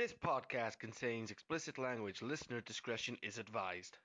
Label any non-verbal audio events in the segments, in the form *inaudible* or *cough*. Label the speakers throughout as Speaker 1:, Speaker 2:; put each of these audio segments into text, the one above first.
Speaker 1: This podcast contains explicit language. Listener discretion is advised.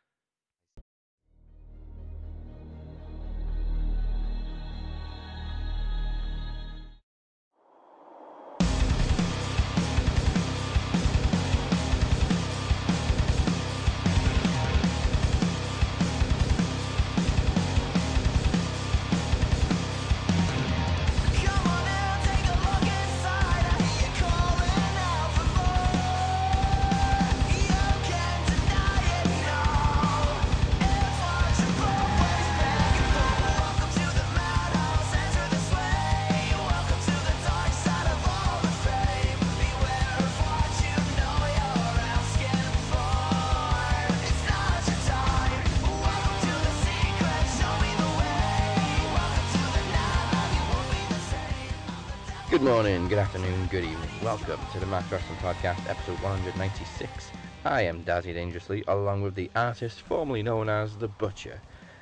Speaker 2: Good afternoon, good evening. Welcome to the Mac Wrestling Podcast, episode 196. I am Dazzy Dangerously, along with the artist formerly known as The Butcher,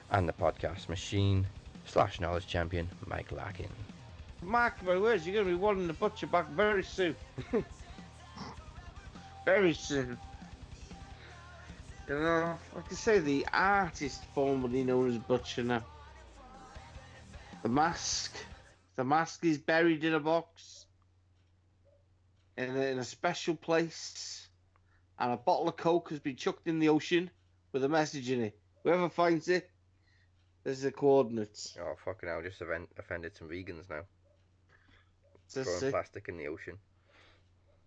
Speaker 2: and the podcast machine slash knowledge champion, Mike Larkin.
Speaker 3: Mark my words, you're going to be wanting the butcher back very soon. *laughs* very soon. You know, like I say, the artist formerly known as Butcher now. The mask. The mask is buried in a box. In a, in a special place. And a bottle of Coke has been chucked in the ocean with a message in it. Whoever finds it, there's the coordinates.
Speaker 2: Oh, fucking hell, just offend- offended some vegans now.
Speaker 3: Just
Speaker 2: Throwing
Speaker 3: it.
Speaker 2: plastic in the ocean.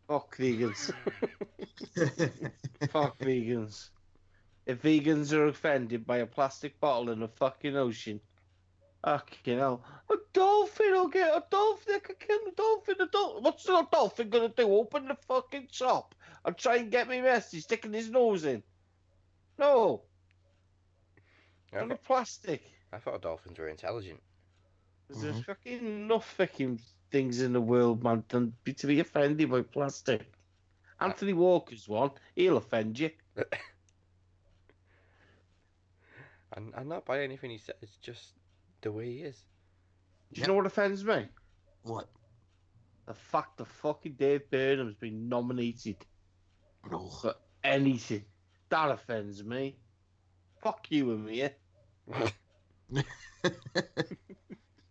Speaker 3: Fuck vegans. *laughs* Fuck vegans. If vegans are offended by a plastic bottle in a fucking ocean, fucking hell. A dolphin will get a dolphin. They could kill the dolphin. A dol- What's the dolphin gonna do? Open the fucking top and try and get me message, sticking his nose in? No,
Speaker 2: I
Speaker 3: only
Speaker 2: thought,
Speaker 3: plastic.
Speaker 2: I thought dolphins were intelligent.
Speaker 3: There's mm-hmm. fucking enough fucking things in the world, man, to be, to be offended by plastic. Anthony Walker's one. He'll offend you. *laughs*
Speaker 2: And, and not by anything he said, it's just the way he is.
Speaker 3: Do you know what offends me?
Speaker 4: What?
Speaker 3: The fact that fucking Dave Burnham's been nominated
Speaker 4: No.
Speaker 3: for anything. That offends me. Fuck you and me. *laughs*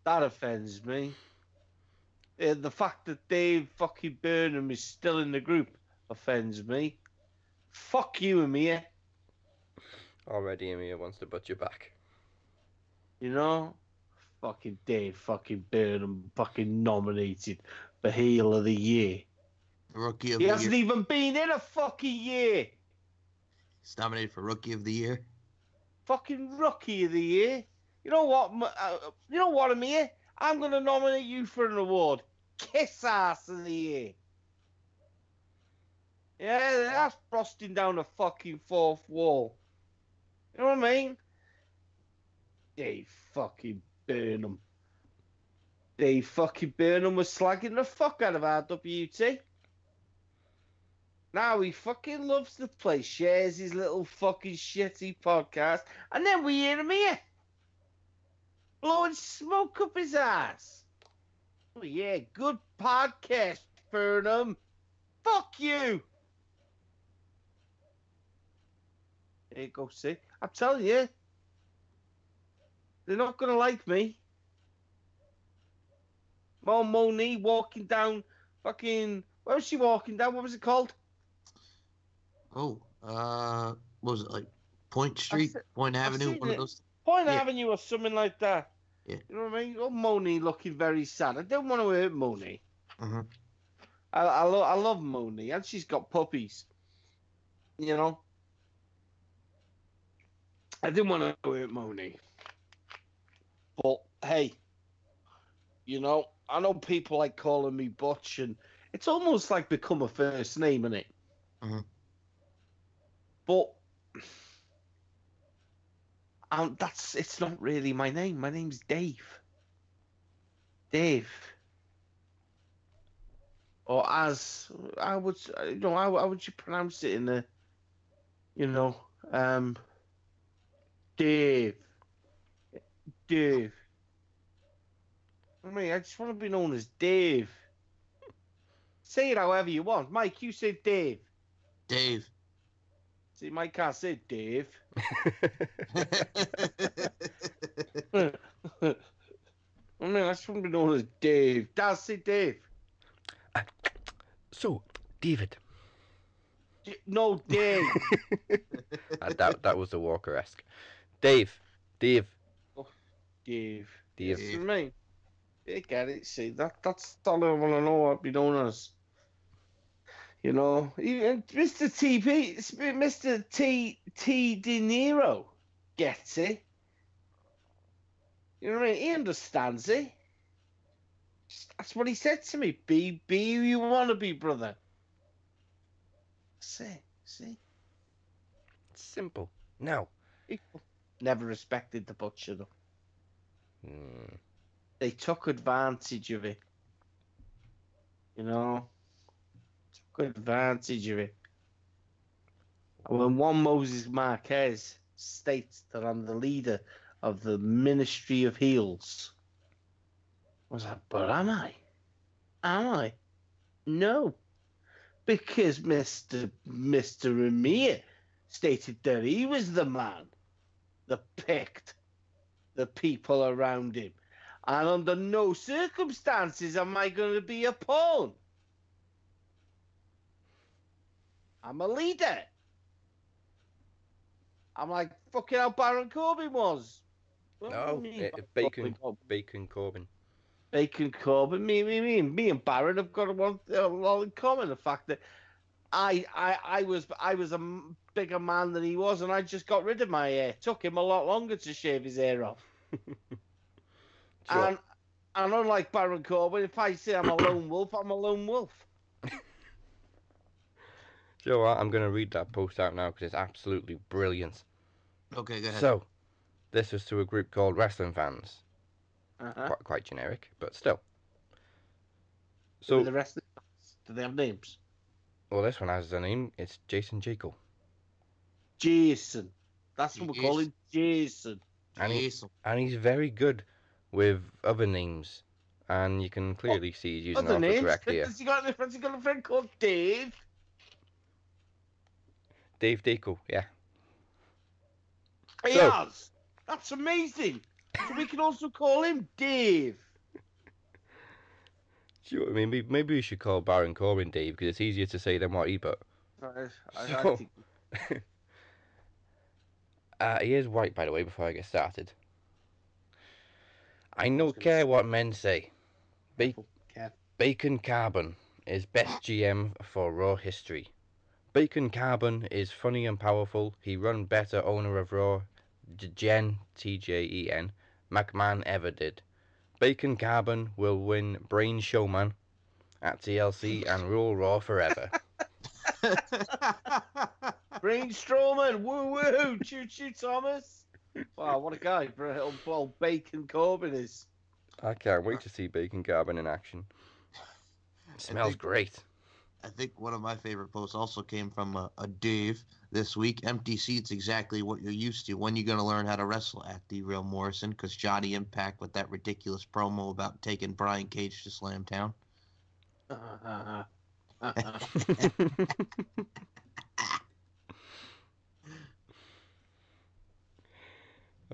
Speaker 3: That offends me. Uh, the fact that Dave fucking Burnham is still in the group offends me. Fuck you and me.
Speaker 2: Already Amir wants the butcher back.
Speaker 3: You know? Fucking Dave fucking Burnham fucking nominated for heel of the year.
Speaker 4: Rookie of the Year.
Speaker 3: He
Speaker 4: the
Speaker 3: hasn't
Speaker 4: year.
Speaker 3: even been in a fucking year.
Speaker 4: He's nominated for Rookie of the Year.
Speaker 3: fucking rookie of the year. You know what? Uh, you know what, Amir? I'm going to nominate you for an award. Kiss ass of the year. Yeah, that's frosting down the fucking fourth wall. You know what I mean? They fucking burn Burnham. They fucking burn Burnham was slagging the fuck out of RWT. Now he fucking loves the place, shares his little fucking shitty podcast, and then we hear him here. Blowing smoke up his ass. Oh yeah, good podcast, Burnham. Fuck you. There you go, see? I'm telling you. They're not gonna like me. Mom Moni walking down fucking where was she walking down? What was it called?
Speaker 4: Oh, uh, what was it like? Point Street, Point Avenue, one
Speaker 3: it.
Speaker 4: of those.
Speaker 3: Point
Speaker 4: Yeah.
Speaker 3: Avenue or something like that.
Speaker 4: Yeah.
Speaker 3: You know what I mean? Oh, Moni looking very sad. I don't want to hurt Moni.
Speaker 4: Mhm.
Speaker 3: I, I, lo- I love Moni, and she's got puppies. You know? I didn't want to hurt Moni. But, hey, you know, I know people like calling me Butch, and it's almost like become a first name, isn't it?
Speaker 4: Mhm.
Speaker 3: But um, that's it's not really my name. My name's Dave. Dave. Or as I would, you know, how, how would you pronounce it in the, you know, um, Dave. Dave. I mean, I just want to be known as Dave. Say it however you want. Mike, you say Dave.
Speaker 4: Dave.
Speaker 3: See, Mike can't say Dave. *laughs* I mean, that's shouldn't be known as Dave. Dad, say Dave.
Speaker 2: so, David.
Speaker 3: D- No, Dave. *laughs*
Speaker 2: Uh, that that was the Walker esque. Dave. Dave.
Speaker 3: Dave.
Speaker 2: Dave.
Speaker 3: See what I mean? You get it. See, that that's all I want to know what be known as. You know, even Mr. TP, Mr. T T De Niro gets it. You know what I mean? He understands it. That's what he said to me. Be be who you want to be, brother. See, see.
Speaker 2: Simple. Now.
Speaker 3: Never respected the butcher though. They took advantage of it. You know, took advantage of it. And when one Moses Marquez states that I'm the leader of the Ministry of Heels, I was like, but am I? Am I? No, because Mister Mister Amir stated that he was the man that picked the people around him. And under no circumstances am I going to be a pawn. I'm a leader. I'm like fucking how Baron Corbin was. What
Speaker 2: No,
Speaker 3: mean,
Speaker 2: eh, Bacon,
Speaker 3: Corbin?
Speaker 2: Bacon Corbin.
Speaker 3: Bacon Corbin. Me, me, me, me and Baron have got a one a lot in common. The fact that I, I, I was, I was a m- bigger man than he was, and I just got rid of my hair. Took him a lot longer to shave his hair off. *laughs*
Speaker 2: Sure.
Speaker 3: And and unlike Baron Corbin, if I say I'm a lone *coughs* wolf, I'm a lone wolf. *laughs*
Speaker 2: Do you know what? I'm going to read that post out now because it's absolutely brilliant.
Speaker 4: okay, go ahead.
Speaker 2: So, this was to a group called Wrestling Fans.
Speaker 3: Uh-huh.
Speaker 2: Quite, quite generic, but still.
Speaker 3: So
Speaker 2: So,
Speaker 3: the rest of the do they have names?
Speaker 2: well, this one has a name. It's Jason Jaco.
Speaker 3: Jason. That's what we call him, Jason.
Speaker 2: And he,
Speaker 4: Jason.
Speaker 2: and he's very good with other names. And you can clearly see he's using
Speaker 3: Other
Speaker 2: alpha
Speaker 3: names?
Speaker 2: correct here.
Speaker 3: Has he got, has he got a friend called Dave?
Speaker 2: Dave Daco, yeah.
Speaker 3: He
Speaker 2: So-
Speaker 3: has. That's amazing. So we can also call him Dave.
Speaker 2: Do you know what I mean? Maybe, maybe we should call Baron Corbin Dave because it's easier to say than what he put.
Speaker 3: I, I,
Speaker 2: So-
Speaker 3: I think *laughs*
Speaker 2: Uh, he is white, by the way, before I get started. I no care what men say. Ba-. Bacon Carbon is best GM for Raw history. Bacon Carbon is funny and powerful. He run better owner of Raw, Jen T J E N McMahon ever did. Bacon Carbon will win Brain Showman at TLC and *laughs* rule Raw forever. *laughs*
Speaker 3: Brain Strowman, woo woo, *laughs* choo choo Thomas. Wow, what a guy for a old, old Bacon Corbin is.
Speaker 2: I can't wait to see Bacon Carbon in action. *laughs* Smells
Speaker 4: think-
Speaker 2: great.
Speaker 4: I think one of my favorite posts also came from a, a Dave this week. Empty seats, exactly what you're used to. When you going to learn how to wrestle at the Real Morrison? Because Johnny Impact with that ridiculous promo about taking Brian Cage to Slam Town. *laughs*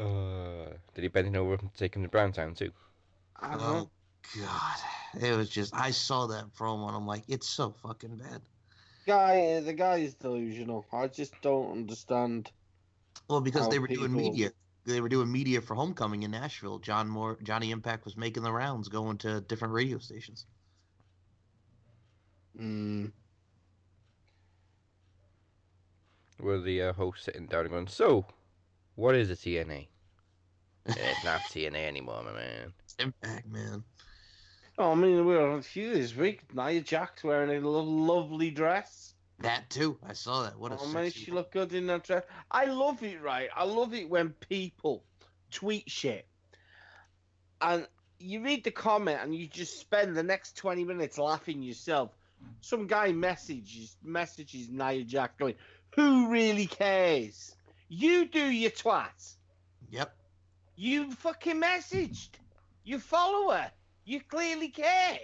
Speaker 2: Uh, did he bend him over and take him to Browntown too?
Speaker 3: I don't.
Speaker 4: Oh God, it was just I saw that promo and I'm like, it's so fucking bad.
Speaker 3: Guy, the guy is delusional. I just don't understand.
Speaker 4: Well, because they were doing media. They were doing media for Homecoming in Nashville. John Moore, Johnny Impact was making the rounds, going to different radio stations.
Speaker 3: Mm.
Speaker 2: Were the uh, host sitting down and going, "So, what is a TNA?" It's not TNA anymore, my man.
Speaker 4: Impact, man.
Speaker 3: Oh, I mean, we were on few this week. Nia Jax wearing a lo- lovely dress.
Speaker 4: That too. I saw that. What a
Speaker 3: oh man,
Speaker 4: sexy
Speaker 3: she looked good in that dress. I love it, right? I love it when people tweet shit, and you read the comment and you just spend the next twenty minutes laughing yourself. Some guy messages messages Nia Jax going, "Who really cares? You do, your twat.
Speaker 4: Yep.
Speaker 3: You fucking messaged. You follow her. You clearly care."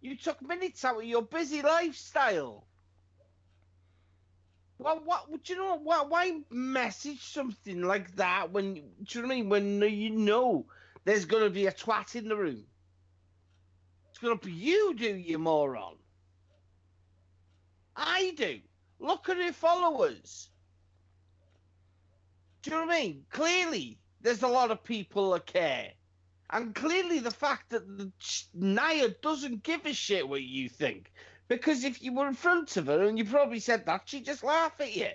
Speaker 3: You took minutes out of your busy lifestyle. Well, what? Do you know what? Why message something like that when? Do you know what I mean? When you know there's going to be a twat in the room. It's going to be you, do you moron? I do. Look at her followers. Do you know what I mean? Clearly, there's a lot of people that care. And clearly, the fact that the ch- Nia doesn't give a shit what you think. Because if you were in front of her and you probably said that, she'd just laugh at you.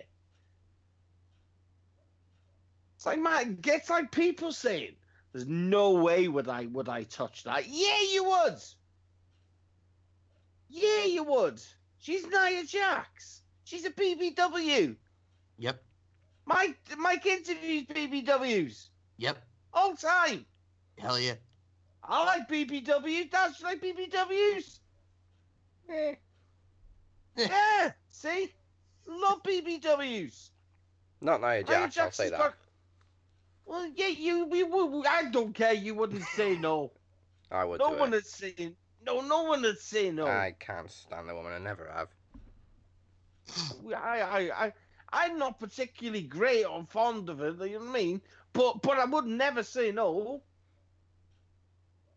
Speaker 3: It's like, man, it's like people saying, there's no way would I would I touch that. Yeah, you would. Yeah, you would. She's Nia Jax. She's a BBW.
Speaker 4: Yep.
Speaker 3: Mike Mike interviews BBWs
Speaker 4: Yep.
Speaker 3: all time.
Speaker 4: Hell yeah.
Speaker 3: I like BBWs. Dad, you like BBWs?
Speaker 2: Eh. *laughs*
Speaker 3: yeah. See, love BBWs.
Speaker 2: Not Nia
Speaker 3: Nia
Speaker 2: Jax, I'll
Speaker 3: Jax
Speaker 2: say that.
Speaker 3: got- Well, yeah, you. We, we, I don't care. You wouldn't say no. *laughs*
Speaker 2: I would
Speaker 3: no
Speaker 2: do
Speaker 3: one
Speaker 2: it.
Speaker 3: would say no. No one would say no.
Speaker 2: I can't stand the woman. I never have.
Speaker 3: I, I, I, I'm not particularly great or fond of her. You know what I mean? But, but I would never say no.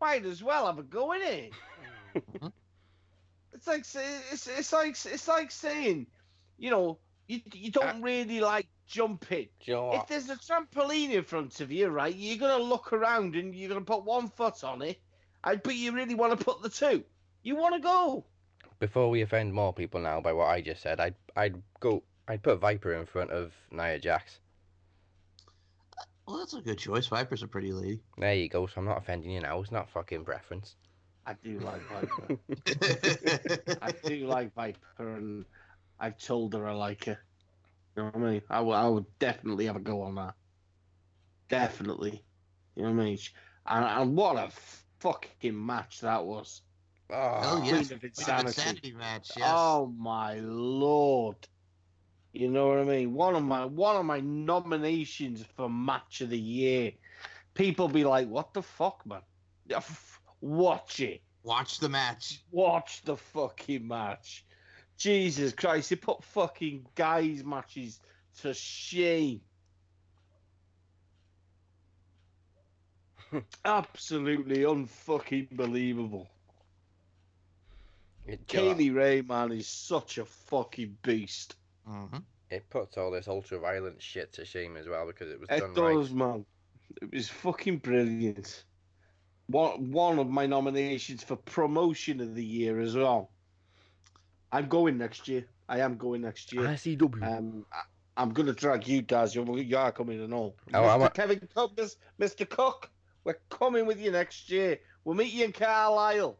Speaker 3: Might as well have a go in it. *laughs* it's like it's, it's like it's like saying, you know, you you don't uh, really like jumping.
Speaker 2: Do you know
Speaker 3: If there's a trampoline in front of you, right, you're gonna look around and you're gonna put one foot on it. But you really want to put the two. You want to go.
Speaker 2: Before we offend more people now by what I just said, I'd I'd go I'd put Viper in front of Nia Jax.
Speaker 4: Well, that's a good choice. Viper's a pretty lady.
Speaker 2: There you go. So I'm not offending you now. It's not fucking preference.
Speaker 3: I do like Viper. *laughs* I do like Viper, and I've told her I like her. You know what I mean? I would, I would definitely have a go on that. Definitely. You know what I mean? And, and what a fucking match that was.
Speaker 2: Oh,
Speaker 4: Hell yes. Queen of
Speaker 3: Insanity.
Speaker 4: Insanity match. Yes.
Speaker 3: Oh my lord. You know what I mean? One of my one of my nominations for match of the year. People be like, "What the fuck, man? Watch it.
Speaker 4: Watch the match.
Speaker 3: Watch the fucking match. Jesus Christ, they put fucking guys matches to shame. *laughs* Absolutely unfucking believable.
Speaker 2: it, do you know what?
Speaker 3: Kay Lee Ray, man, is such a fucking beast.
Speaker 4: Hmm
Speaker 2: it puts all this ultra violent shit to shame as well because it was
Speaker 3: It
Speaker 2: done
Speaker 3: does,
Speaker 2: right.
Speaker 3: man. It was fucking brilliant. One one of my nominations for promotion of the year as well. I'm going next year. I am going next year.
Speaker 2: ICW.
Speaker 3: Um, I, I'm gonna drag you, Daz. You, you are coming and all.
Speaker 2: Oh,
Speaker 3: Mr.
Speaker 2: I'm a-
Speaker 3: Kevin Cook, Mis- Mr. Cook, we're coming with you next year. We'll meet you in Carlisle.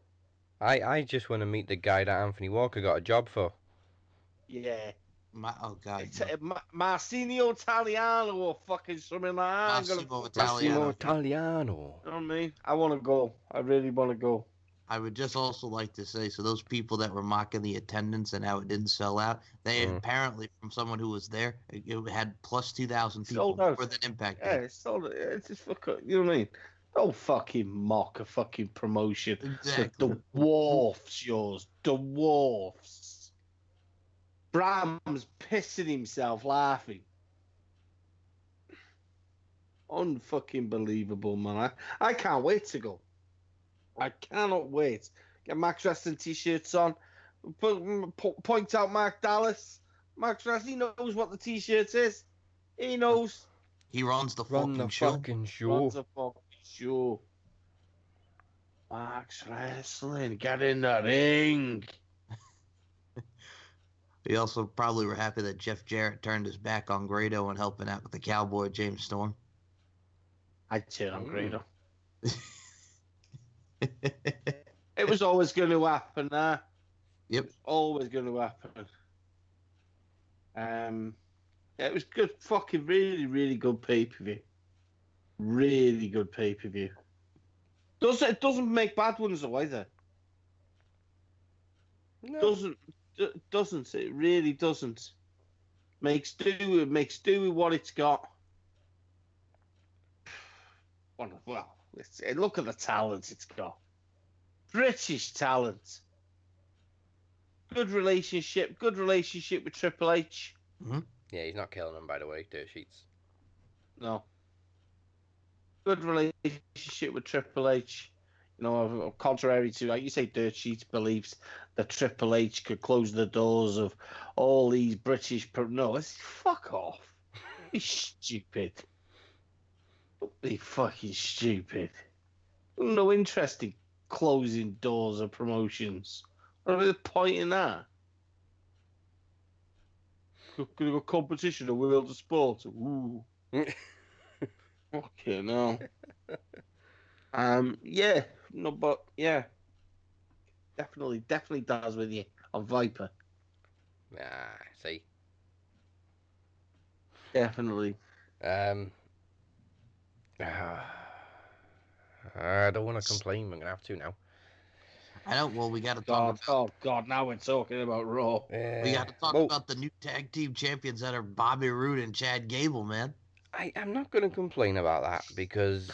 Speaker 2: I I just want to meet the guy that Anthony Walker got a job for.
Speaker 3: Yeah.
Speaker 4: My, oh god.
Speaker 3: It's,
Speaker 4: no.
Speaker 3: uh, Ma- Marcinio Italiano or fucking something like that. I'm gonna-
Speaker 4: Massimo
Speaker 2: Massimo
Speaker 4: Italiano.
Speaker 2: Italiano.
Speaker 3: You know what I mean? I want to go. I really want to go.
Speaker 4: I would just also like to say, so those people that were mocking the attendance and how it didn't sell out, they
Speaker 2: Mm.
Speaker 4: apparently, from someone who was there, it, it had plus two thousand people
Speaker 3: out.
Speaker 4: more than Impact.
Speaker 3: Yeah,
Speaker 4: did.
Speaker 3: it's all. It's just fucking. You know what I mean? Don't fucking mock a fucking promotion.
Speaker 4: Exactly.
Speaker 3: The dwarfs, yours. The Dwarfs. Bram's pissing himself laughing. Unfucking believable, man. I, I can't wait to go. I cannot wait. Get Max Wrestling t-shirts on. Po- po- point out Mark Dallas. Max Wrestling, he knows what the t-shirt is. He knows.
Speaker 4: He runs the
Speaker 2: Run
Speaker 4: fucking
Speaker 2: the
Speaker 4: show.
Speaker 2: fucking show.
Speaker 3: Runs a fucking show. Max Wrestling, get in the ring.
Speaker 4: He also probably were happy that Jeff Jarrett turned his back on Grado and helping out with the cowboy James Storm.
Speaker 3: I'd turn on. Grado. *laughs* It was always going to happen. Uh,
Speaker 4: Yep.
Speaker 3: always going to happen. Um, yeah, it was good. Fucking really, really good pay per view. Really good pay per view. Does it doesn't make bad ones though either?
Speaker 2: No.
Speaker 3: Doesn't d- doesn't it? Really doesn't. Makes do it makes do with what it's got. Well, well, it's, eh, look at the talent it's got. British talent. good relationship, good relationship with Triple H. Mm-hmm.
Speaker 2: Yeah, he's not killing them, by the way, dirt sheets.
Speaker 3: No. Good relationship with Triple H. You know, contrary to, like you say, Dirt Sheets believes that Triple H could close the doors of all these British. Pro- no, it's fuck off. *laughs* He's stupid. Don't be fucking stupid. No interest in closing doors of promotions. What's the point in that? Gonna go competition, a world of sport. Ooh. *laughs* Fucking hell. um, yeah, no, but yeah, definitely, definitely does with you on Viper.
Speaker 2: Ah, see.
Speaker 3: Definitely.
Speaker 2: Um, *sighs* I don't want to complain. I'm gonna have to now.
Speaker 4: I know. Well, we got to talk.
Speaker 3: God,
Speaker 4: About,
Speaker 3: oh God, now we're talking about Raw. Yeah.
Speaker 4: we got to talk
Speaker 2: well,
Speaker 4: about the new tag team champions that are Bobby Roode and Chad Gable, man.
Speaker 2: I, I'm not gonna complain about that because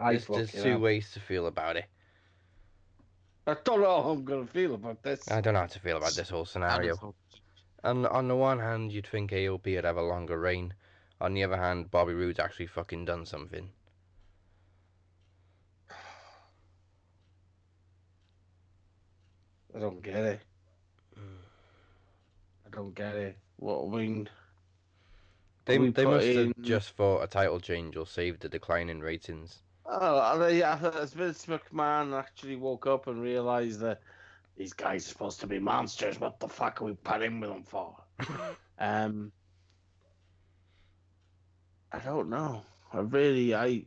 Speaker 3: I
Speaker 2: there's, there's two
Speaker 3: am.
Speaker 2: ways to feel about it.
Speaker 3: I don't know how I'm gonna feel about this.
Speaker 2: I don't know how to feel about this whole scenario.
Speaker 4: don't.
Speaker 2: On on the one hand, you'd think AOP would have a longer reign. On the other hand, Bobby Roode's actually fucking done something.
Speaker 3: I don't get it. I don't get it. What I mean,
Speaker 2: They
Speaker 3: We
Speaker 2: they
Speaker 3: put
Speaker 2: must have just thought a title change will save the decline in ratings.
Speaker 3: Oh, I mean, I thought as Vince McMahon actually woke up and realized that these guys are supposed to be monsters. What the fuck are we putting with them for? *laughs* um, I don't know. I really, I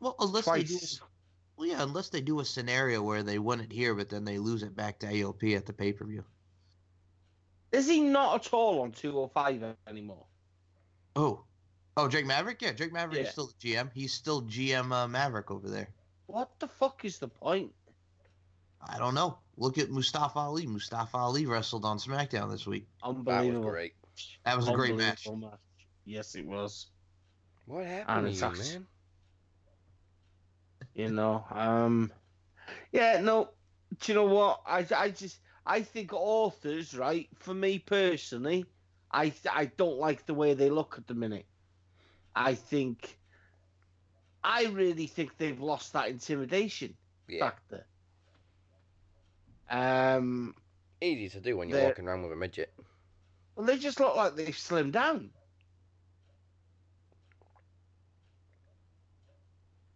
Speaker 4: Well, unless they do. Well, yeah, unless they do a scenario where they win it here, but then they lose it back to AOP at the pay per view.
Speaker 3: Is he not at all on 205 anymore?
Speaker 4: Oh, oh, Drake Maverick. Yeah, Drake Maverick
Speaker 3: Yeah.
Speaker 4: is still GM. He's still GM uh, Maverick over there.
Speaker 3: What the fuck is the point?
Speaker 4: I don't know. Look at Mustafa Ali. Mustafa Ali wrestled on SmackDown this week. Unbelievable.
Speaker 2: That was great.
Speaker 4: That was a great match.
Speaker 3: Unbelievable Yes, it was.
Speaker 2: What happened to
Speaker 3: it's
Speaker 2: you,
Speaker 3: act-
Speaker 2: man?
Speaker 3: You know, um, yeah, no. Do you know what? I, I just, I think authors, right? For me personally, I, I don't like the way they look at the minute. I think, I really think they've lost that intimidation
Speaker 2: Yeah,
Speaker 3: factor. Um,
Speaker 2: easy to do when you're walking around with a midget.
Speaker 3: well, they just look like they've slimmed down.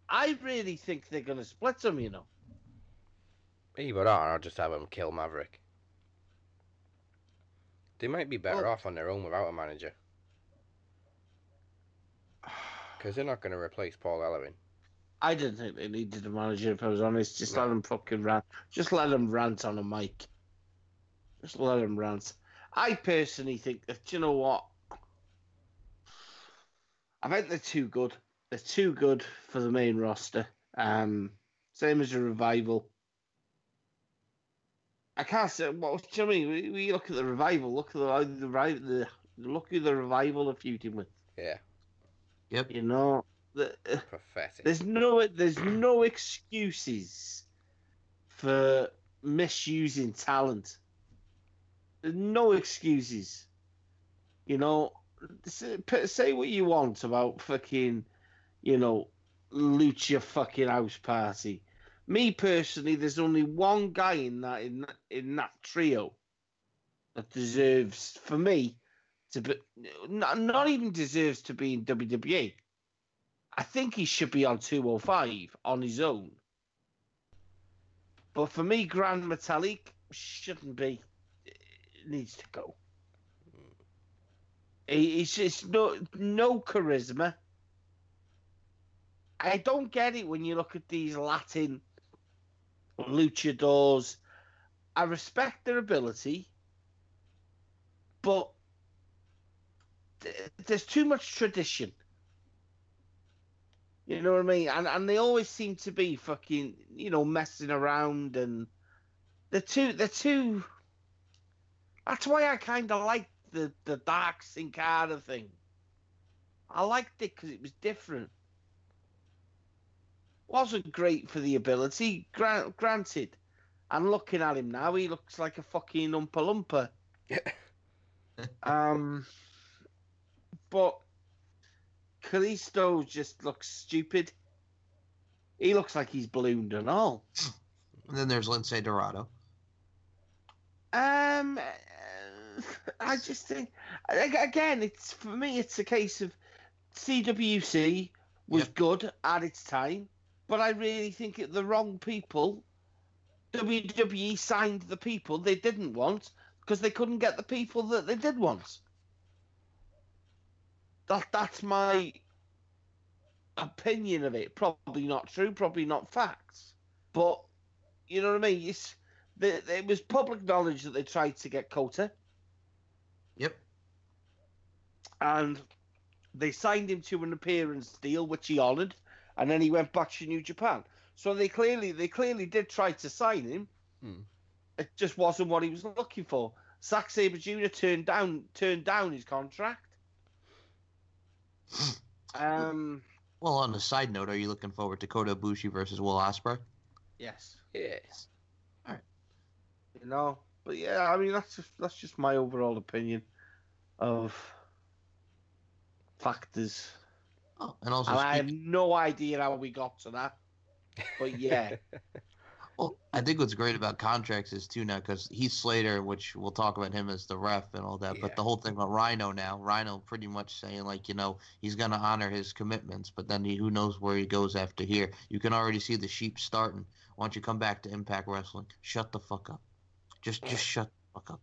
Speaker 3: I really think they're going to split them, you know.
Speaker 2: Either that, or I'll just have them kill Maverick. They might be better
Speaker 3: Well-
Speaker 2: off on their own without a manager. Because they're not going to replace Paul Ellering.
Speaker 3: I didn't think they needed a manager, if I was honest. Just
Speaker 2: No.
Speaker 3: let them fucking rant. Just let them rant on a mic. Just let them rant. I personally think that, do you know what? I think they're too good. They're too good for the main roster. Um, same as a revival. I can't say what do you I mean. We, we look at the revival. Look at the the, the look at the revival of feuding with.
Speaker 2: Yeah,
Speaker 4: Yep.
Speaker 3: You know, the, uh,
Speaker 2: pathetic.
Speaker 3: there's no there's no excuses for misusing talent. There's no excuses. You know, say, say what you want about fucking, you know, Lucha fucking house party. Me personally, there's only one guy in that in that, in that trio that deserves, for me, to be not, not even deserves to be in WWE. I think he should be on 205 on his own. But for me, Gran Metalik shouldn't be. It needs to go. He, he's just no no charisma. I don't get it when you look at these Latin luchadors. I respect their ability, but there's too much tradition. You know what I mean? And and they always seem to be fucking, you know, messing around and they're too they're too that's why I kinda liked the, the dark Sin Cara thing. I liked it because it was different. Wasn't great for the ability, grant, granted, And looking at him now, he looks like a fucking Oompa Loompa. um, but Kalisto just looks stupid. He looks like he's ballooned and all.
Speaker 4: And then there's Lince Dorado.
Speaker 3: Um, I just think again, it's for me, it's a case of CWC was
Speaker 4: Yep.
Speaker 3: good at its time, but I really think it the wrong people. WWE signed the people they didn't want because they couldn't get the people that they did want. That that's my opinion of it. Probably not true, probably not facts, but you know what I mean. It's it was public knowledge that they tried to get Kota,
Speaker 4: Yep.
Speaker 3: and they signed him to an appearance deal, which he honoured, and then he went back to New Japan. So they clearly they clearly did try to sign him.
Speaker 2: Hmm.
Speaker 3: It just wasn't what he was looking for. Zack Sabre Jr. turned down turned down his contract. Um.
Speaker 4: Well, on a side note, are you looking forward to Kota Ibushi versus Will Ospreay?
Speaker 3: Yes.
Speaker 2: Yes. All right.
Speaker 3: You know. But yeah, I mean that's just that's just my overall opinion of factors.
Speaker 4: Oh, and also,
Speaker 3: And I have no idea how we got to that. But yeah. *laughs*
Speaker 4: well, I think what's great about contracts is too now because he's Slater, which we'll talk about him as the ref and all that.
Speaker 2: Yeah.
Speaker 4: But the whole thing about Rhino now, Rhino pretty much saying like, you know, he's gonna honor his commitments, but then he, who knows where he goes after here. You can already see the sheep starting. Why don't you come back to Impact Wrestling? Shut the fuck up. Just, just shut the fuck up.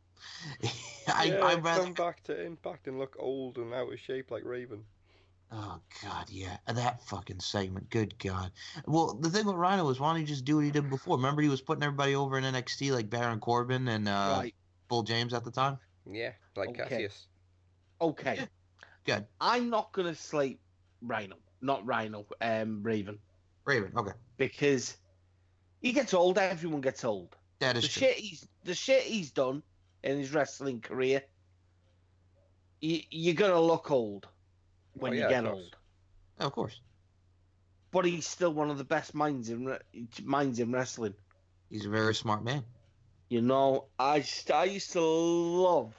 Speaker 4: *laughs* I,
Speaker 2: yeah,
Speaker 4: I'd rather.
Speaker 2: come back to Impact and look old and out of shape like Raven.
Speaker 4: Oh God, yeah, that fucking segment. Good God. Well, the thing with Rhino is, why don't he just do what he did before? Remember, he was putting everybody over in NXT like Baron Corbin and uh,
Speaker 3: right.
Speaker 4: Bull James at the time.
Speaker 2: Yeah, like
Speaker 3: Okay.
Speaker 2: Cassius.
Speaker 3: Okay.
Speaker 4: Yeah. Good.
Speaker 3: I'm not gonna slate Rhino. Not Rhino, um Raven.
Speaker 4: Raven. Okay,
Speaker 3: Because he gets old, everyone gets old.
Speaker 4: that
Speaker 3: The
Speaker 4: true.
Speaker 3: shit he's the shit he's done in his wrestling career, you, you're gonna look old when
Speaker 2: Oh,
Speaker 3: you get old.
Speaker 4: Of course,
Speaker 3: But he's still one of the best minds in re- minds in wrestling.
Speaker 4: he's a very smart man.
Speaker 3: You know, I I used to love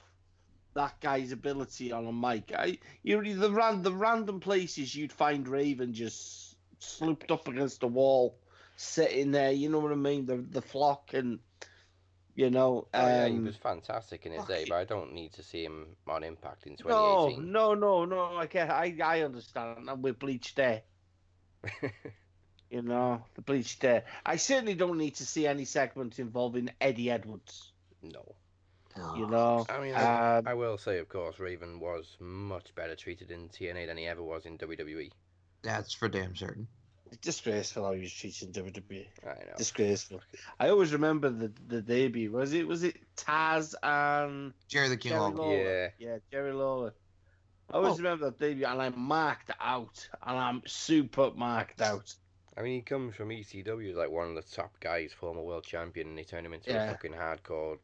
Speaker 3: that guy's ability on a mic. I you the ran the random places you'd find Raven just slooped up against the wall, sitting there. You know what I mean? The the flock and you know.
Speaker 2: Oh, yeah, he
Speaker 3: um,
Speaker 2: was fantastic in his
Speaker 4: fuck
Speaker 2: day, but I don't need to see him on Impact in
Speaker 3: no,
Speaker 2: 2018.
Speaker 3: no, no, no. I get, I I understand. I'm with Bleach there. *laughs* You know, the Bleach there. I certainly don't need to see any segment involving Eddie Edwards.
Speaker 2: no.
Speaker 3: You know,
Speaker 2: I mean, I,
Speaker 3: um,
Speaker 2: I will say, of course, Raven was much better treated in TNA than he ever was in. WWE.
Speaker 4: That's for damn certain.
Speaker 3: Disgraceful how he was treating WWE.
Speaker 2: I know.
Speaker 3: Disgraceful. I always remember the the debut. Was it was it Taz and
Speaker 4: Jerry the King
Speaker 3: Jerry
Speaker 4: Lawler.
Speaker 3: Lawler?
Speaker 2: Yeah.
Speaker 3: Yeah, Jerry Lawler. I always
Speaker 4: Well-
Speaker 3: remember that debut, and I'm marked out, and I'm super marked out.
Speaker 2: I mean, he comes from ECW, like one of the top guys, former world champion, and they turn him into
Speaker 3: Yeah.
Speaker 2: a fucking hardcore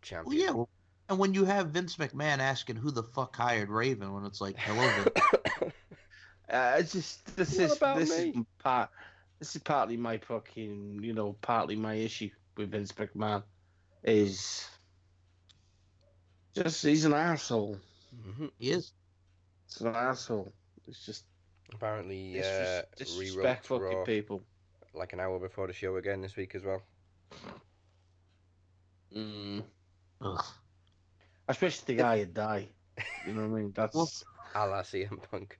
Speaker 2: champion.
Speaker 4: Well, yeah. And when you have Vince McMahon asking who the fuck hired Raven, when it's like, hello, Vince. *coughs*
Speaker 3: Uh, it's just this
Speaker 2: What
Speaker 3: is
Speaker 2: about
Speaker 3: this
Speaker 2: me?
Speaker 3: is part. This is partly my fucking you know partly my issue with Vince McMahon is just he's an asshole.
Speaker 2: hmm
Speaker 4: he is.
Speaker 3: It's an asshole. It's just
Speaker 2: Apparently,
Speaker 3: disres-
Speaker 2: uh,
Speaker 3: disrespect
Speaker 2: rewrote
Speaker 3: fucking
Speaker 2: Raw
Speaker 3: people.
Speaker 2: like an hour before the show again this week as well.
Speaker 3: Mm.
Speaker 4: Ugh.
Speaker 3: I wish the guy had died. You know what I mean? *laughs* That's
Speaker 4: Well,
Speaker 2: A la CM Punk.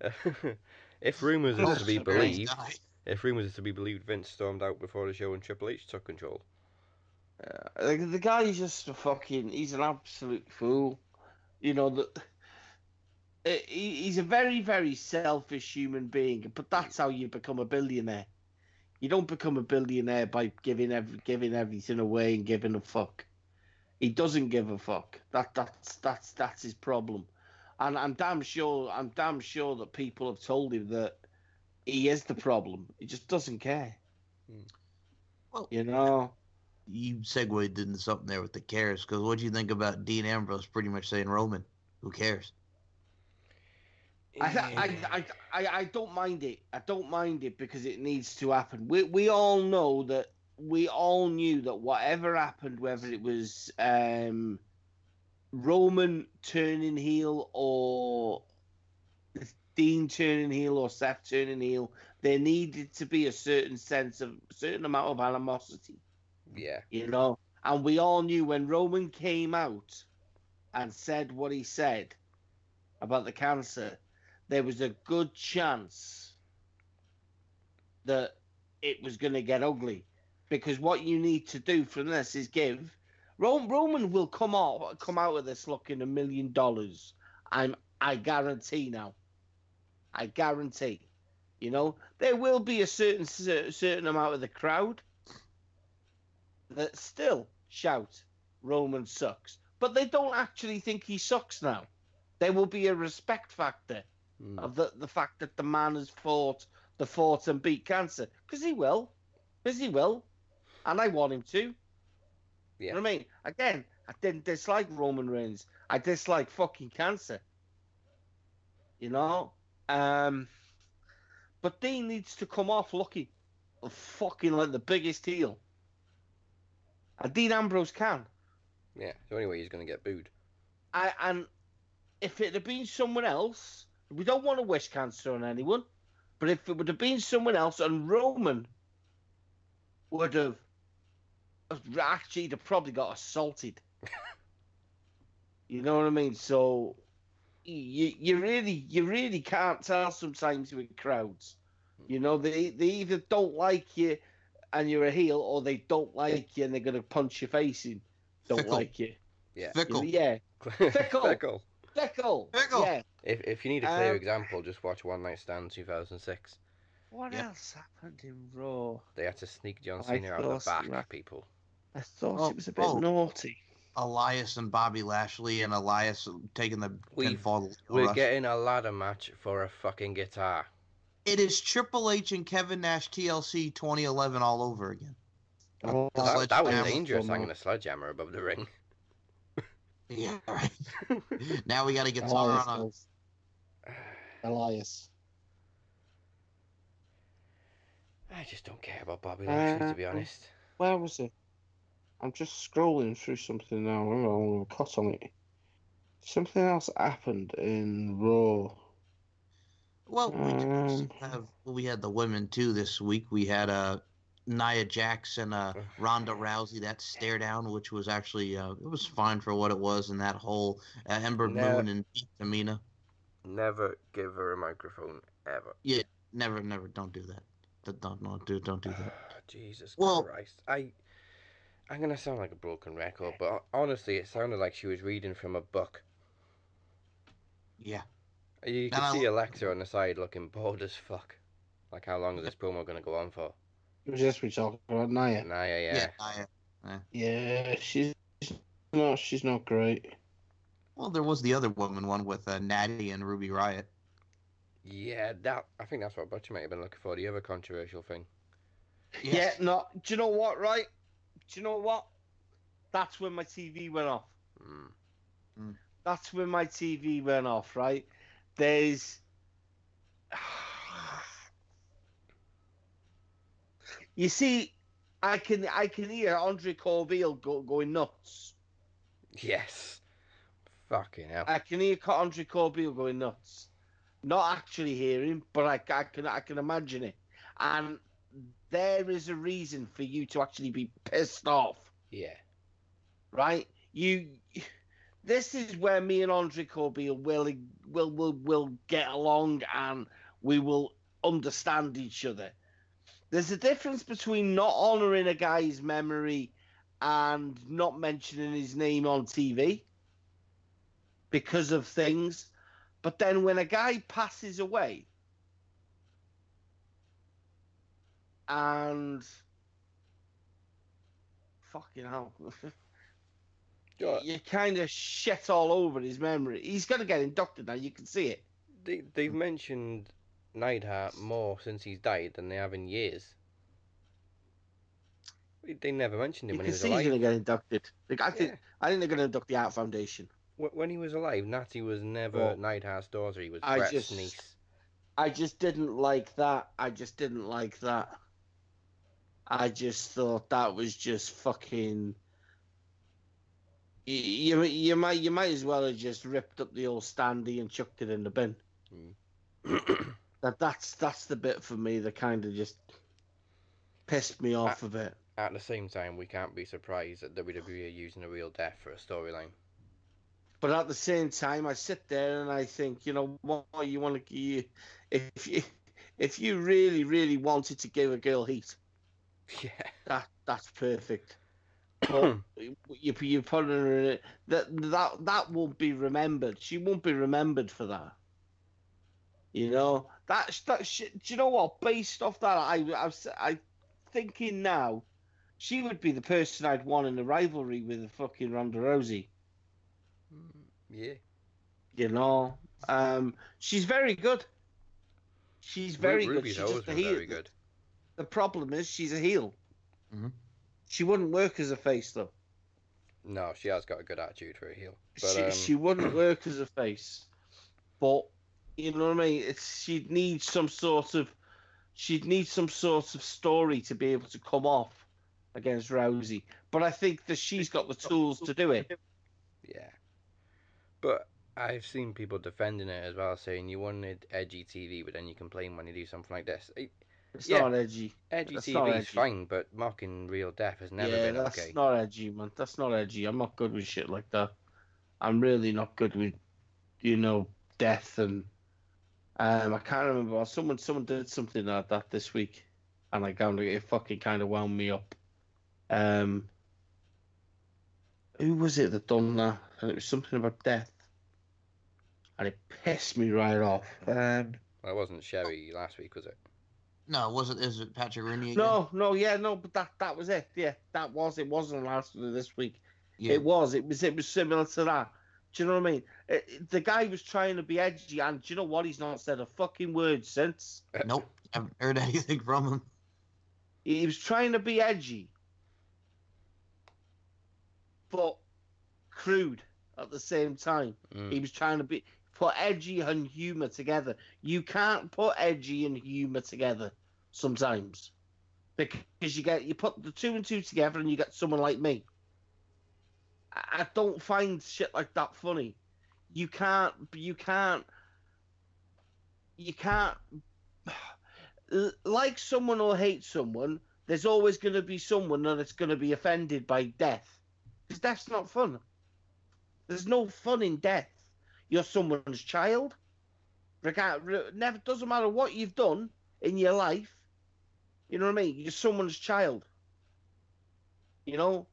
Speaker 2: *laughs* if rumours are to be believed, if rumours is to be believed, Vince stormed out before the show and Triple H took control.
Speaker 3: uh, the, the guy's just a fucking. He's an absolute fool. You know that. He, he's a very, very selfish human being, but that's how you become a billionaire. You don't become a billionaire by giving every, giving everything away and giving a fuck. He doesn't give a fuck. That that's that's that's his problem, and I'm damn sure I'm damn sure that people have told him that he is the problem. He just doesn't care.
Speaker 4: Well-
Speaker 3: you know.
Speaker 4: You segued into something there with the cares, because what do you think about Dean Ambrose pretty much saying Roman? Who cares?
Speaker 3: I, I, I, I, I don't mind it. I don't mind it because it needs to happen. We, we all know that we all knew that whatever happened, whether it was um, Roman turning heel or Dean turning heel or Seth turning heel, there needed to be a certain sense of certain amount of animosity,
Speaker 2: Yeah.
Speaker 3: you know. And we all knew when Roman came out and said what he said about the cancer, there was a good chance that it was going to get ugly. Because what you need to do from this is give Roman will come out come out of this looking a million dollars. I'm I guarantee now. I guarantee. You know there will be a certain certain amount of the crowd that still shout Roman sucks, but they don't actually think he sucks now. There will be a respect factor
Speaker 2: Mm.
Speaker 3: of the, the fact that the man has fought the fought and beat cancer because he will, because he will, and I want him to. You know what I mean? Again, I didn't dislike Roman Reigns. I dislike fucking cancer. You know, um, but Dean needs to come off looking fucking like the biggest heel. And Dean Ambrose can.
Speaker 2: Yeah. The only way he's going to get booed.
Speaker 3: I, and if it had been someone else, we don't want to wish cancer on anyone, but if it would have been someone else and Roman would have actually he'd have probably got assaulted. *laughs* you know what I mean? So you you really you really can't tell sometimes with crowds. You know, they they either don't like you and you're a heel or they don't like you and they're gonna punch your face in. Don't
Speaker 4: Fickle.
Speaker 3: like you.
Speaker 2: Yeah.
Speaker 4: Fickle.
Speaker 3: Yeah. *laughs* Fickle.
Speaker 2: Fickle.
Speaker 3: Fickle.
Speaker 4: Fickle.
Speaker 3: Yeah.
Speaker 2: If, if you need a clear
Speaker 3: Um,
Speaker 2: example, just watch One Night Stand 2006.
Speaker 3: What
Speaker 4: Yeah.
Speaker 3: else happened in Raw?
Speaker 2: They had to sneak John Cena out the
Speaker 3: thought-
Speaker 2: back,
Speaker 3: right.
Speaker 2: people.
Speaker 3: I thought
Speaker 4: Oh,
Speaker 3: it was a bit
Speaker 4: oh.
Speaker 3: naughty.
Speaker 4: Elias and Bobby Lashley and Elias taking the
Speaker 2: We've-
Speaker 4: pinfall.
Speaker 2: We're
Speaker 4: rush.
Speaker 2: getting a ladder match for a fucking guitar.
Speaker 4: It is Triple H and Kevin Nash TLC 2011 all over again.
Speaker 3: Oh,
Speaker 2: That, that was
Speaker 4: sledgehammer
Speaker 2: dangerous,
Speaker 3: from, uh,
Speaker 2: hanging a sledgehammer above the ring.
Speaker 4: Yeah, right. *laughs* now we got a guitar
Speaker 3: Elias.
Speaker 4: on a.
Speaker 3: Elias.
Speaker 2: I just don't care about Bobby Lashley, to be
Speaker 3: Uh,
Speaker 2: honest.
Speaker 3: Where was it? I'm just scrolling through something now. I'm gonna cut on it. Something else happened in Raw.
Speaker 4: Well, we
Speaker 3: Um,
Speaker 4: have we had the women too this week. We had uh, Nia Jax and uh, Ronda Rousey that stare down, which was actually uh, it was fine for what it was, and that whole uh, Ember
Speaker 2: No.
Speaker 4: Moon and Pete Tamina.
Speaker 2: Never give her a microphone, ever.
Speaker 4: Yeah, never, never, don't do that. Don't, don't, don't do, don't do that. *sighs*
Speaker 2: Jesus
Speaker 4: Well-
Speaker 2: Christ. I, I'm going to sound like a broken record, but honestly, it sounded like she was reading from a book.
Speaker 4: Yeah,
Speaker 2: You
Speaker 4: And
Speaker 2: could
Speaker 4: I-
Speaker 2: see Alexa on the side looking bored as fuck. Like, how long is this promo going to go on for?
Speaker 3: It was just we talking about Nia.
Speaker 2: Nah, yeah,
Speaker 4: yeah.
Speaker 2: yeah.
Speaker 3: Yeah, she's no, she's not great.
Speaker 4: Well, there was the other woman one with uh, Natty and Ruby Riott.
Speaker 2: Yeah, that. I think that's what Butcher might have been looking for. The other controversial thing.
Speaker 4: Yes.
Speaker 3: Yeah, no. Do you know what? Right? Do you know what? That's when my TV went off.
Speaker 2: Mm.
Speaker 3: That's when my TV went off. Right? There's. *sighs* You see, I can I can hear Andre Corbeil go, going nuts.
Speaker 2: Yes. Fucking hell.
Speaker 3: I can hear Andre Corbeil going nuts. Not actually hearing, but I, I can I can imagine it. And there is a reason for you to actually be pissed off,
Speaker 2: Yeah.
Speaker 3: right? You, this is where me and Andre Corby will will will will get along and we will understand each other. There's a difference between not honouring a guy's memory and not mentioning his name on TV because of things. But then when a guy passes away and fucking hell, you kind of shit all over his memory. He's going to get inducted now. You can see it.
Speaker 2: They, they've mentioned Neidhart more since he's died than they have in years. They never mentioned him
Speaker 3: You
Speaker 2: when he was
Speaker 3: see he's going to get inducted. Like, I think
Speaker 2: Yeah.
Speaker 3: I think they're going to induct the Hart Foundation.
Speaker 2: When he was alive, Natty was never
Speaker 3: Well,
Speaker 2: Neidhart's daughter. He was
Speaker 3: I
Speaker 2: Bret's
Speaker 3: just-
Speaker 2: niece.
Speaker 3: I just didn't like that. I just didn't like that. I just thought that was just fucking. You, you, you might you might as well have just ripped up the old standee and chucked it in the bin. Mm. *clears throat* That that's that's the bit for me that kind of just pissed me off a bit.
Speaker 2: At the same time, we can't be surprised that WWE are using a real death for a storyline.
Speaker 3: But at the same time, I sit there and I think, you know, what you want to give if you if you really really wanted to give a girl heat, *laughs*
Speaker 2: Yeah.
Speaker 3: that that's perfect. *clears throat* But you you put her in it that that that won't be remembered. She won't be remembered for that. You know that that shit. Do you know what? Based off that, I I was I thinking now, she would be the person I'd want in a rivalry with the fucking Ronda Rousey.
Speaker 2: Yeah.
Speaker 3: You know, um, she's very good. She's very
Speaker 2: Ru-
Speaker 3: good. She's just a
Speaker 2: been
Speaker 3: heel.
Speaker 2: very good.
Speaker 3: The problem is she's a heel.
Speaker 4: Mhm.
Speaker 3: She wouldn't work as a face though.
Speaker 2: No, she has got a good attitude for a heel. But
Speaker 3: she,
Speaker 2: um,
Speaker 3: she wouldn't work as a face, but you know what I mean. It's, she'd need some sort of, she'd need some sort of story to be able to come off against Rousey. But I think that she's got the tools to do it.
Speaker 2: yeah. But I've seen people defending it as well, saying you wanted edgy TV, but then you complain when you do something like this. Eh,
Speaker 3: It's
Speaker 2: Yeah.
Speaker 3: not edgy.
Speaker 2: Edgy
Speaker 3: That's
Speaker 2: TV is fine, but mocking real death has never
Speaker 3: yeah,
Speaker 2: been
Speaker 3: that's
Speaker 2: okay.
Speaker 3: not edgy, man. That's not edgy. I'm not good with shit like that. I'm really not good with, you know, death and. Um, I can't remember. Someone, someone did something like that this week, and I found it, it fucking kind of wound me up. Um, who was it that done that? And it was something about death, and it pissed me right off. Um,
Speaker 2: Well, it wasn't Sherry last week, was it?
Speaker 4: No, was it? Is it Patrick Rooney? Again?
Speaker 3: no, no, yeah, no, but that that was it. Yeah, that was. It wasn't last week, this week.
Speaker 4: Yeah.
Speaker 3: It was. It was. It was similar to that. Do you know what I mean? It, it- the guy was trying to be edgy, and do you know what? He's not said a fucking word since.
Speaker 4: Nope. I haven't heard anything from him.
Speaker 3: He was trying to be edgy, but crude at the same time.
Speaker 2: Mm.
Speaker 3: He was trying to be put edgy and humor together. You can't put edgy and humor together sometimes because you get you put the two and two together and you get someone like me. I don't find shit like that funny. You can't. You can't. You can't. *sighs* Like someone or hate someone. There's always going to be someone that's going to be offended by death, because death's not fun. There's no fun in death. You're someone's child. Never doesn't matter what you've done in your life. You know what I mean? You're someone's child. You know,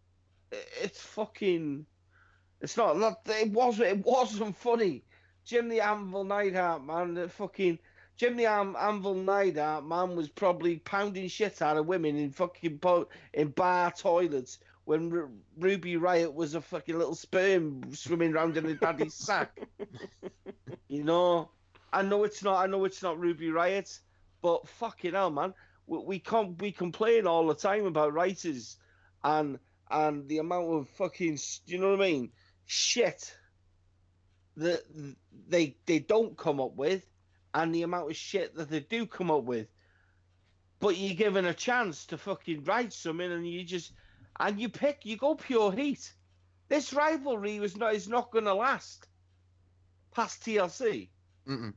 Speaker 3: it's fucking. It's not. not it wasn't. It wasn't funny. Jim the Anvil Neidhart, man. The fucking Jim the Am- Anvil Neidhart, man, was probably pounding shit out of women in fucking po- in bar toilets when Ru Ruby Riott was a fucking little sperm swimming around in his daddy's sack. *laughs* You know, I know it's not. I know it's not Ruby Riott, but fucking hell, man, we we, com- we complain all the time about writers and and the amount of fucking, you know what I mean, shit that they they don't come up with, and the amount of shit that they do come up with. But you're given a chance to fucking write something, and you just and you pick, you go pure heat. This rivalry was not is not going to last past TLC.
Speaker 4: Mm-mm.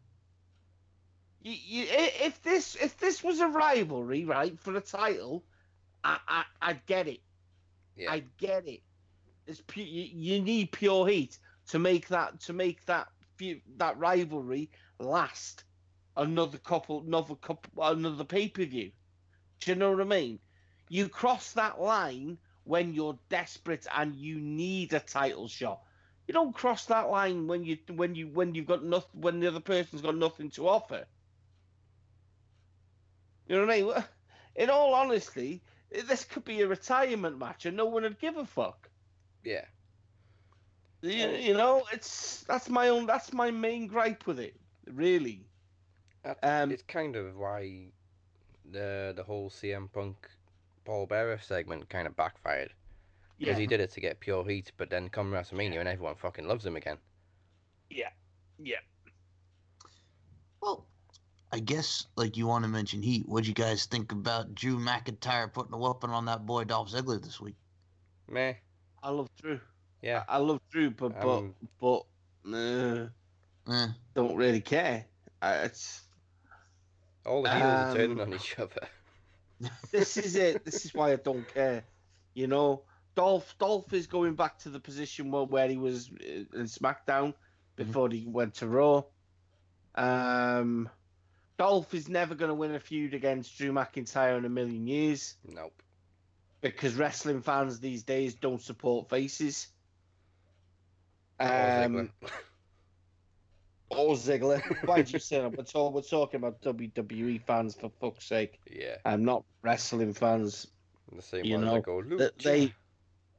Speaker 3: You, you, if this if this was a rivalry, right, for a title, I, I I'd get it.
Speaker 2: Yeah.
Speaker 3: I get it. It's pu- you, you need pure heat to make that to make that that rivalry last another couple another couple another pay per view. Do you know what I mean? You cross that line when you're desperate and you need a title shot. You don't cross that line when you when you when you've got nothing when the other person's got nothing to offer. You know what I mean? *laughs* In all honesty, this could be a retirement match and no one would give a fuck.
Speaker 2: Yeah.
Speaker 3: You, you know, it's that's my own that's my main gripe with it, really. Um,
Speaker 2: it's kind of why the the whole CM Punk Paul Bearer segment kind of backfired because
Speaker 3: Yeah,
Speaker 2: he did it to get pure heat, but then come WrestleMania and everyone fucking loves him again.
Speaker 3: yeah, yeah.
Speaker 4: Well, I guess like you want to mention Heat. What'd you guys think about Drew McIntyre putting a weapon on that boy Dolph Ziggler this week?
Speaker 2: Meh.
Speaker 3: I love Drew.
Speaker 2: Yeah.
Speaker 3: I love Drew, but but
Speaker 2: Um,
Speaker 3: but uh,
Speaker 4: Eh,
Speaker 3: don't really care. Uh, it's
Speaker 2: All the heels are turning
Speaker 3: Um,
Speaker 2: on each other.
Speaker 3: This is it. This is why I don't care. You know, Dolph Dolph is going back to the position where, where he was in SmackDown before he went to Raw. Um, Dolph is never going to win a feud against Drew McIntyre in a million years
Speaker 2: Nope.
Speaker 3: because wrestling fans these days don't support faces. Um. *laughs* or Ziggler. *laughs* Why did you say that? We're, talk, we're talking about WWE fans for fuck's sake.
Speaker 2: yeah.
Speaker 3: I'm not wrestling fans.
Speaker 2: The same
Speaker 3: you know,
Speaker 2: go,
Speaker 3: that they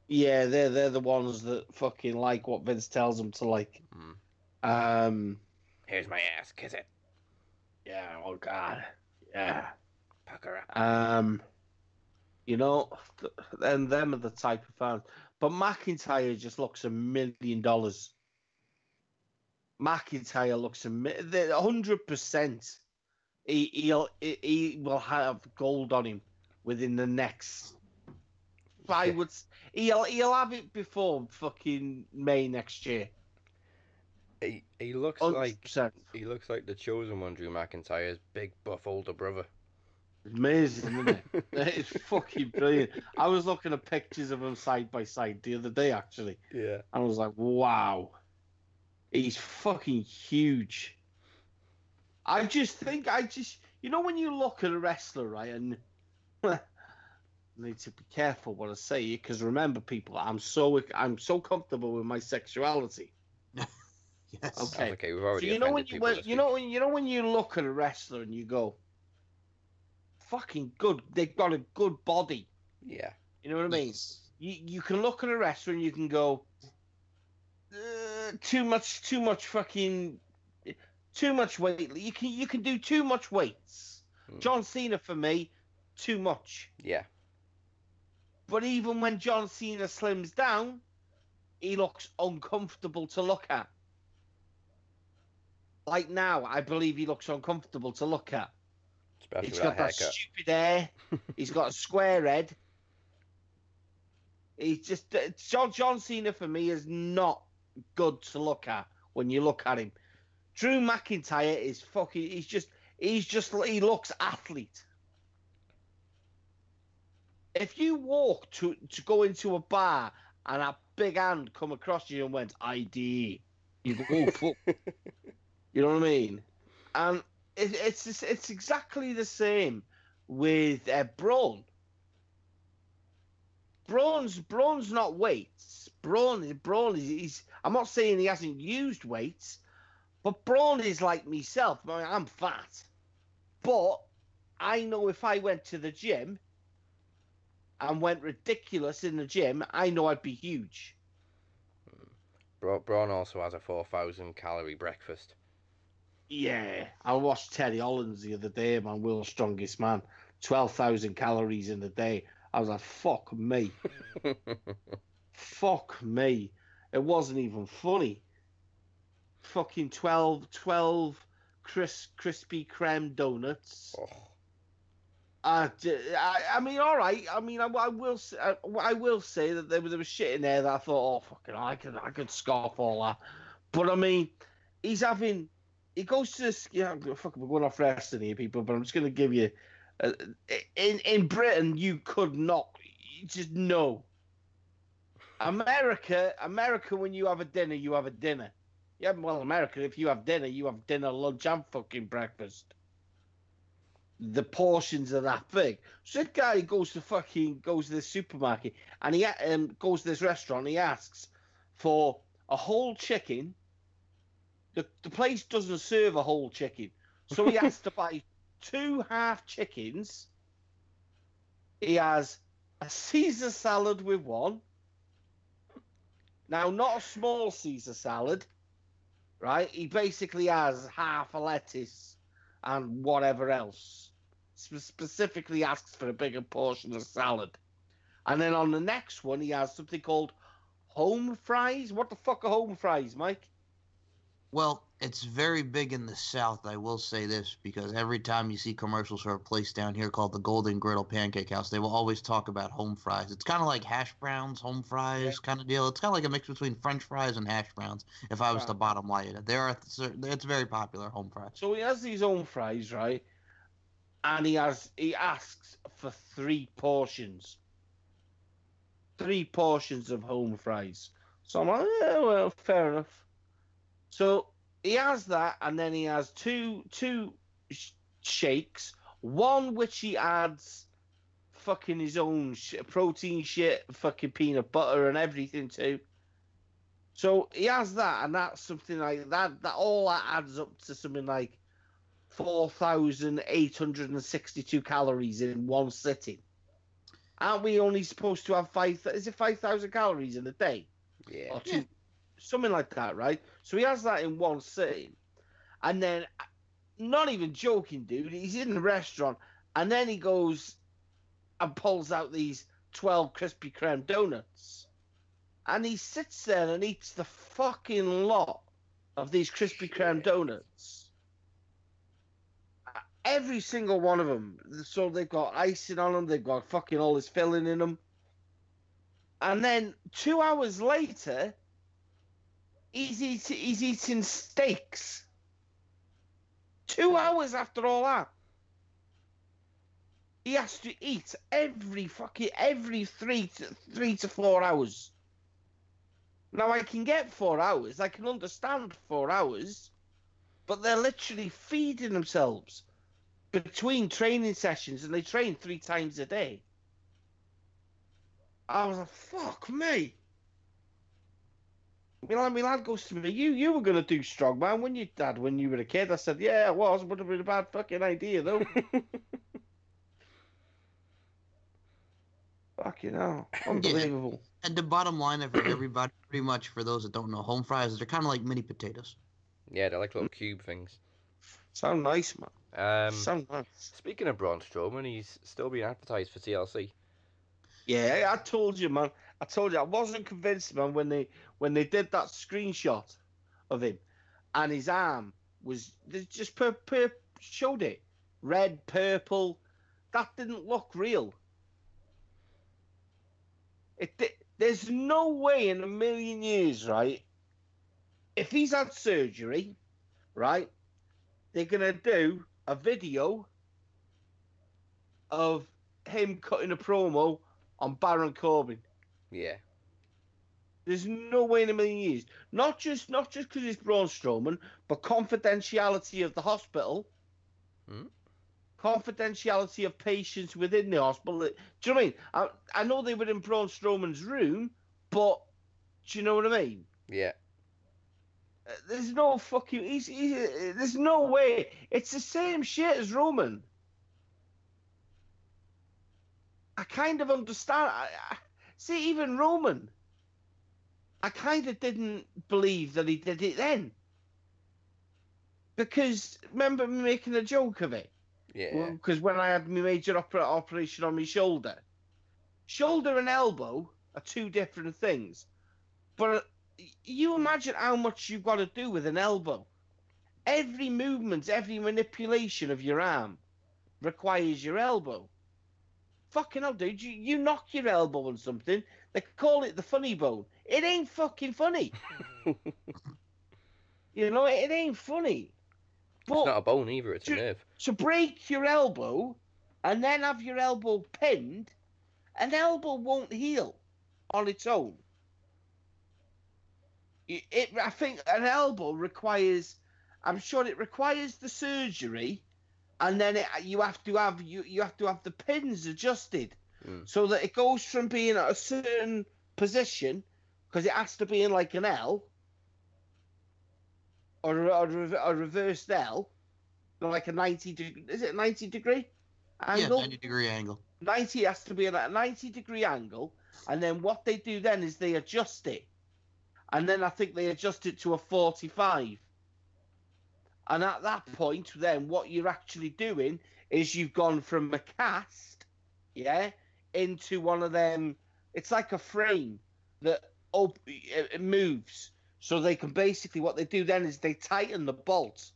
Speaker 3: yeah they're they're the ones that fucking like what Vince tells them to like
Speaker 2: Mm.
Speaker 3: um
Speaker 2: Here's my ass, kiss it.
Speaker 3: yeah oh god yeah
Speaker 2: Pucker up.
Speaker 3: um you know th- and them are the type of fans but McIntyre just looks a million dollars McIntyre looks a mi- the- a hundred percent he he'll he, will have gold on him within the next I
Speaker 2: Yeah.
Speaker 3: would he'll he'll have it before fucking May next year.
Speaker 2: He, he looks
Speaker 3: Hundred
Speaker 2: like he looks like the chosen one, Drew McIntyre's big buff older brother.
Speaker 3: Amazing, isn't it? *laughs* it's fucking brilliant. I was looking at pictures of him side by side the other day actually.
Speaker 2: Yeah.
Speaker 3: And I was like, wow. He's fucking huge. I just think I just you know when you look at a wrestler, right, and I *laughs* need to be careful what I say because remember people, I'm so I'm so comfortable with my sexuality. *laughs*
Speaker 4: yes.
Speaker 3: Okay.
Speaker 2: Okay, we've already.
Speaker 3: So you know when you when, you know when you know when you look at a wrestler and you go, fucking good. They've got a good body.
Speaker 2: Yeah.
Speaker 3: You know what I mean? You you can look at a wrestler and you can go, too much, too much fucking, too much weight. You can you can do too much weights.
Speaker 2: Hmm.
Speaker 3: John Cena for me, too much.
Speaker 2: Yeah.
Speaker 3: But even when John Cena slims down, he looks uncomfortable to look at. Like now, I believe he looks uncomfortable to look at.
Speaker 2: Especially
Speaker 3: He's got
Speaker 2: that
Speaker 3: that stupid hair. *laughs* He's got a square head. He's just John John Cena for me is not good to look at when you look at him. Drew McIntyre is fucking. He's just. He's just. He looks athlete. If you walk to to go into a bar and a big hand come across you and went ID, you go oh fuck. *laughs* you know what I mean? And it, it's it's exactly the same with uh, Braun. Braun's Braun's not weights. Braun Braun is he's. I'm not saying he hasn't used weights, but Braun is like myself. I mean, I'm fat, but I know if I went to the gym and went ridiculous in the gym, I know I'd be huge.
Speaker 2: Bra- Braun also has a 4,000 calorie breakfast.
Speaker 3: Yeah, I watched Terry Hollands the other day, man, world's strongest man. 12,000 calories in a day. I was like, fuck me. *laughs* fuck me. It wasn't even funny. Fucking 12, 12 cris- Krispy Kreme donuts.
Speaker 2: oh,
Speaker 3: I, I, I mean, all right. I mean, I, I will, s- I, I will say that there was, there was shit in there that I thought, oh fucking, I could, I could scoff all that. But I mean, he's having, he goes to this. Yeah, fucking, we're going off wrestling here, people. But I'm just going to give you, uh, in in Britain, you could not, you just no. America, America, when you have a dinner, you have a dinner. Yeah, well, America, if you have dinner, you have dinner, lunch, and fucking breakfast the portions are that big. So this guy goes to fucking goes to the supermarket and he um, goes to this restaurant. He asks for a whole chicken. The the place doesn't serve a whole chicken, so he has to *laughs* buy two half chickens. He has a Caesar salad with one. Now, not a small Caesar salad, right? He basically has half a lettuce and whatever else. Spe- specifically asks for a bigger portion of salad. And then on the next one, he has something called home fries. What the fuck are home fries, Mike?
Speaker 4: Well, it's very big in the South. I will say this because every time you see commercials for a place down here called the Golden Griddle Pancake House, they will always talk about home fries. It's kind of like hash browns, home fries
Speaker 3: Yeah.
Speaker 4: kind of deal. It's kind of like a mix between French fries and hash browns. If I was to bottom line it, there are it's very popular home fries.
Speaker 3: So he has these own fries, right? And he has he asks for three portions. Three portions of home fries. So I'm like, yeah, well, fair enough. So he has that, and then he has two two sh- shakes. One which he adds fucking his own sh- protein shit, fucking peanut butter and everything to. So he has that, and that's something like that. That all that adds up to something like four thousand eight hundred and sixty-two calories in one sitting. Aren't we only supposed to have five? Is it five thousand calories in a day?
Speaker 2: Yeah.
Speaker 3: or two, something like that, right? So he has that in one sitting, and then, not even joking, dude, he's in the restaurant, and then he goes and pulls out these twelve Krispy Kreme donuts, and he sits there and eats the fucking lot of these Krispy Kreme donuts. Every single one of them. So they've got icing on them. They've got fucking all this filling in them. And then two hours later, he's, he's eating steaks. Two hours after all that. He has to eat every fucking every three to three to four hours. Now I can get four hours, I can understand four hours, but they're literally feeding themselves between training sessions and they train three times a day. I was like, fuck me. My lad, my lad goes to me, you you were gonna do strongman, when you dad when you were a kid? I said, Yeah, I was, would have been a bad fucking idea though. *laughs* fucking hell. *laughs* Unbelievable.
Speaker 4: And the bottom line of everybody, pretty much for those that don't know, home fries they're kind of like mini potatoes.
Speaker 2: Yeah, they're like little cube things.
Speaker 3: Sound nice, man.
Speaker 2: Um,
Speaker 3: Sound nice.
Speaker 2: speaking of Braun Strowman, he's still being advertised for TLC.
Speaker 3: Yeah, I told you, man. I told you I wasn't convinced, man, when they when they did that screenshot of him, and his arm was just per, per showed it red, purple. That didn't look real. It there's no way in a million years, right? If he's had surgery, right, they're gonna do a video of him cutting a promo on Baron Corbin.
Speaker 2: Yeah.
Speaker 3: There's no way in a million years. Not just not just because it's Braun Strowman, but confidentiality of the hospital.
Speaker 2: Hmm.
Speaker 3: Confidentiality of patients within the hospital. Do you know what I mean? I, I know they were in Braun Strowman's room, but do you know what I mean?
Speaker 2: Yeah.
Speaker 3: Uh, There's no fucking. He's, he's, uh, there's no way. It's the same shit as Roman. I kind of understand. I, I, see, even Roman, I kind of didn't believe that he did it then. Because remember me making a joke of it?
Speaker 2: Yeah.
Speaker 3: Because when I had my major opera, operation on my shoulder, shoulder and elbow are two different things. But uh, you imagine how much you've got to do with an elbow. Every movement, every manipulation of your arm requires your elbow. Fucking hell, dude, you, you knock your elbow on something, they call it the funny bone. It ain't fucking funny. *laughs* you know, it ain't funny. But
Speaker 2: It's not a bone either, it's a nerve.
Speaker 3: to break your elbow and then have your elbow pinned, an elbow won't heal on its own. It, it, I think an elbow requires, I'm sure it requires the surgery, and then it, you have to have you, you have to have the pins adjusted
Speaker 2: Mm.
Speaker 3: so that it goes from being at a certain position because it has to be in like an L or a, or a, reversed L, like a 90 degree. Is it 90 degree angle?
Speaker 4: Yeah, 90 degree angle.
Speaker 3: 90 has to be at a 90 degree angle, and then what they do then is they adjust it. And then I think they adjust it to a 45. And at that point, then what you're actually doing is you've gone from a cast, yeah, into one of them. It's like a frame that op- it moves So they can basically what they do then is they tighten the bolt.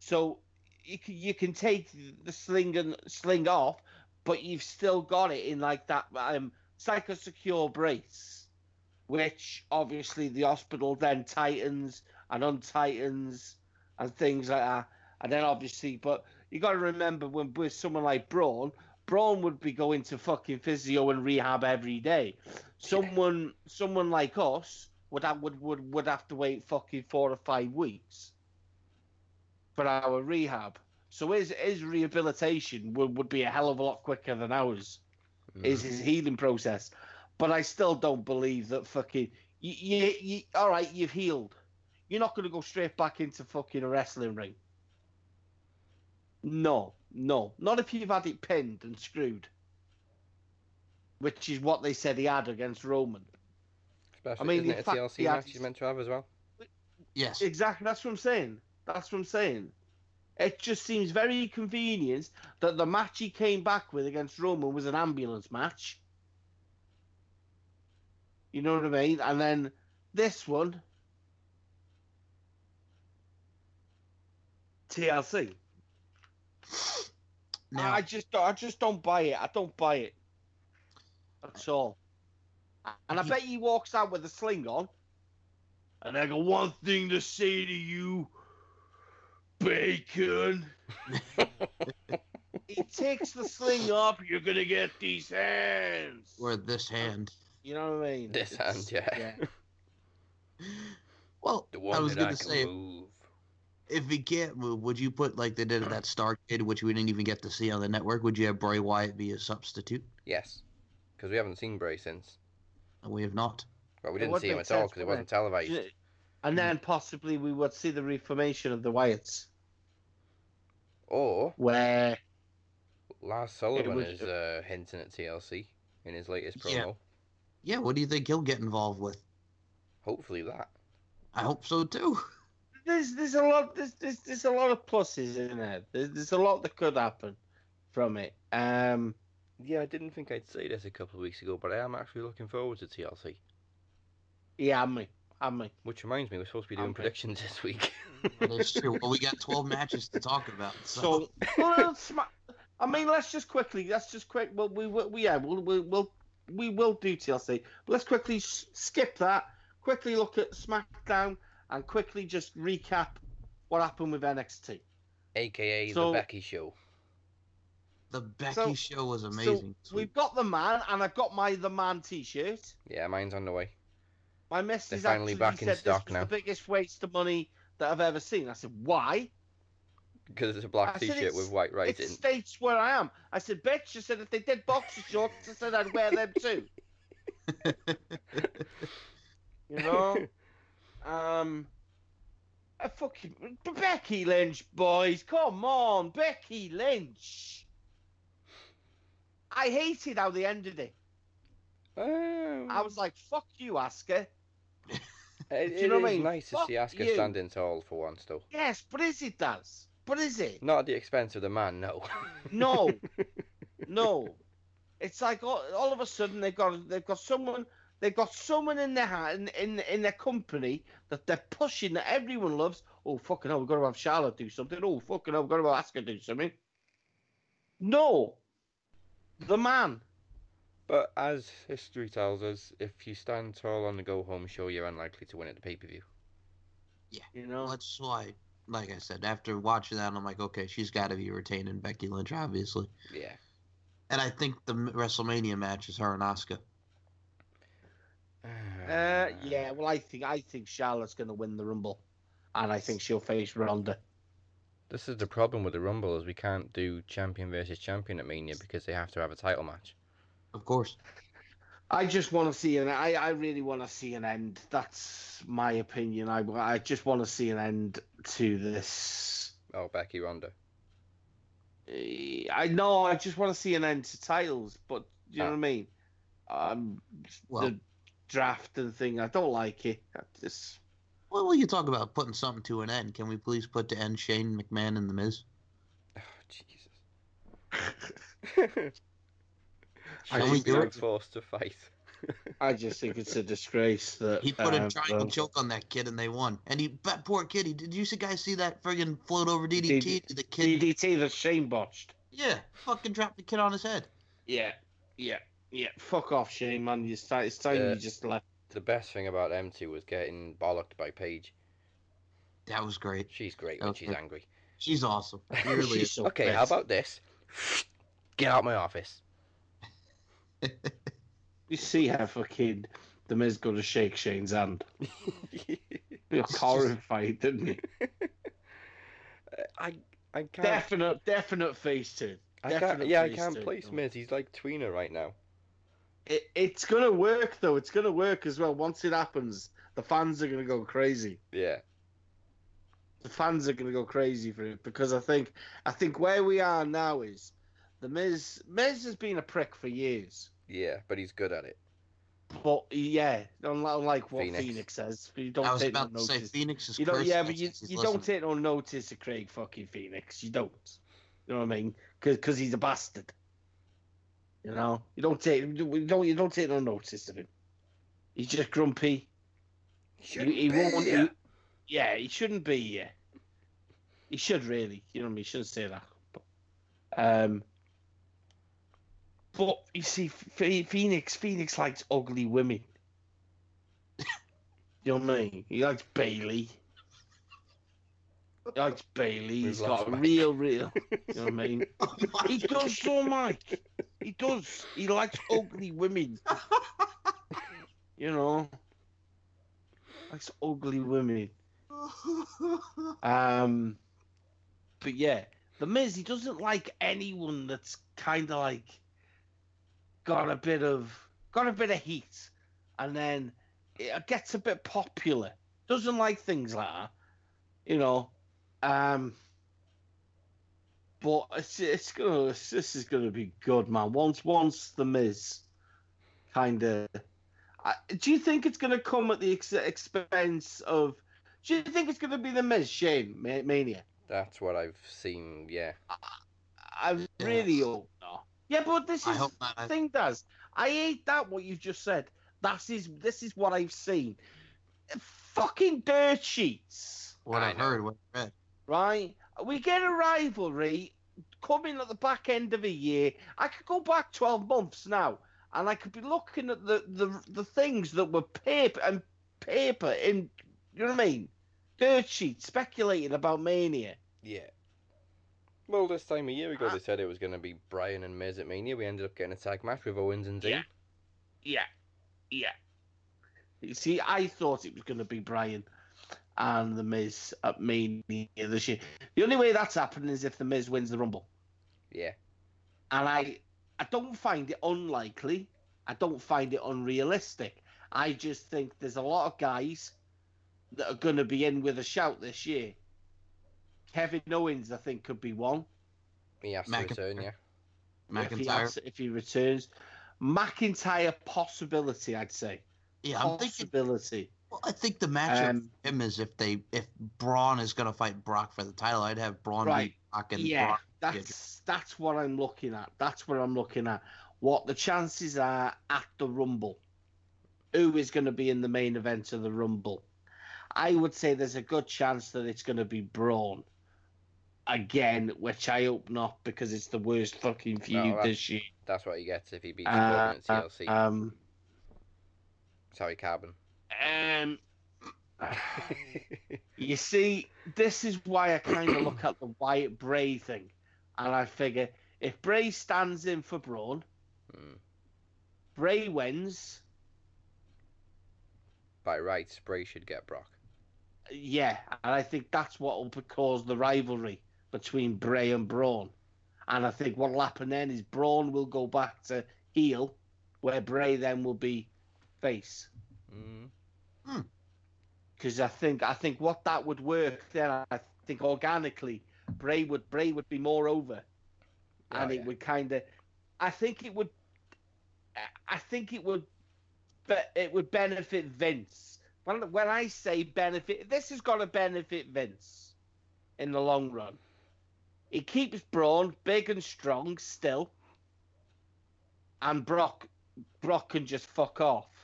Speaker 3: So you can, you can take the sling and sling off, but you've still got it in like that. Um, it's like a secure brace, which obviously the hospital then tightens and untightens and things like that. And then obviously, but you got to remember when with someone like Braun, Braun would be going to fucking physio and rehab every day. Someone, someone like us would have, would would would have to wait fucking four or five weeks for our rehab. So his his rehabilitation would, would be a hell of a lot quicker than ours. Mm. Is his healing process, but I still don't believe that fucking you, you, you all right. You've healed. You're not going to go straight back into fucking a wrestling ring. No, no, not if you've had it pinned and screwed, which is what they said he had against Roman.
Speaker 2: Especially,
Speaker 3: I mean,
Speaker 2: isn't it a
Speaker 3: fact,
Speaker 2: TLC match
Speaker 3: his-
Speaker 2: he's meant to have as well?
Speaker 4: Yes.
Speaker 3: Exactly, that's what I'm saying. That's what I'm saying. It just seems very convenient that the match he came back with against Roman was an ambulance match. You know what I mean? And then this one, TLC.
Speaker 4: Now,
Speaker 3: I just, I just don't buy it. I don't buy it. That's all. And I bet he walks out with a sling on. And I got one thing to say to you, Bacon. *laughs* he takes the sling off. You're gonna get these hands.
Speaker 4: or this hand.
Speaker 3: You know what I mean?
Speaker 2: This
Speaker 3: It's-
Speaker 2: hand, yeah.
Speaker 4: Well,
Speaker 2: The one
Speaker 4: I was
Speaker 2: that
Speaker 4: gonna
Speaker 2: I can
Speaker 4: say,
Speaker 2: move.
Speaker 4: If he can't move, would you put like they did at that Starcade, which we didn't even get to see on the network? Would you have Bray Wyatt be a substitute?
Speaker 2: Yes, because we haven't seen Bray since.
Speaker 4: And we have not.
Speaker 2: Well, we
Speaker 3: It
Speaker 2: didn't see him at all because it wasn't televised.
Speaker 3: And then possibly we would see the reformation of the Wyatts,
Speaker 2: Or
Speaker 3: where
Speaker 2: Lars Sullivan
Speaker 3: was-
Speaker 2: is uh, hinting at TLC in his latest promo.
Speaker 4: Yeah. Yeah, what do you think he'll get involved with?
Speaker 2: Hopefully that.
Speaker 4: I hope so too. *laughs*
Speaker 3: there's there's a lot there's there's, there's a lot of pluses in there. There's, there's a lot that could happen from it. Um,
Speaker 2: Yeah, I didn't think I'd say this a couple of weeks ago, but I am actually looking forward to TLC.
Speaker 3: yeah, I'm me, I'm me.
Speaker 2: Which reminds me, we're supposed to be doing
Speaker 3: Okay.
Speaker 2: predictions this week. *laughs*
Speaker 4: That's true. Well, we got 12 matches to talk about. So,
Speaker 3: So, well, sma- I mean, let's just quickly, let's just quick. Well, we, we, we yeah, we'll, we'll, we'll, we will do TLC. But let's quickly s- skip that. Quickly look at SmackDown and quickly just recap what happened with NXT.
Speaker 2: AKA
Speaker 3: So-
Speaker 2: the Becky Show.
Speaker 4: the Becky
Speaker 3: So-
Speaker 4: show was amazing. this
Speaker 3: we've got the man, and I've got my the man T-shirt.
Speaker 2: Yeah, mine's on the way.
Speaker 3: My missus
Speaker 2: They're finally
Speaker 3: actually
Speaker 2: back in
Speaker 3: said
Speaker 2: stock
Speaker 3: this
Speaker 2: now.
Speaker 3: the biggest waste of money that I've ever seen. I said, why?
Speaker 2: Because it's a black
Speaker 3: I said
Speaker 2: T-shirt with white writing.
Speaker 3: It states where I am. I said, bitch. I said, if they did boxer *laughs* shorts, I said I'd wear them too. *laughs* You know? Um, a fucking Becky Lynch, boys. Come on, Becky Lynch. I hated how they ended it.
Speaker 2: Oh,
Speaker 3: I was like, fuck you, Asuka. *laughs*
Speaker 2: it,
Speaker 3: do you know what I mean?
Speaker 2: nice to see Asuka
Speaker 3: you.
Speaker 2: standing tall for once, though.
Speaker 3: Yes, but is it, Daz? But is it?
Speaker 2: Not at the expense of the man, no.
Speaker 3: No, *laughs* no. It's like all, all of a sudden they've got they've got someone they've got someone in their hand in in their company that they're pushing that everyone loves. Oh fucking hell, we've got to have Charlotte do something. Oh fucking hell, we've got to have Asuka do something. No, the man.
Speaker 2: But as history tells us, if you stand tall on the go home show, you're unlikely to win at the pay per view.
Speaker 3: Yeah, you know.
Speaker 4: Well, that's why, like I said, after watching that, I'm like, okay, she's got to be retaining Becky Lynch, obviously.
Speaker 2: Yeah.
Speaker 4: And I think the WrestleMania match is her and Asuka.
Speaker 3: Uh, yeah. Well, I think I think Charlotte's going to win the Rumble, and I think she'll face Ronda.
Speaker 2: This is the problem with the Rumble is we can't do champion versus champion at Mania because they have to have a title match.
Speaker 4: Of course.
Speaker 3: I just want to see an. I, I really want to see an end. That's my opinion. I, I just want to see an end to this.
Speaker 2: Oh, Becky Ronda.
Speaker 3: Eh, I know. I just want to see an end to titles, but do you know
Speaker 2: Ah.
Speaker 3: what I mean. Um,
Speaker 4: Well-
Speaker 3: the draft and thing. I don't like it. I just
Speaker 4: Well, when you talk about putting something to an end, can we please put to end Shane McMahon and The Miz?
Speaker 2: Oh, Jesus. *laughs*
Speaker 3: I
Speaker 4: Shall we
Speaker 3: just
Speaker 4: do
Speaker 2: forced to fight. *laughs*
Speaker 3: I just think it's a disgrace that
Speaker 4: He put a
Speaker 3: um,
Speaker 4: triangle
Speaker 3: well,
Speaker 4: choke on that kid and they won. And he, that poor kid, he, did you see guys see that friggin' float over DDT?
Speaker 3: Did-
Speaker 4: the kid,
Speaker 3: DDT that Shane botched.
Speaker 4: yeah, fucking dropped the kid on his head.
Speaker 3: Yeah, yeah, yeah. Fuck off, Shane, man. You start, it's time
Speaker 2: Yeah.
Speaker 3: you just left.
Speaker 2: The best thing about M2 was getting bollocked by Paige.
Speaker 4: That was great.
Speaker 2: She's great when she's
Speaker 4: Okay.
Speaker 2: angry.
Speaker 4: She's awesome. *laughs* Really
Speaker 3: She's so
Speaker 2: Okay, how about this? Get out of my office.
Speaker 3: You see how fucking the Miz go to shake Shane's hand. *laughs* He was horrified, didn't he? *laughs*
Speaker 2: I I can't.
Speaker 3: Definite, definite face turn.
Speaker 2: I can't. Yeah, I can't
Speaker 3: turn.
Speaker 2: place Miz. He's like tweener right now.
Speaker 3: It, it's gonna work though. It's gonna work as well. Once it happens, the fans are gonna go crazy.
Speaker 2: Yeah.
Speaker 3: The fans are gonna go crazy for it because I think I think where we are now is the Miz. Miz has been a prick for years,
Speaker 2: Yeah, but he's good at it.
Speaker 3: but yeah, unlike, unlike what
Speaker 2: Phoenix.
Speaker 3: Phoenix, says, you don't
Speaker 4: was
Speaker 3: take no
Speaker 4: about to say
Speaker 3: notice.
Speaker 4: Phoenix is
Speaker 3: You don't, yeah, but you, you
Speaker 4: listening.
Speaker 3: don't take no notice of Craig fucking Phoenix. You don't. You know what I mean? Because he's a bastard. You know, you don't take you don't you don't take no notice of him. He's just grumpy. He, he won't. he- yeah, he shouldn't be here. He should really. You know what I mean? He shouldn't say that. But, um. But you see, Ph- Phoenix, Phoenix likes ugly women. *laughs* you know what I mean? He likes Bayley. He likes Bayley.
Speaker 2: We've
Speaker 3: He's
Speaker 2: lost
Speaker 3: got a
Speaker 2: Mike.
Speaker 3: real, real. *laughs* You know what I mean? *laughs*
Speaker 4: Oh
Speaker 3: He does so, Mike. He does. He likes ugly women. *laughs* You know, likes ugly women. Um, but yeah, the Miz he doesn't like anyone that's kind of like got a bit of got a bit of heat, and then it gets a bit popular. Doesn't like things like that, you know. Um, but it's it's gonna it's, this is gonna be good, man. Once once the Miz kind of. Do you think it's going to come at the ex- expense of? Do you think it's going to be the Miz Shane Ma- Mania?
Speaker 2: That's what I've seen. Yeah.
Speaker 3: I really hope not. Yeah, but this is
Speaker 4: hope not.
Speaker 3: the thing. Does I hate that what you've just said. That is this is what I've seen. Fucking dirt sheets,
Speaker 4: What
Speaker 2: I
Speaker 4: I've heard, what I read.
Speaker 3: Right? We get a rivalry coming at the back end of a year. I could go back twelve months now, and I could be looking at the the, the things that were paper and paper in. You know what I mean? Dirt sheet speculating about Mania.
Speaker 2: Yeah. Well, this time a year ago,
Speaker 3: Ah.
Speaker 2: they said it was going to be Brian and Miz at Mania. We ended up getting a tag match with Owens and Zayn.
Speaker 3: Yeah. Yeah, yeah. You see, I thought it was going to be Brian and the Miz at Mania this year. The only way that's happening is if the Miz wins the Rumble,
Speaker 2: Yeah.
Speaker 3: and I, I don't find it unlikely. I don't find it unrealistic. I just think there's a lot of guys that are going to be in with a shout this year. Kevin Owens, I think, could be one.
Speaker 2: He has to return, yeah.
Speaker 3: If he,
Speaker 4: McIntyre.
Speaker 3: has- if he returns, McIntyre possibility, I'd say.
Speaker 4: Yeah, I'm thinking.
Speaker 3: Possibility.
Speaker 4: Well, I think the matchup
Speaker 3: Um,
Speaker 4: for him is if they if Braun is gonna fight Brock for the title, I'd have Braun
Speaker 3: Right.
Speaker 4: beat Brock and
Speaker 3: yeah,
Speaker 4: Brock.
Speaker 3: that's that's what I'm looking at. That's what I'm looking at. What the chances are at the Rumble? Who is going to be in the main event of the Rumble? I would say there's a good chance that it's going to be Braun again, which I hope not because it's the worst fucking feud
Speaker 2: that's-
Speaker 3: this year.
Speaker 2: That's what he gets if he beats
Speaker 3: Uh,
Speaker 2: Corbin at TLC.
Speaker 3: um,
Speaker 2: Sorry, Carbon.
Speaker 3: Um, *laughs* You see, this is why I kind of look at the Wyatt Bray thing, and I figure if Bray stands in for Braun,
Speaker 2: Hmm.
Speaker 3: Bray wins.
Speaker 2: By rights, Bray should get Brock.
Speaker 3: Yeah, and I think that's what will cause the rivalry between Bray and Braun. And I think what will happen then is Braun will go back to heel, where Bray then will be face.
Speaker 2: Mm. Hmm.
Speaker 3: because I think I think what that would work then I think organically Bray would Bray would be more over, and
Speaker 2: Oh,
Speaker 3: it would kind of I think it would I think it would but it would benefit Vince. When when I say benefit this has got to benefit Vince in the long run. It keeps Braun big and strong still, and Brock Brock can just fuck off.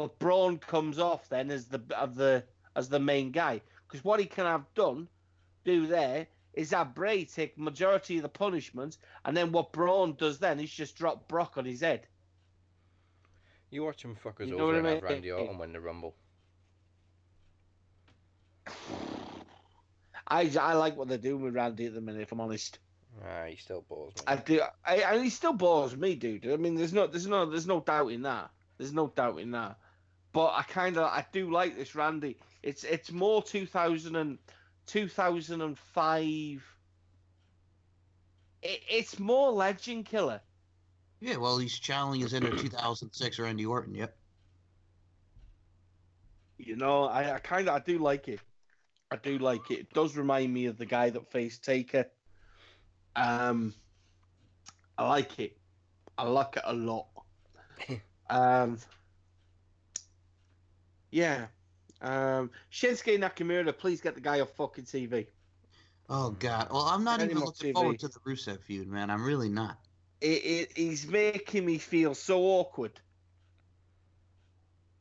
Speaker 3: But Braun comes off then as the of the as the main guy because what he can have done, do there is have Bray take majority of the punishment, and then what Braun does then is just drop Brock on his head.
Speaker 2: You watch him fuckers
Speaker 3: You know
Speaker 2: over
Speaker 3: what
Speaker 2: and
Speaker 3: I
Speaker 2: have? Randy Orton win the Rumble. *sighs*
Speaker 3: I I like what they're doing with Randy at the minute. If I'm honest.
Speaker 2: Ah, he still bores me.
Speaker 3: I do. I, and he still bores me, dude. I mean, there's no, there's no, there's no doubt in that. There's no doubt in that. But I kind of, I do like this Randy. It's, it's more 2000 and 2005. It, it's more Legend Killer.
Speaker 4: Yeah, well, he's channeling his inner 2006 Randy Orton. Yep.
Speaker 3: You know, I, I kind of, I do like it. I do like it. It does remind me of the guy that faced Taker. Um, I like it. I like it a lot. *laughs* um, yeah. Um, Shinsuke Nakamura, please get the guy off fucking TV.
Speaker 4: Oh God. Well, I'm not
Speaker 3: Any
Speaker 4: even
Speaker 3: more
Speaker 4: looking
Speaker 3: TV.
Speaker 4: forward to the Rusev feud, man. I'm really not.
Speaker 3: It, it, he's making me feel so awkward.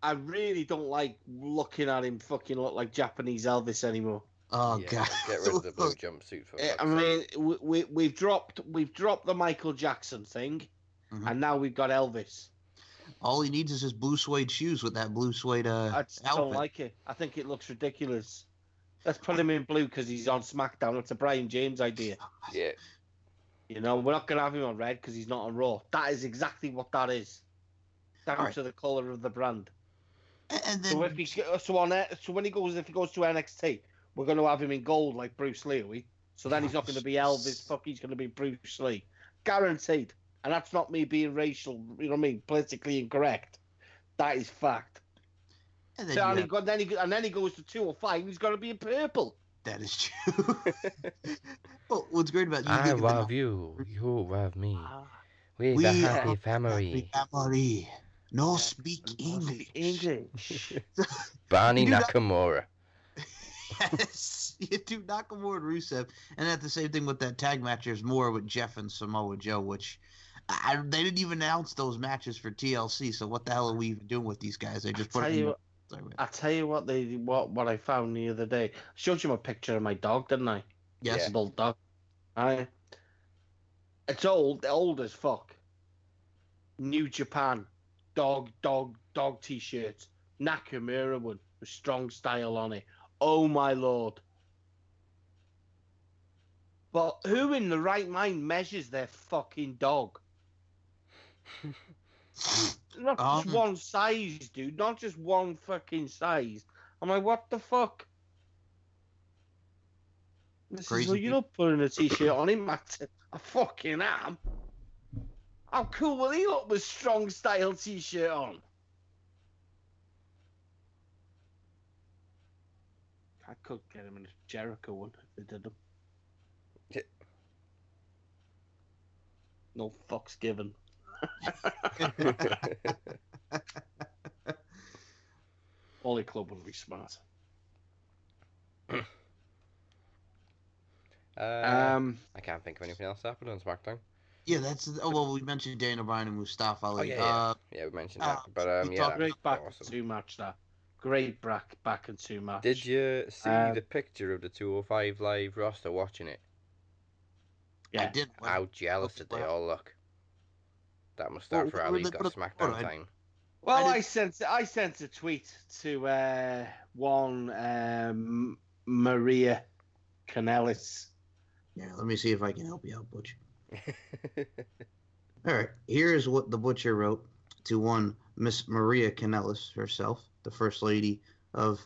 Speaker 3: I really don't like looking at him fucking look like Japanese Elvis anymore.
Speaker 4: Oh
Speaker 2: yeah,
Speaker 4: God.
Speaker 2: Get rid of the blue *laughs* jumpsuit for
Speaker 3: Eh, I mean, we, we we've dropped we've dropped the Michael Jackson thing,
Speaker 4: Mhm.
Speaker 3: and now we've got Elvis.
Speaker 4: All he needs is his blue suede shoes with that blue suede uh,
Speaker 3: I just
Speaker 4: outfit.
Speaker 3: don't like it. I think it looks ridiculous. Let's put him in blue because he's on SmackDown. It's a Brian James idea.
Speaker 2: Yeah.
Speaker 3: You know, we're not going to have him on red because he's not on Raw. That is exactly what that is, down
Speaker 4: Alright.
Speaker 3: to the color of the brand.
Speaker 4: And- And then
Speaker 3: So if he so on so when he goes if he goes to NXT, we're going to have him in gold like Bruce Lee. are we? So then he's not going to be Elvis. Fuck, he's going to be Bruce Lee, guaranteed. And that's not me being racial. You know what I mean? Politically incorrect. That is fact.
Speaker 4: and then
Speaker 3: So,
Speaker 4: you
Speaker 3: and, he
Speaker 4: have-
Speaker 3: go, then he, and then he goes to two 205. He's got to be in purple.
Speaker 4: that is true. *laughs* well, what's great about you
Speaker 2: I
Speaker 4: giving them
Speaker 2: love you. You love me.
Speaker 3: Ah,
Speaker 2: We,
Speaker 4: We
Speaker 2: the
Speaker 4: are
Speaker 2: happy
Speaker 4: happy
Speaker 2: family.
Speaker 4: family. No
Speaker 3: Yeah.
Speaker 4: speak
Speaker 3: and
Speaker 4: English.
Speaker 3: English. *laughs*
Speaker 2: Barney
Speaker 4: You not-
Speaker 2: Nakamura.
Speaker 4: yes, you do Nakamura and Rusev, and at the same thing with that tag match. There's more with Jeff and Samoa Joe, which I, they didn't even announce those matches for TLC. So what the hell are we even doing with these guys? They just put
Speaker 3: tell
Speaker 4: it in
Speaker 3: you I tell you what they what what I found the other day. I showed you my picture of my dog, didn't I?
Speaker 4: yes.
Speaker 2: Yeah.
Speaker 3: bulldog. I. It's old, old as fuck. New Japan, dog, dog, dog T-shirts. Nakamura one with strong style on it. Oh my lord! But who in the right mind measures their fucking dog? *laughs* Not just
Speaker 4: Um,
Speaker 3: one size, dude. Not just one fucking size. I'm like, what the fuck? This is,
Speaker 4: Crazy
Speaker 3: well, you're not putting a t-shirt on him, Matt. I fucking am. How cool will he look with strong style t-shirt on? I could get him in a Jericho one if they did them.
Speaker 2: Yeah.
Speaker 3: No fucks given. *laughs* Only club would be smart.
Speaker 2: uh,
Speaker 3: Um,
Speaker 2: I can't think of anything else that happened on SmackDown.
Speaker 4: Yeah, that's. Oh well, we mentioned Daniel Bryan and Mustafa Ali.
Speaker 2: Oh, yeah, yeah.
Speaker 4: Uh,
Speaker 2: Yeah, we mentioned
Speaker 4: uh,
Speaker 2: that. But um,
Speaker 4: we
Speaker 2: yeah,
Speaker 4: talked
Speaker 2: that
Speaker 3: great back
Speaker 2: awesome.
Speaker 3: and two match that. Great back back and two match.
Speaker 2: Did you see
Speaker 3: Um,
Speaker 2: the picture of the 205 live roster watching it?
Speaker 3: Yeah, I
Speaker 4: did.
Speaker 2: How jealous did they all look? That must
Speaker 4: Well,
Speaker 2: start for
Speaker 4: where
Speaker 2: Ali
Speaker 4: they
Speaker 2: got
Speaker 4: put a-
Speaker 2: SmackDown
Speaker 4: I-
Speaker 2: time.
Speaker 3: Well,
Speaker 4: I
Speaker 3: I, sent I sent a tweet to uh, one um, Maria Kanellis.
Speaker 4: Yeah, let me see if I can help you out, Butch. *laughs* All right, here's what the butcher wrote to one Miss Maria Kanellis herself, the first lady of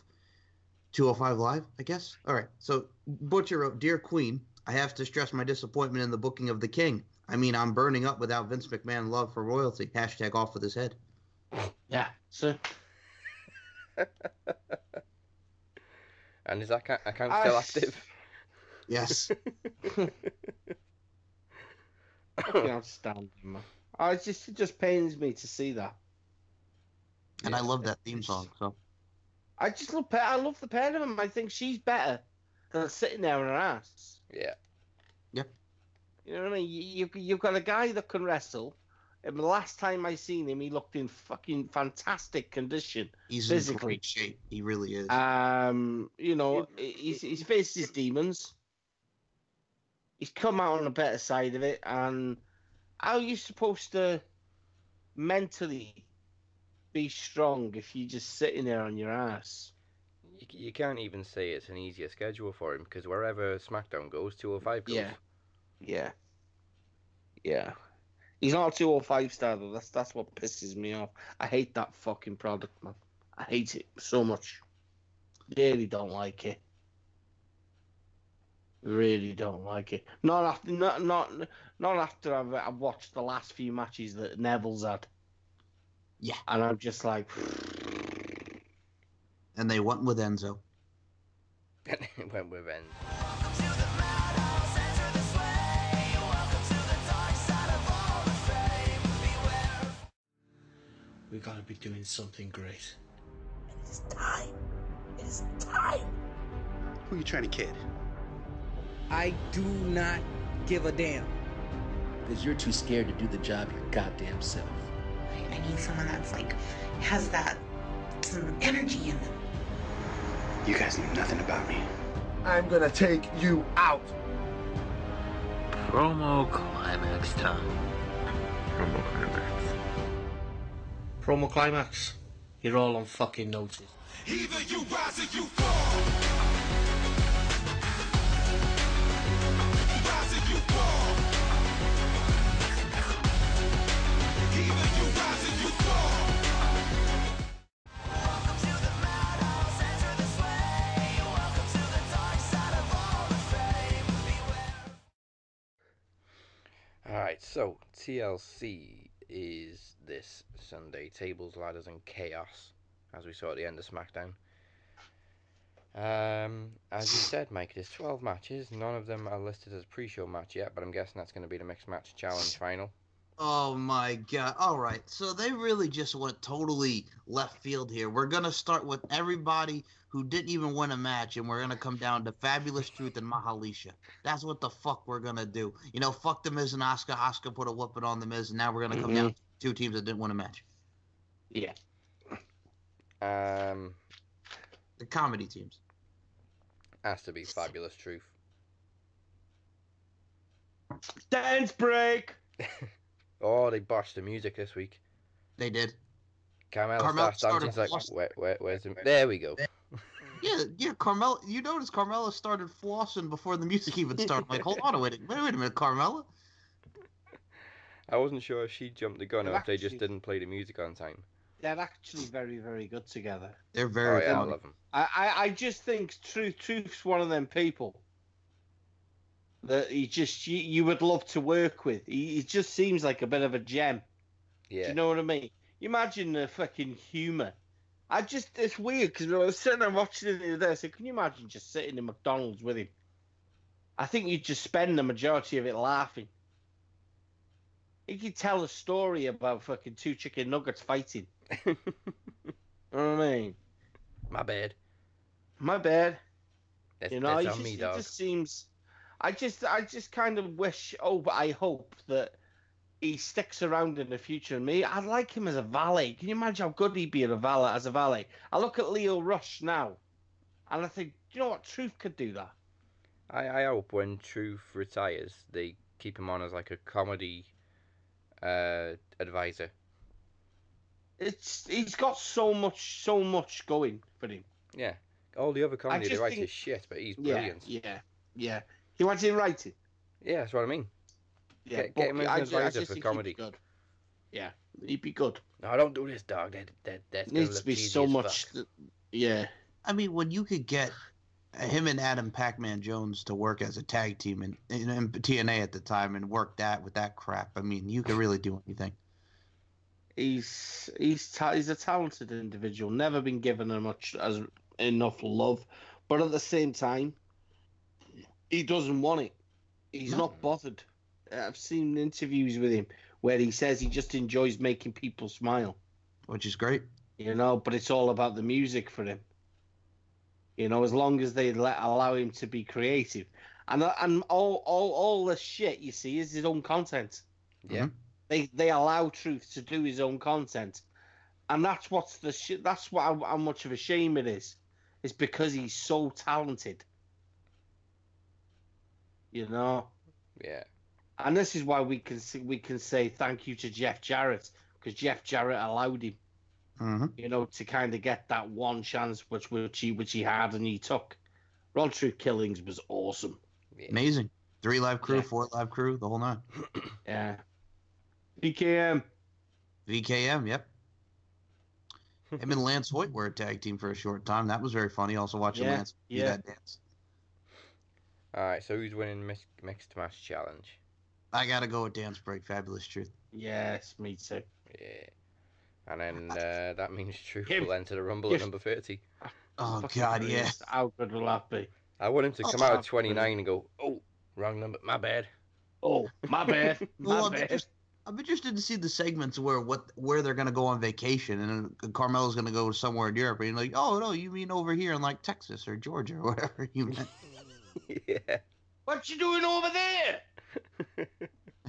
Speaker 4: 205 Live, I guess. All right, so Butcher wrote, "Dear Queen, I have to stress my disappointment in the booking of the King. I mean, I'm burning up without Vince McMahon love for royalty. Hashtag off with his head.
Speaker 3: Yeah, so *laughs*
Speaker 2: and is that account
Speaker 3: I
Speaker 2: still
Speaker 3: s-
Speaker 2: active?
Speaker 4: Yes, *laughs*
Speaker 3: fucking outstanding, man. Oh, it just it just pains me to see that.
Speaker 4: and I love that theme song. So
Speaker 3: I just love I love the pair of them. I think she's better than sitting there on her ass.
Speaker 2: yeah.
Speaker 3: You know what I mean? You, you you've got a guy that can wrestle, And the last time I seen him, he looked in fucking fantastic condition.
Speaker 4: He's
Speaker 3: Physically.
Speaker 4: in great shape. He really is.
Speaker 3: Um, you know, he's, he's faced his demons. He's come out on the better side of it. And how are you supposed to mentally be strong if you're just sitting there on your ass?
Speaker 2: You, you can't even say it's an easier schedule for him because wherever SmackDown goes, 205 goes.
Speaker 3: Yeah. Yeah. Yeah. He's not a 205 star though. That's that's what pisses me off. I hate that fucking product, man. I hate it so much. Really don't like it. Really don't like it. Not after not not not after I've I've watched the last few matches that Neville's had.
Speaker 4: Yeah.
Speaker 3: And I'm just like
Speaker 4: and they went with Enzo.
Speaker 2: when we're in.
Speaker 5: We gotta be doing something great.
Speaker 6: It is time. It is time.
Speaker 7: Who are you trying to kid?
Speaker 8: I do not give a damn.
Speaker 5: Because you're too scared to do the job your goddamn self.
Speaker 6: I need someone that's like has that some energy in them.
Speaker 7: You guys know nothing about me.
Speaker 9: I'm gonna take you out.
Speaker 10: Promo climax time.
Speaker 1: Promo climax.
Speaker 5: Promo climax. You're all on fucking notice.
Speaker 11: Either you rise or you fall. Rise or you fall. Either you rise or you fall. Welcome to the madhouse, enter this way. Welcome to the dark side of all the fame. Beware.
Speaker 2: Alright, so TLC is this Sunday. Tables, ladders, and chaos, as we saw at the end of SmackDown. Um, as you said, Mike, there's 12 matches. None of them are listed as pre-show match yet, but I'm guessing that's going to be the mixed match challenge *laughs* final.
Speaker 4: Oh my god. All right. So they really just went totally left field here. We're going to start with everybody who didn't even win a match, and we're going to come down to Fabulous Truth and Mahalicia. That's what the fuck we're going to do. You know, fuck The Miz and Asuka. Asuka put a whooping on The Miz, and now we're going to come down to two teams that didn't win a match.
Speaker 3: Yeah.
Speaker 2: Um,
Speaker 4: The comedy teams.
Speaker 2: has to be Fabulous Truth.
Speaker 3: Dance break. *laughs*
Speaker 2: Oh, they botched the music this week.
Speaker 4: They did.
Speaker 2: Carmella,
Speaker 4: Carmella
Speaker 2: starts
Speaker 4: started
Speaker 2: It's like,
Speaker 4: flossing.
Speaker 2: where, where, where's the... There we go.
Speaker 4: Yeah, yeah, Carmella. You notice Carmella started flossing before the music even started. Like, hold on a minute. Wait, wait a minute, Carmella.
Speaker 2: I wasn't sure if she jumped the gun or
Speaker 3: They're
Speaker 2: if they just didn't play the music on time.
Speaker 3: They're actually very, very good together.
Speaker 4: They're
Speaker 2: Oh,
Speaker 4: very
Speaker 2: yeah, I love them.
Speaker 3: I, I, I just think Truth Truth's one of them people that he just you, you would love to work with. He, he just seems like a bit of a gem.
Speaker 2: Yeah.
Speaker 3: Do you know what I mean? You imagine the fucking humor. I just it's weird because I was sitting there watching it the other day. I said, "Can you imagine just sitting in McDonald's with him?" I think you'd just spend the majority of it laughing. He could tell a story about fucking two chicken nuggets fighting. *laughs* you know what I mean?
Speaker 2: My bad.
Speaker 3: My bad.
Speaker 2: That's,
Speaker 3: You know,
Speaker 2: that's on
Speaker 3: just,
Speaker 2: me, dog.
Speaker 3: just seems. I just, I just kind of wish. Oh, but I hope that he sticks around in the future. And me, I'd like him as a valet. Can you imagine how good he'd be as a valet? As a valet, I look at Lio Rush now, and I think, you know what? Truth could do that.
Speaker 2: I, I hope when Truth retires, they keep him on as like a comedy uh, advisor.
Speaker 3: It's he's got so much, so much going for him.
Speaker 2: Yeah. All the other comedy
Speaker 3: just think-
Speaker 2: shit, but he's
Speaker 3: Yeah,
Speaker 2: brilliant.
Speaker 3: yeah, yeah. He wants him writing.
Speaker 2: Yeah, that's what I mean.
Speaker 3: Yeah,
Speaker 2: Get- get him as an
Speaker 3: I
Speaker 2: advisor
Speaker 3: just
Speaker 2: for
Speaker 3: think he'd
Speaker 2: comedy.
Speaker 3: good. Yeah, he'd be good.
Speaker 2: No, I don't do this, dog. That that that's gonna
Speaker 3: Needs to be so much.
Speaker 2: fuck.
Speaker 3: that- yeah.
Speaker 4: I mean, when you could get him and Adam Pac-Man Jones to work as a tag team in, in, in TNA at the time and work that with that crap, I mean, you could really do anything.
Speaker 3: he's he's ta- he's a talented individual. Never been given a much as enough love, but at the same time, he doesn't want it. He's
Speaker 4: No.
Speaker 3: not bothered. I've seen interviews with him where he says he just enjoys making people smile.
Speaker 4: Which is great.
Speaker 3: You know, but it's all about the music for him. You know, as long as they let allow him to be creative, and uh, and all all all the shit you see is his own content.
Speaker 2: Yeah. Mm-hmm.
Speaker 3: They they allow Truth to do his own content, and that's what's the sh- that's what how, how much of a shame it is. It's because he's so talented. You know,
Speaker 2: Yeah.
Speaker 3: and this is why we can see, we can say thank you to Jeff Jarrett because Jeff Jarrett allowed him,
Speaker 4: hmm
Speaker 3: you know, to kind of get that one chance which which he which he had and he took. Ron Truth Killings was awesome.
Speaker 2: yeah.
Speaker 4: Amazing. Three live crew,
Speaker 3: Yeah.
Speaker 4: four live crew, the whole nine. *clears throat*
Speaker 3: Yeah. BKM.
Speaker 4: VKM, yep. Him and Lance Hoyt were a tag team for a short time. That was very funny. Also watching
Speaker 3: Yeah,
Speaker 4: Lance do
Speaker 3: yeah.
Speaker 4: that dance.
Speaker 2: All right. So who's winning mix, mixed match challenge?
Speaker 4: I gotta go with Dance Break, Fabulous Truth.
Speaker 3: Yes, me too.
Speaker 2: Yeah. And then *laughs* uh, that means Truth
Speaker 3: Him.
Speaker 2: will enter the Rumble
Speaker 3: Yes.
Speaker 2: at number 30.
Speaker 4: Oh
Speaker 3: Fucking
Speaker 4: God, yeah.
Speaker 3: How good will that be?
Speaker 2: I want him to
Speaker 4: Oh,
Speaker 2: come out at
Speaker 3: that's
Speaker 2: 29 and go, oh, wrong number, my bad.
Speaker 3: Oh, my bad. *laughs* My
Speaker 4: Well, I'm,
Speaker 3: bad.
Speaker 4: interest, I'm interested to see the segments where what where they're gonna go on vacation, and then Carmella's gonna go somewhere in Europe, and you're like, oh no, you mean over here in like Texas or Georgia or whatever you meant. *laughs* *laughs*
Speaker 2: yeah.
Speaker 3: What you doing over there? *laughs*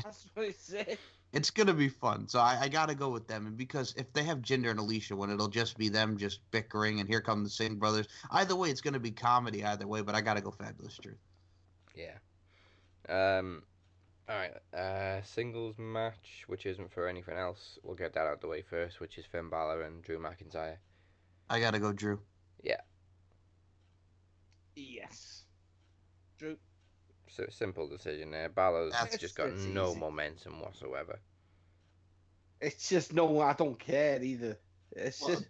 Speaker 3: That's what he said.
Speaker 4: It's gonna be fun, so I, I gotta go with them. And because if they have Jinder and Alicia, when it'll just be them just bickering, and here come the Singh brothers. Either way, it's gonna be comedy either way. But I gotta go Fabulous Truth.
Speaker 2: Yeah. Um. All right. Uh, singles match, which isn't for anything else. We'll get that out of the way first, which is Finn Balor and Drew McIntyre.
Speaker 4: I gotta go Drew. Yeah.
Speaker 3: Yes. Drew.
Speaker 2: So simple decision there. Balor's
Speaker 4: That's-
Speaker 2: just got no
Speaker 3: easy.
Speaker 2: momentum whatsoever.
Speaker 3: It's just no, I don't care either. It's
Speaker 4: Well,
Speaker 3: just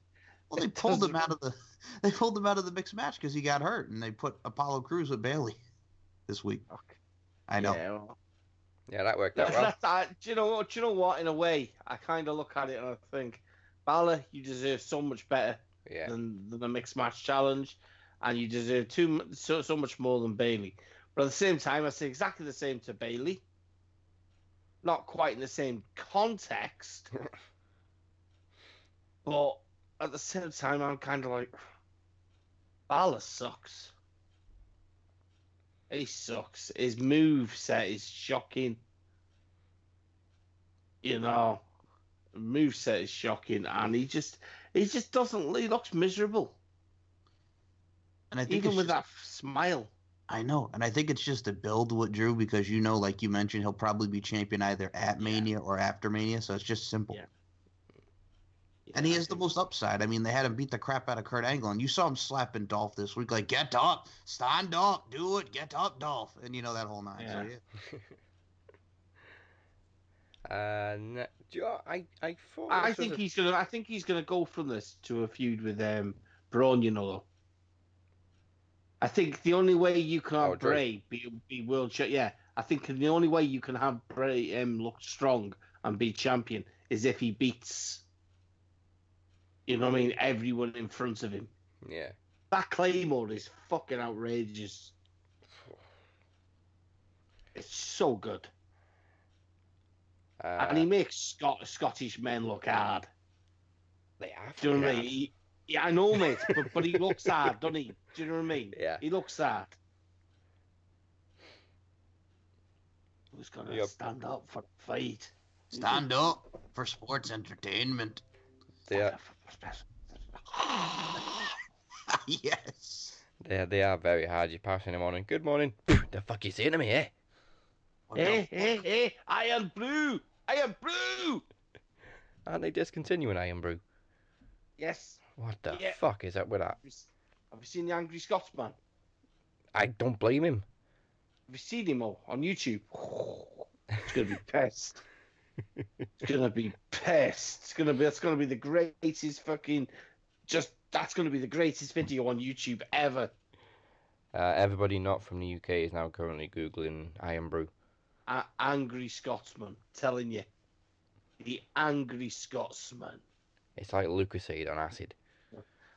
Speaker 4: Well, they pulled him out of the *laughs* they pulled him out of the mixed match because he got hurt, and they put Apollo Crews with Bayley *laughs* this week.
Speaker 3: Okay.
Speaker 4: I know.
Speaker 3: Yeah, well,
Speaker 2: Yeah, that worked out
Speaker 3: that's,
Speaker 2: well.
Speaker 3: that's, I, do you know what? Do you know what? In a way, I kind of look at it and I think, Balor, you deserve so much better
Speaker 2: Yeah.
Speaker 3: than, than the mixed match challenge, and you deserve too so so much more than Bayley. But at the same time, I say exactly the same to Bayley. Not quite in the same context, *laughs* but at the same time, I'm kind of like, Balor sucks. He sucks. His move set is shocking. You know, move set is shocking, and he just he just doesn't. He looks miserable,
Speaker 4: And I think
Speaker 3: even
Speaker 4: it's
Speaker 3: with
Speaker 4: just-
Speaker 3: that smile.
Speaker 4: I know, and I think it's just a build with Drew because you know, like you mentioned, he'll probably be champion either at Mania or after Mania, so it's just simple.
Speaker 3: Yeah.
Speaker 4: And he
Speaker 3: I
Speaker 4: has the most upside. I mean, they had him beat the crap out of Kurt Angle, and you saw him slapping Dolph this week, like "Get up, stand up, do it, get up, Dolph," and you know that whole nine. So
Speaker 3: Yeah.
Speaker 4: yeah,
Speaker 2: And *laughs* uh, do you know, I I thought
Speaker 3: I think
Speaker 2: a-
Speaker 3: he's gonna. I think he's gonna go from this to a feud with um Braun. You know. I think the only way you can have
Speaker 2: Oh,
Speaker 3: Bray be, be world champ. Yeah, I think the only way you can have Bray um, look strong and be champion is if he beats. You know what I mean? Everyone in front of him.
Speaker 2: yeah.
Speaker 3: That Claymore is fucking outrageous. It's so good,
Speaker 2: Uh,
Speaker 3: and he makes Scot- Scottish men look hard.
Speaker 2: they are
Speaker 3: Do you know what I mean? He, yeah, I know, mate, but, but he looks hard, doesn't he? Do you know what I mean?
Speaker 2: Yeah.
Speaker 3: He looks sad. Who's gonna
Speaker 2: Yep.
Speaker 3: stand up for the fight?
Speaker 4: stand up for sports entertainment.
Speaker 2: Yeah. *laughs*
Speaker 4: yes.
Speaker 2: they are, they are very hard. You're passing them on and good morning. the fuck you saying to me, eh?
Speaker 4: What
Speaker 3: Hey, hey, hey! I am blue. I am blue.
Speaker 2: Aren't they discontinuing Irn-Bru?
Speaker 3: Yes.
Speaker 2: What the
Speaker 3: Yeah.
Speaker 2: fuck is up with that?
Speaker 3: Have you s- Have you seen the Angry Scotsman?
Speaker 2: I don't blame him.
Speaker 3: Have you seen him all on YouTube? It's gonna be pissed. It's gonna be pissed. It's gonna be. That's gonna be the greatest fucking. Just that's gonna be the greatest video on YouTube ever.
Speaker 2: Uh, everybody not from the UK is now currently googling Irn-Bru.
Speaker 3: A- angry Scotsman, telling you, the angry Scotsman.
Speaker 2: It's like Lucozade on acid.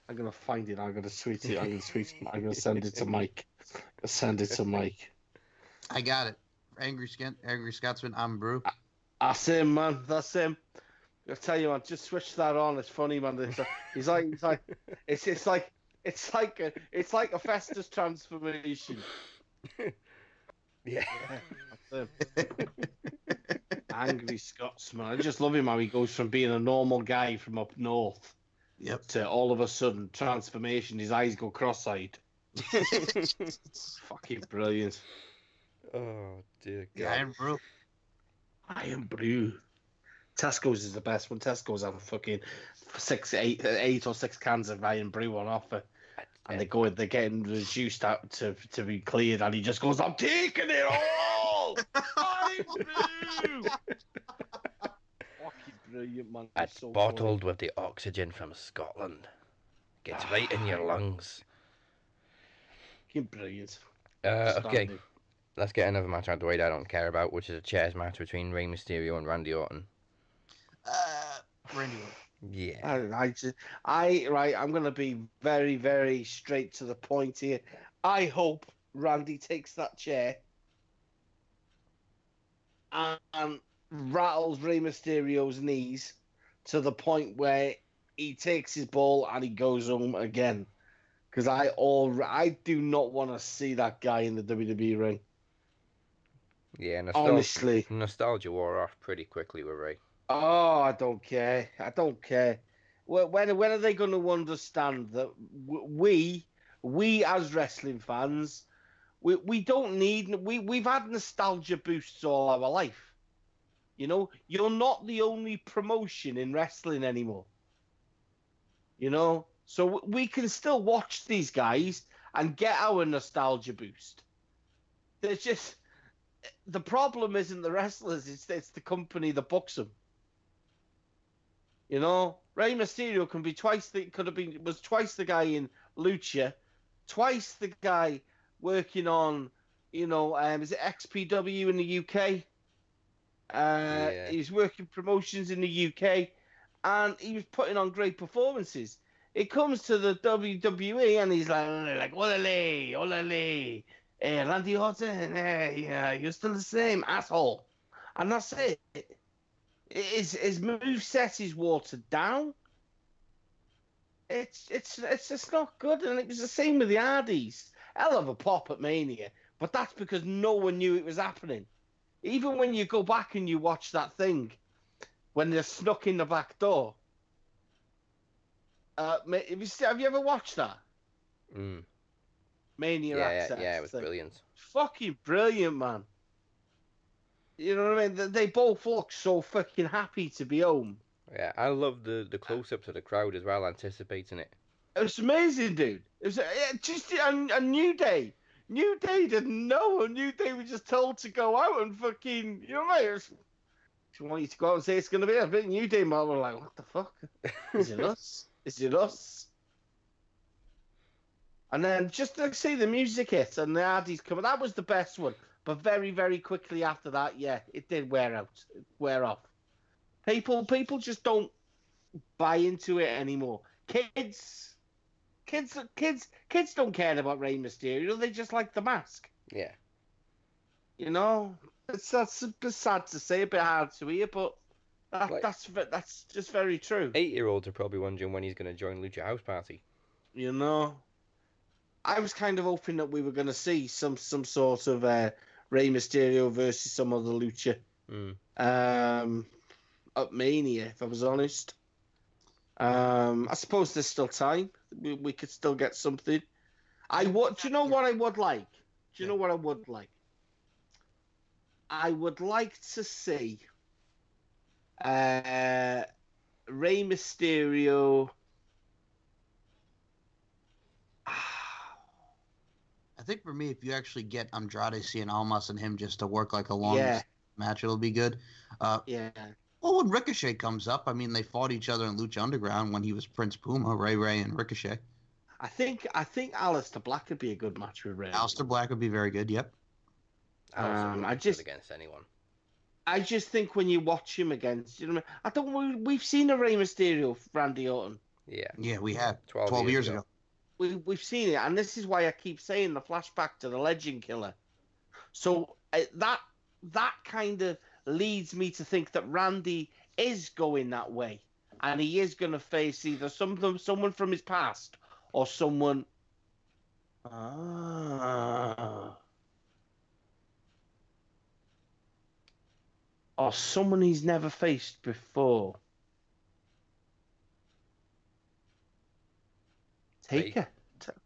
Speaker 3: I'm gonna find it. I'm gonna tweet it. I'm gonna *laughs* tweet it. I'm gonna send it to Mike. I'm gonna send it to Mike.
Speaker 4: I got it. Angry Scot, Angry Scotsman. I'm Brew.
Speaker 3: That's him, man. That's him. I tell you, man. Just switch that on. It's funny, man. It's, he's like, he's like, *laughs* it's it's like, it's like a, it's like a Festus transformation. *laughs*
Speaker 2: Yeah.
Speaker 3: That's him. Angry Scotsman. I just love him how he goes from being a normal guy from up north
Speaker 4: Yep.
Speaker 3: to all of a sudden transformation. His eyes go cross-eyed. *laughs* Fucking brilliant.
Speaker 2: Oh dear
Speaker 4: Yeah,
Speaker 2: God.
Speaker 4: and bro.
Speaker 3: I am blue. Tesco's is the best one. Tesco's have fucking six, eight, uh, eight or six cans of Irn-Bru on offer. And they go, they're getting reduced out to to be cleared, and he just goes, "I'm taking it all." *laughs* Iron Brew. Brilliant, man.
Speaker 2: It's
Speaker 3: so
Speaker 2: bottled with the oxygen from Scotland. Gets right in your lungs.
Speaker 3: Fucking brilliant.
Speaker 2: Uh, okay, let's get another match out of the way that I don't care about, which is a chairs match between Rey Mysterio and Randy Orton.
Speaker 4: Uh, Randy Orton.
Speaker 2: Yeah.
Speaker 3: I, I, just, I, right, I'm gonna be very, very straight to the point here. I hope Randy takes that chair and rattles Rey Mysterio's knees to the point where he takes his ball and he goes home again. Because I all I do not want to see that guy in the WWE ring.
Speaker 2: Yeah, nostalgia,
Speaker 3: Honestly.
Speaker 2: nostalgia wore off pretty quickly with Rey.
Speaker 3: Oh, I don't care. I don't care. When when, when are they going to understand that we we as wrestling fans we we don't need we we've had nostalgia boosts all our life. You know, you're not the only promotion in wrestling anymore. You know, so we can still watch these guys and get our nostalgia boost. There's just the problem isn't the wrestlers; it's it's the company that books them. You know, Rey Mysterio can be twice the could have been was twice the guy in Lucha, twice the guy working on, you know, um, is it XPW in the UK? Uh,
Speaker 2: Yeah.
Speaker 3: He was working promotions in the UK, and he was putting on great performances. It comes to the WWE, and he's like, like, olale, olale, eh, Randy Orton, eh, yeah, you're still the same asshole, and that's it. His his move set is watered down. It's it's it's just not good, and it was the same with the Hardys. Hell of a pop at Mania, but that's because no one knew it was happening. Even when you go back and you watch that thing, when they're snuck in the back door. Uh, have you have you ever watched that
Speaker 2: Mm.
Speaker 3: Mania
Speaker 2: Yeah,
Speaker 3: access?
Speaker 2: yeah, it was
Speaker 3: thing?
Speaker 2: brilliant.
Speaker 3: Fucking brilliant, man. You know what I mean? They- They both look so fucking happy to be home.
Speaker 2: Yeah, I love the the close up to the crowd as well, anticipating it.
Speaker 3: It was amazing, dude. It was uh, just a, a new day. New Day didn't know. A New Day was just told to go out and fucking, you know what I mean? She want you to go out and say it's going to be a bit New Day. We're like, what the fuck? Is it *laughs* us? Is it us? And then just to see the music hit and the Hardys come, that was the best one. But very, very quickly after that, yeah, it did wear out, wear off. People, people just don't buy into it anymore. Kids, kids, kids, kids don't care about Rey Mysterio. They just like the mask.
Speaker 2: Yeah.
Speaker 3: You know, it's that's a bit sad to say, a bit hard to hear, but that,
Speaker 2: Like-
Speaker 3: that's that's just very true.
Speaker 2: Eight year olds are probably wondering when he's going to join Lucha House Party.
Speaker 3: You know, I was kind of hoping that we were going to see some some sort of uh, Rey Mysterio versus some other lucha
Speaker 2: Mm.
Speaker 3: um, at Mania. If I was honest, um, I suppose there's still time. We, we could still get something. I would. Do you know what I would like? Do you know what I would like? I would like to see uh, Rey Mysterio.
Speaker 4: I think for me, if you actually get Andrade Cien Almas and him just to work like a long
Speaker 3: Yeah.
Speaker 4: match, it'll be good. Uh,
Speaker 3: Yeah.
Speaker 4: Well, when Ricochet comes up, I mean, they fought each other in Lucha Underground when he was Prince Puma, Rey Rey, and Ricochet.
Speaker 3: I think I think Aleister Black would be a good match with Rey.
Speaker 4: Aleister Black would be very good. Yep.
Speaker 2: I
Speaker 3: Um, I just-
Speaker 2: against anyone.
Speaker 3: I just think when you watch him against, you know, what I, mean? I don't. we- We've seen a Rey Mysterio, Randy Orton.
Speaker 2: Yeah.
Speaker 4: Yeah, we have
Speaker 2: 12
Speaker 4: 12,
Speaker 2: years
Speaker 4: years,
Speaker 2: ago.
Speaker 4: ago.
Speaker 3: We we've seen it, and this is why I keep saying the flashback to the Legend Killer. So uh, that that kind of leads me to think that Randy is going that way, and he is going to face either some someone from his past or someone. Ah. or someone he's never faced before. Taker. T-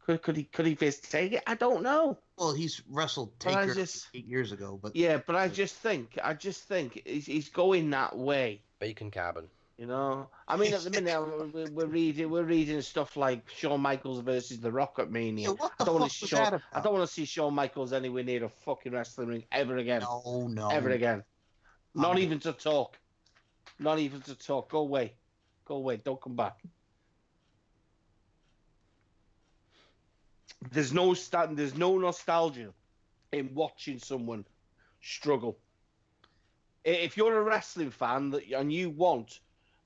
Speaker 3: Could, could he could he face Taker? I don't know.
Speaker 4: Well, he's wrestled
Speaker 3: But I
Speaker 4: Taker
Speaker 3: just-
Speaker 4: eight years ago, but
Speaker 3: Yeah, but I just think I just think he's, he's going that way.
Speaker 2: Bacon carbon.
Speaker 3: You know, I mean, at the minute *laughs* we're, we're reading we're reading stuff like Shawn Michaels versus the Rocket Mania.
Speaker 4: Yeah, what
Speaker 3: I don't want to
Speaker 4: was
Speaker 3: see
Speaker 4: that
Speaker 3: Shawn, I don't want to see Shawn Michaels anywhere near a fucking wrestling ring ever again.
Speaker 4: no, no,
Speaker 3: Ever again. Not
Speaker 4: Um,
Speaker 3: even to talk. Not even to talk. Go away. Go away. Don't come back. There's no sta- There's no nostalgia in watching someone struggle. If you're a wrestling fan that and you want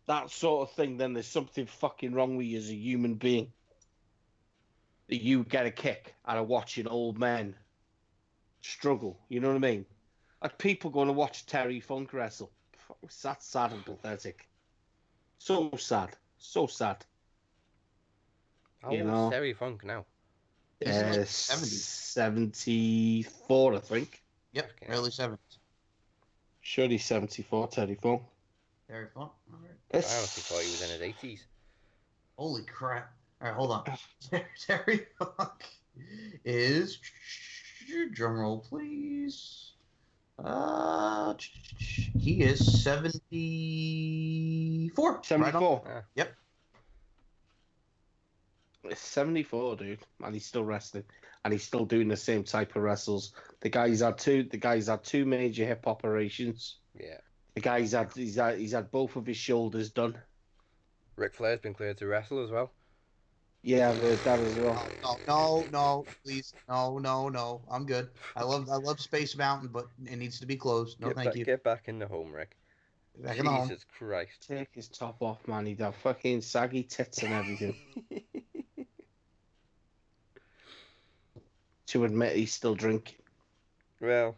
Speaker 3: that sort of thing, then there's something fucking wrong with you as a human being. That you get a kick out of watching old men struggle. You know what I mean? Like people going to watch Terry Funk wrestle. That's sad and pathetic. So sad. So sad.
Speaker 2: How
Speaker 3: You
Speaker 2: old
Speaker 3: know.
Speaker 2: Terry Funk now?
Speaker 4: He's in, like,
Speaker 3: Uh, 74, I think.
Speaker 4: Yep,
Speaker 2: Okay.
Speaker 4: early seventies.
Speaker 3: Sure, he's 74, Terry Funk.
Speaker 4: Very fun. All right.
Speaker 2: I honestly thought he was in his eighties.
Speaker 4: Holy crap! All right, hold on. *laughs* Terry Funk is drum roll, please. Uh, he is seventy-four. Right on.
Speaker 3: 74.
Speaker 4: Yep.
Speaker 3: 74, dude. And he's still wrestling. And he's still doing the same type of wrestles. The guy's had two the guy's had two major hip operations.
Speaker 2: Yeah.
Speaker 3: The guy's had he's had he's had both of his shoulders done.
Speaker 2: Ric Flair's been cleared to wrestle as well.
Speaker 3: Yeah, I've heard that as well.
Speaker 4: No, no, no, please, no, no, no. I'm good. I love, I love Space Mountain, but it needs to be closed. No,
Speaker 2: get
Speaker 4: thank
Speaker 2: back,
Speaker 4: you.
Speaker 2: Get back in the home, Ric.
Speaker 4: Back in the home.
Speaker 2: Jesus Christ.
Speaker 3: Take his top off, man. He'd have fucking saggy tits and everything. *laughs* to admit he's still drinking.
Speaker 2: Well,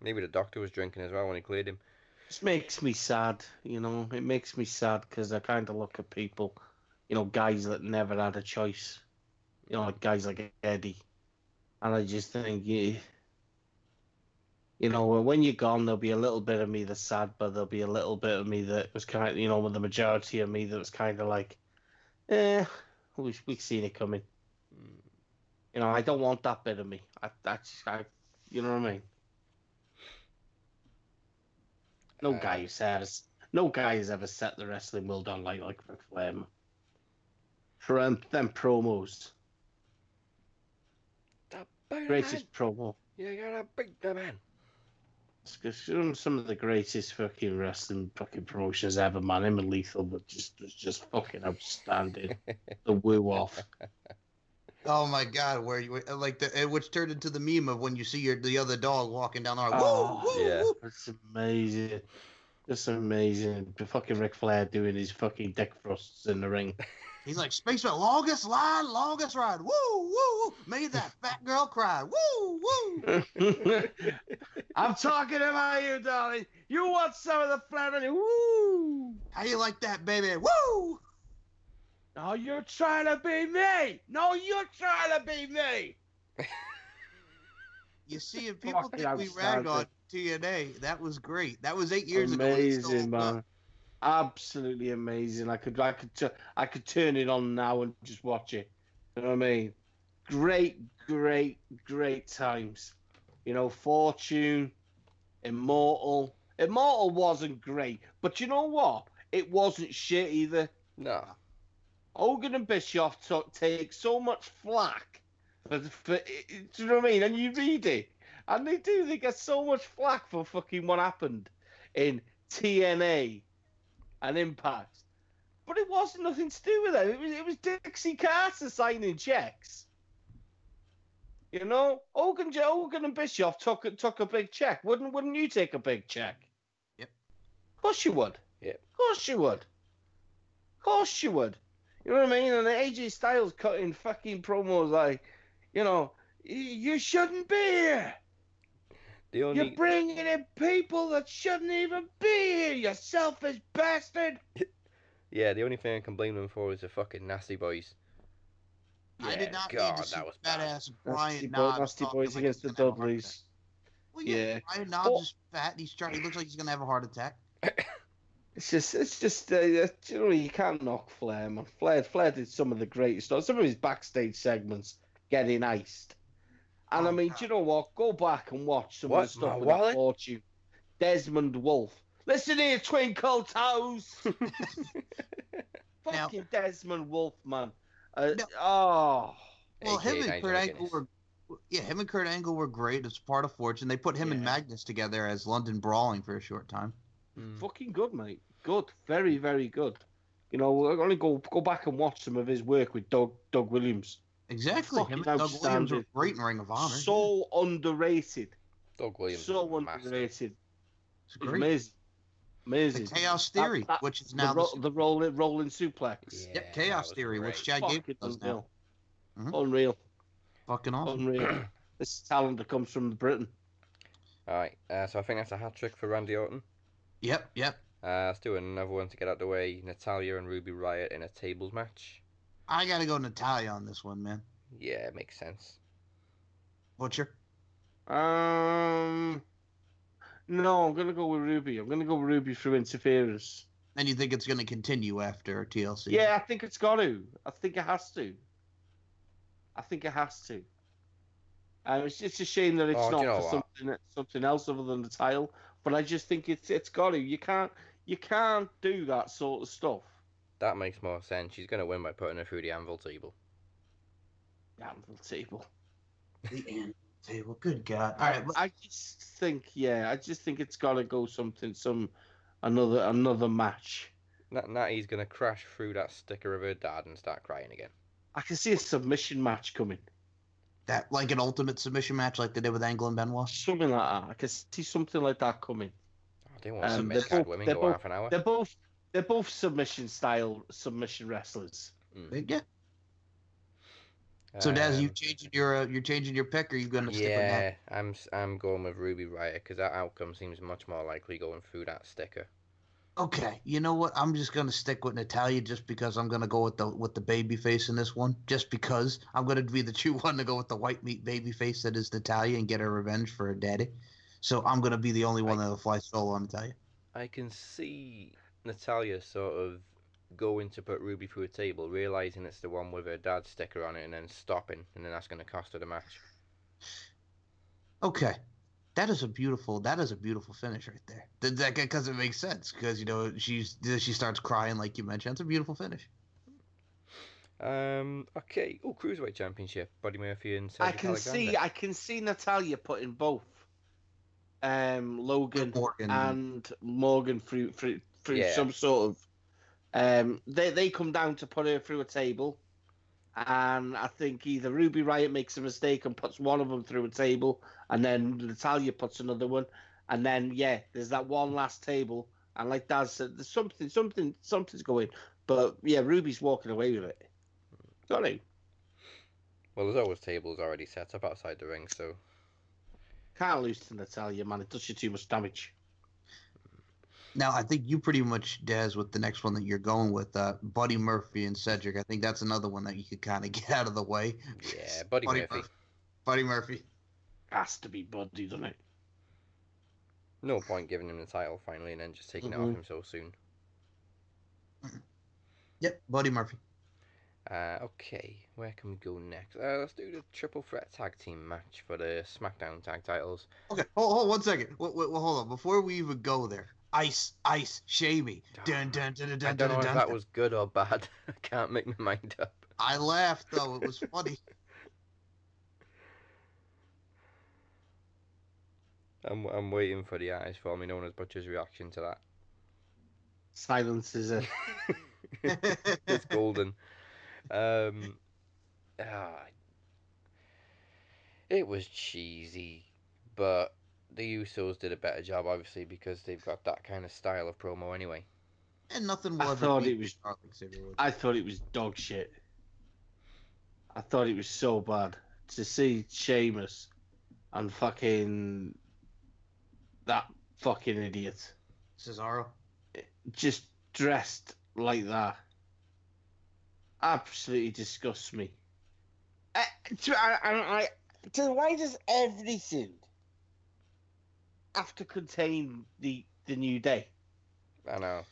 Speaker 2: maybe the doctor was drinking as well when he cleared him.
Speaker 3: This makes me sad, you know. It makes me sad because I kind of look at people, you know, guys that never had a choice, you know, like guys like Eddie, and I just think, yeah, you know, when you're gone, there'll be a little bit of me that's sad, but there'll be a little bit of me that was kind of, you know, with the majority of me that was kind of like, eh, we we've seen it coming. You know, I don't want that bit of me. I, that's, I, you know what I mean. No
Speaker 2: Uh,
Speaker 3: guy has no guy has ever set the wrestling world on light like Ric Flair. For them, them promos, greatest promo.
Speaker 2: You gotta beat the man.
Speaker 3: It's 'cause some- Some of the greatest fucking wrestling fucking promotions ever, man. Him and Lethal, but just was just fucking outstanding. the woo off.
Speaker 4: Oh my God, where you like the uh, which turned into the meme of when you see your the other dog walking down the aisle.
Speaker 3: Oh,
Speaker 4: woo, woo,
Speaker 2: yeah.
Speaker 4: woo.
Speaker 3: It's amazing. It's amazing. The fucking Ric Flair doing his fucking dick thrusts in the ring.
Speaker 4: He's like Space Mountain, longest line, longest ride. Woo, woo, woo. Made that fat girl cry. Woo, woo. *laughs*
Speaker 3: I'm talking about you, darling. You want some of the flat on? Woo!
Speaker 4: How you like that, baby? Woo.
Speaker 3: No, you're trying to be me. No, you're trying to be me. *laughs*
Speaker 4: You see, if people think we ragged on. TNA, that was great. That was eight years ago. it's still
Speaker 3: amazing,
Speaker 4: up.
Speaker 3: Absolutely amazing. I could, I could, tu- I could turn it on now and just watch it. You know what I mean? Great, great, great times. You know, Fortune, Immortal. Immortal wasn't great, but you know what? It wasn't shit either.
Speaker 2: No.
Speaker 3: Hogan and Bischoff took take so much flack for, for do you know what I mean? And you read it, and they do. They get so much flack for fucking what happened in TNA and Impact, but it wasn't nothing to do with it. It was it was Dixie Carter signing checks. You know, Hogan, Hogan and Bischoff took took a big check. Wouldn't wouldn't you take a big check?
Speaker 4: Yep.
Speaker 3: Of course you would.
Speaker 2: Yep.
Speaker 3: Of course you would. Of course you would. You know what I mean? And AJ Styles cutting fucking promos like, you know, you shouldn't be here.
Speaker 2: The only
Speaker 3: You're bringing in people that shouldn't even be here, you selfish bastard. *laughs*
Speaker 2: yeah, the only thing I can blame them for is the fucking nasty boys.
Speaker 4: I did not
Speaker 2: God,
Speaker 4: need to see
Speaker 2: that was bad.
Speaker 4: badass
Speaker 3: Nasty,
Speaker 4: Brian
Speaker 3: boy,
Speaker 4: Knobbs
Speaker 3: nasty boys
Speaker 4: like
Speaker 3: against the
Speaker 4: he's been at a heart
Speaker 3: Dudleys.
Speaker 4: Well, yeah.
Speaker 3: Yeah.
Speaker 4: Ryan Knobbs
Speaker 3: Well-
Speaker 4: is fat. He's trying. He looks like he's gonna have a heart attack. *laughs*
Speaker 3: It's just, it's just, uh, you know, you can't knock Flair, man. Flair, Flair did some of the greatest stuff. Some of his backstage segments getting iced. And I mean,
Speaker 4: God.
Speaker 3: do you know what? Go back and watch some
Speaker 2: What?
Speaker 3: of the stuff with
Speaker 2: wallet?
Speaker 3: the fortune. Desmond Wolfe. Listen here, twinkle toes. *laughs*
Speaker 4: Now-
Speaker 3: Fucking Desmond Wolfe, man. Uh,
Speaker 4: No.
Speaker 3: Oh,
Speaker 4: Well,
Speaker 2: AKA
Speaker 4: him and Kurt Angle were. Yeah, him and Kurt Angle were great. as part of Fortune. They put him and Magnus together as London Brawling for a short time.
Speaker 2: Mm.
Speaker 3: fucking good, mate. Good, very, very good. You know, we're gonna go go back and watch some of his work with Doug Doug Williams.
Speaker 4: Exactly.
Speaker 3: Fucking
Speaker 4: Him and Doug Williams were great in Ring of Honor.
Speaker 3: So underrated.
Speaker 2: Doug Williams.
Speaker 3: so
Speaker 2: is a master.
Speaker 3: underrated.
Speaker 4: It's
Speaker 3: It's
Speaker 4: great.
Speaker 3: amazing.
Speaker 4: The
Speaker 3: Amazing.
Speaker 4: Chaos Theory,
Speaker 3: that-
Speaker 4: which is
Speaker 3: the,
Speaker 4: now
Speaker 3: ro-
Speaker 4: the,
Speaker 3: the rolling rolling suplex.
Speaker 2: Yeah,
Speaker 4: Yep, Chaos
Speaker 2: was
Speaker 4: Theory, which
Speaker 2: great.
Speaker 4: Chad
Speaker 3: Fucking
Speaker 4: Gable does now.
Speaker 3: unreal.
Speaker 4: Mhm.
Speaker 3: Unreal.
Speaker 4: Fucking awesome.
Speaker 3: Unreal. *clears throat* this talent that comes from Britain.
Speaker 2: All right, uh, so I think that's a hat trick for Randy Orton.
Speaker 4: Yep, yep.
Speaker 2: Uh, let's do another one to get out the way. Natalya and Ruby Riott in a tables match.
Speaker 4: I gotta go Natalya on this one, man.
Speaker 2: Yeah, it makes sense.
Speaker 4: Butcher.
Speaker 3: Um, no, I'm gonna go with Ruby. I'm gonna go with Ruby through interference.
Speaker 4: And you think it's gonna continue after TLC?
Speaker 3: Yeah, I think it's got to. I think it has to. I think it has to. Uh, it's just a shame that it's
Speaker 2: Oh,
Speaker 3: not
Speaker 2: you know
Speaker 3: for
Speaker 2: what?
Speaker 3: something something else other than the title. But I just think it's it's got to. You can't you can't do that sort of stuff.
Speaker 2: That makes more sense. She's gonna win by putting her through the anvil table.
Speaker 3: Anvil table.
Speaker 4: The end table. Good God. All right.
Speaker 3: I just think yeah, I just think it's got to go something some another another match.
Speaker 2: Nat- Natty's gonna crash through that sticker of her dad and start crying again.
Speaker 3: I can see a submission match coming.
Speaker 4: That like an ultimate submission match like they did with Angle and Benoit.
Speaker 3: Something like that. I can see something like that coming.
Speaker 2: Oh, they want
Speaker 3: Um,
Speaker 2: some
Speaker 3: they're both-
Speaker 2: women go
Speaker 3: both-
Speaker 2: half an hour.
Speaker 3: They're both they're both submission style submission wrestlers.
Speaker 4: Yeah. So Daz, you
Speaker 2: Um,
Speaker 4: changing your uh, you're changing your pick, or you gonna stick with
Speaker 2: Yeah,
Speaker 4: that?
Speaker 2: I'm s- I'm going with Ruby Riott because that outcome seems much more likely going through that sticker.
Speaker 4: Okay, you know what? I'm just gonna stick with Natalya just because I'm gonna go with the with the baby face in this one. Just because I'm gonna be the *laughs* true one to go with the white meat baby face that is Natalya and get her revenge for her daddy. So I'm gonna be the only one that'll fly solo on Natalya.
Speaker 2: I can see Natalya sort of going to put Ruby through a table, realizing it's the one with her dad's sticker on it, and then stopping, and then that's going to cost her the match.
Speaker 4: Okay, that is a beautiful that is a beautiful finish right there. Th- That because it makes sense because you know she's she starts crying like you mentioned. It's a beautiful finish.
Speaker 2: Um. Okay. Oh, cruiserweight championship. Buddy Murphy and
Speaker 3: I can
Speaker 2: Alexander.
Speaker 3: see I can see Natalya putting both um Logan
Speaker 4: Morgan.
Speaker 3: and Morgan through through through
Speaker 2: Yeah.
Speaker 3: some sort of um they they come down to put her through a table and I think either Ruby Riott makes a mistake and puts one of them through a table and then Natalya puts another one and then yeah there's that one last table and like Dad said there's something something something's going but yeah Ruby's walking away with it. Got to
Speaker 2: Well, there's always tables already set up outside the ring, so.
Speaker 3: Can't lose to Natalya man it does you too much damage
Speaker 4: Now I think you pretty much Daz with the next one that you're going with, uh, Buddy Murphy and Cedric. I think that's another one that you could kind of *laughs* get out of the way.
Speaker 2: yeah, Buddy, Murphy.
Speaker 4: Buddy Murphy.
Speaker 3: has to be Buddy doesn't it
Speaker 2: No point giving him the title finally, and then just taking it off him so soon.
Speaker 4: Yep, Buddy Murphy.
Speaker 2: Uh, okay, where can we go next? Uh, let's do the triple threat tag team match for the SmackDown tag titles.
Speaker 4: Okay, hold, hold one second. Wait, wait, well, hold on. Before we even go there, ice, ice, shamey. Dun dun dun dun
Speaker 2: I
Speaker 4: dun
Speaker 2: don't know
Speaker 4: dun.
Speaker 2: if
Speaker 4: dun.
Speaker 2: that was good or bad. *laughs* I can't make my mind up.
Speaker 4: I laughed though. It was funny. *laughs*
Speaker 2: I'm I'm waiting for the artist formerly known as Butcher's reaction to that.
Speaker 3: silence is a *laughs*
Speaker 2: it's golden. Um, ah, it was cheesy, but the Usos did a better job, obviously, because they've got that kind of style of promo anyway.
Speaker 4: and nothing more.
Speaker 3: I
Speaker 4: was.
Speaker 3: thought it was- I thought it was dog shit. I thought it was so bad to see Sheamus and fucking that fucking idiot
Speaker 4: Cesaro.
Speaker 3: just dressed like that. Absolutely disgusts me. Uh, I, I, I, I, why does everything have to contain the the new day.
Speaker 2: I know.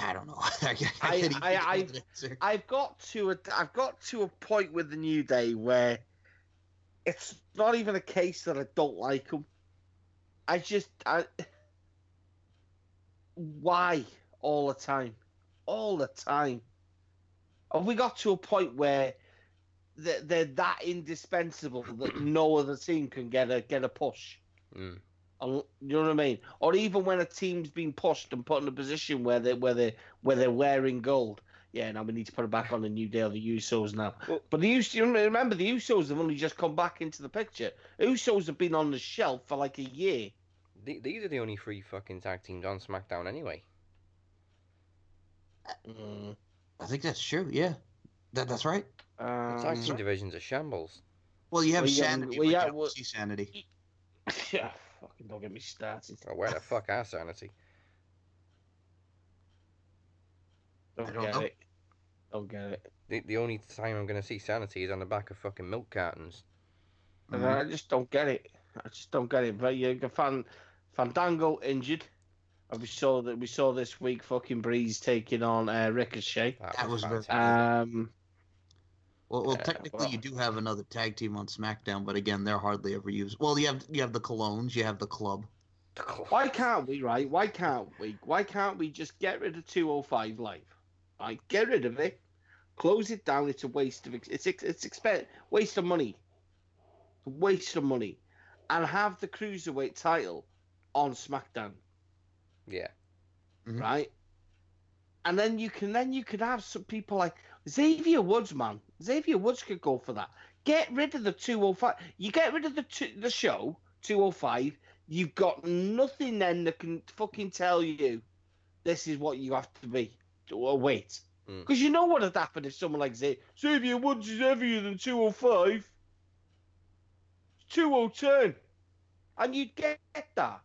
Speaker 4: I don't know. I, can't- I,
Speaker 3: I-
Speaker 4: can't even
Speaker 3: I-
Speaker 4: come
Speaker 3: I-
Speaker 4: with an answer.
Speaker 3: I've got to a I've got to a point with the new day where it's not even a case that I don't like them. I just I why all the time, all the time. Have we got to a point where they're, they're that indispensable that no other team can get a get a push?
Speaker 2: Mm.
Speaker 3: You know what I mean? Or even when a team's been pushed and put in a position where they where they where they're wearing gold. Yeah, now we need to put it back on the new deal. of the Usos now. but the Usos, you remember the Usos have only just come back into the picture. Usos have been on the shelf for like a year.
Speaker 2: The- These are the only three fucking tag teams on SmackDown anyway.
Speaker 3: Mm.
Speaker 4: I think that's true. Yeah, that that's right.
Speaker 2: The
Speaker 3: Um,
Speaker 2: tag team division's a shambles.
Speaker 4: Well, you have
Speaker 3: Well, yeah,
Speaker 4: sanity.
Speaker 3: well,
Speaker 4: but
Speaker 3: yeah, well-
Speaker 4: see sanity. *laughs*
Speaker 3: yeah, fucking don't get me started.
Speaker 2: Oh, where the *laughs* fuck are Sanity?
Speaker 3: Don't
Speaker 4: don't
Speaker 3: get
Speaker 4: know.
Speaker 3: it. Don't get it.
Speaker 2: The, the only time I'm going to see Sanity is on the back of fucking milk cartons.
Speaker 3: And
Speaker 4: Mhm.
Speaker 3: I just don't get it. I just don't get it. But you got Fan Fandango injured. And we saw that we saw this week fucking Breeze taking on uh, Ricochet.
Speaker 4: That was very-
Speaker 2: fantastic.
Speaker 3: Um,
Speaker 4: Well, well,
Speaker 3: Yeah,
Speaker 4: technically,
Speaker 3: well-
Speaker 4: you do have another tag team on SmackDown, but again, they're hardly ever used. Well, you have you have the Colóns, you have the Club.
Speaker 3: why can't we, right? Why can't we? Why can't we just get rid of 205 Live? Right, get rid of it. Close it down. It's a waste of ex- it's it's expense, waste of money. Waste of money, and have the cruiserweight title on SmackDown.
Speaker 2: Yeah.
Speaker 4: Mhm.
Speaker 3: right? And then you can then you could have some people like Xavier Woods, man. Xavier Woods could go for that. Get rid of the 205. You get rid of the two, the show 205. You've got nothing then that can fucking tell you this is what you have to be. Or wait,
Speaker 2: Mm.
Speaker 3: because you know what would happen if someone like Xavier, Xavier Woods is heavier than 205. 2010, and you'd get that.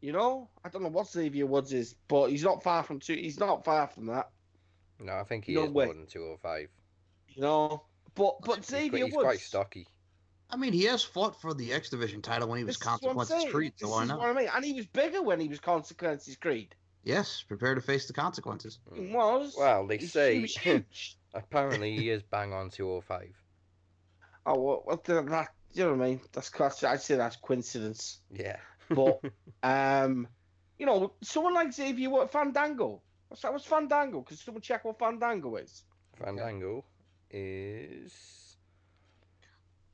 Speaker 3: You know, I don't know what Xavier Woods is, but he's not far from two. He's not far from that.
Speaker 2: No, I think he
Speaker 3: No
Speaker 2: is
Speaker 3: way.
Speaker 2: more than 205.
Speaker 3: You know, but but
Speaker 2: He's,
Speaker 3: Xavier
Speaker 2: quite, he's
Speaker 3: Woods.
Speaker 2: quite stocky.
Speaker 4: I mean, he has fought for the X Division title when he was
Speaker 3: This is
Speaker 4: Consequences
Speaker 3: saying.
Speaker 4: Creed,
Speaker 3: This
Speaker 4: so why not?
Speaker 3: what I mean, and he was bigger when he was Consequences Creed.
Speaker 4: Yes, prepare to face the consequences.
Speaker 3: He was.
Speaker 2: Well, they
Speaker 3: He's-
Speaker 2: say
Speaker 3: he was huge. *laughs* *laughs*
Speaker 2: apparently he is bang on 205.
Speaker 3: oh, well, well, the- that you know what I mean? That's class. I'd say that's coincidence.
Speaker 2: Yeah.
Speaker 3: But *laughs* um, you know, someone like Xavier Woods, Fandango. What's that? What's Fandango? Because someone check what Fandango is.
Speaker 2: Fandango is.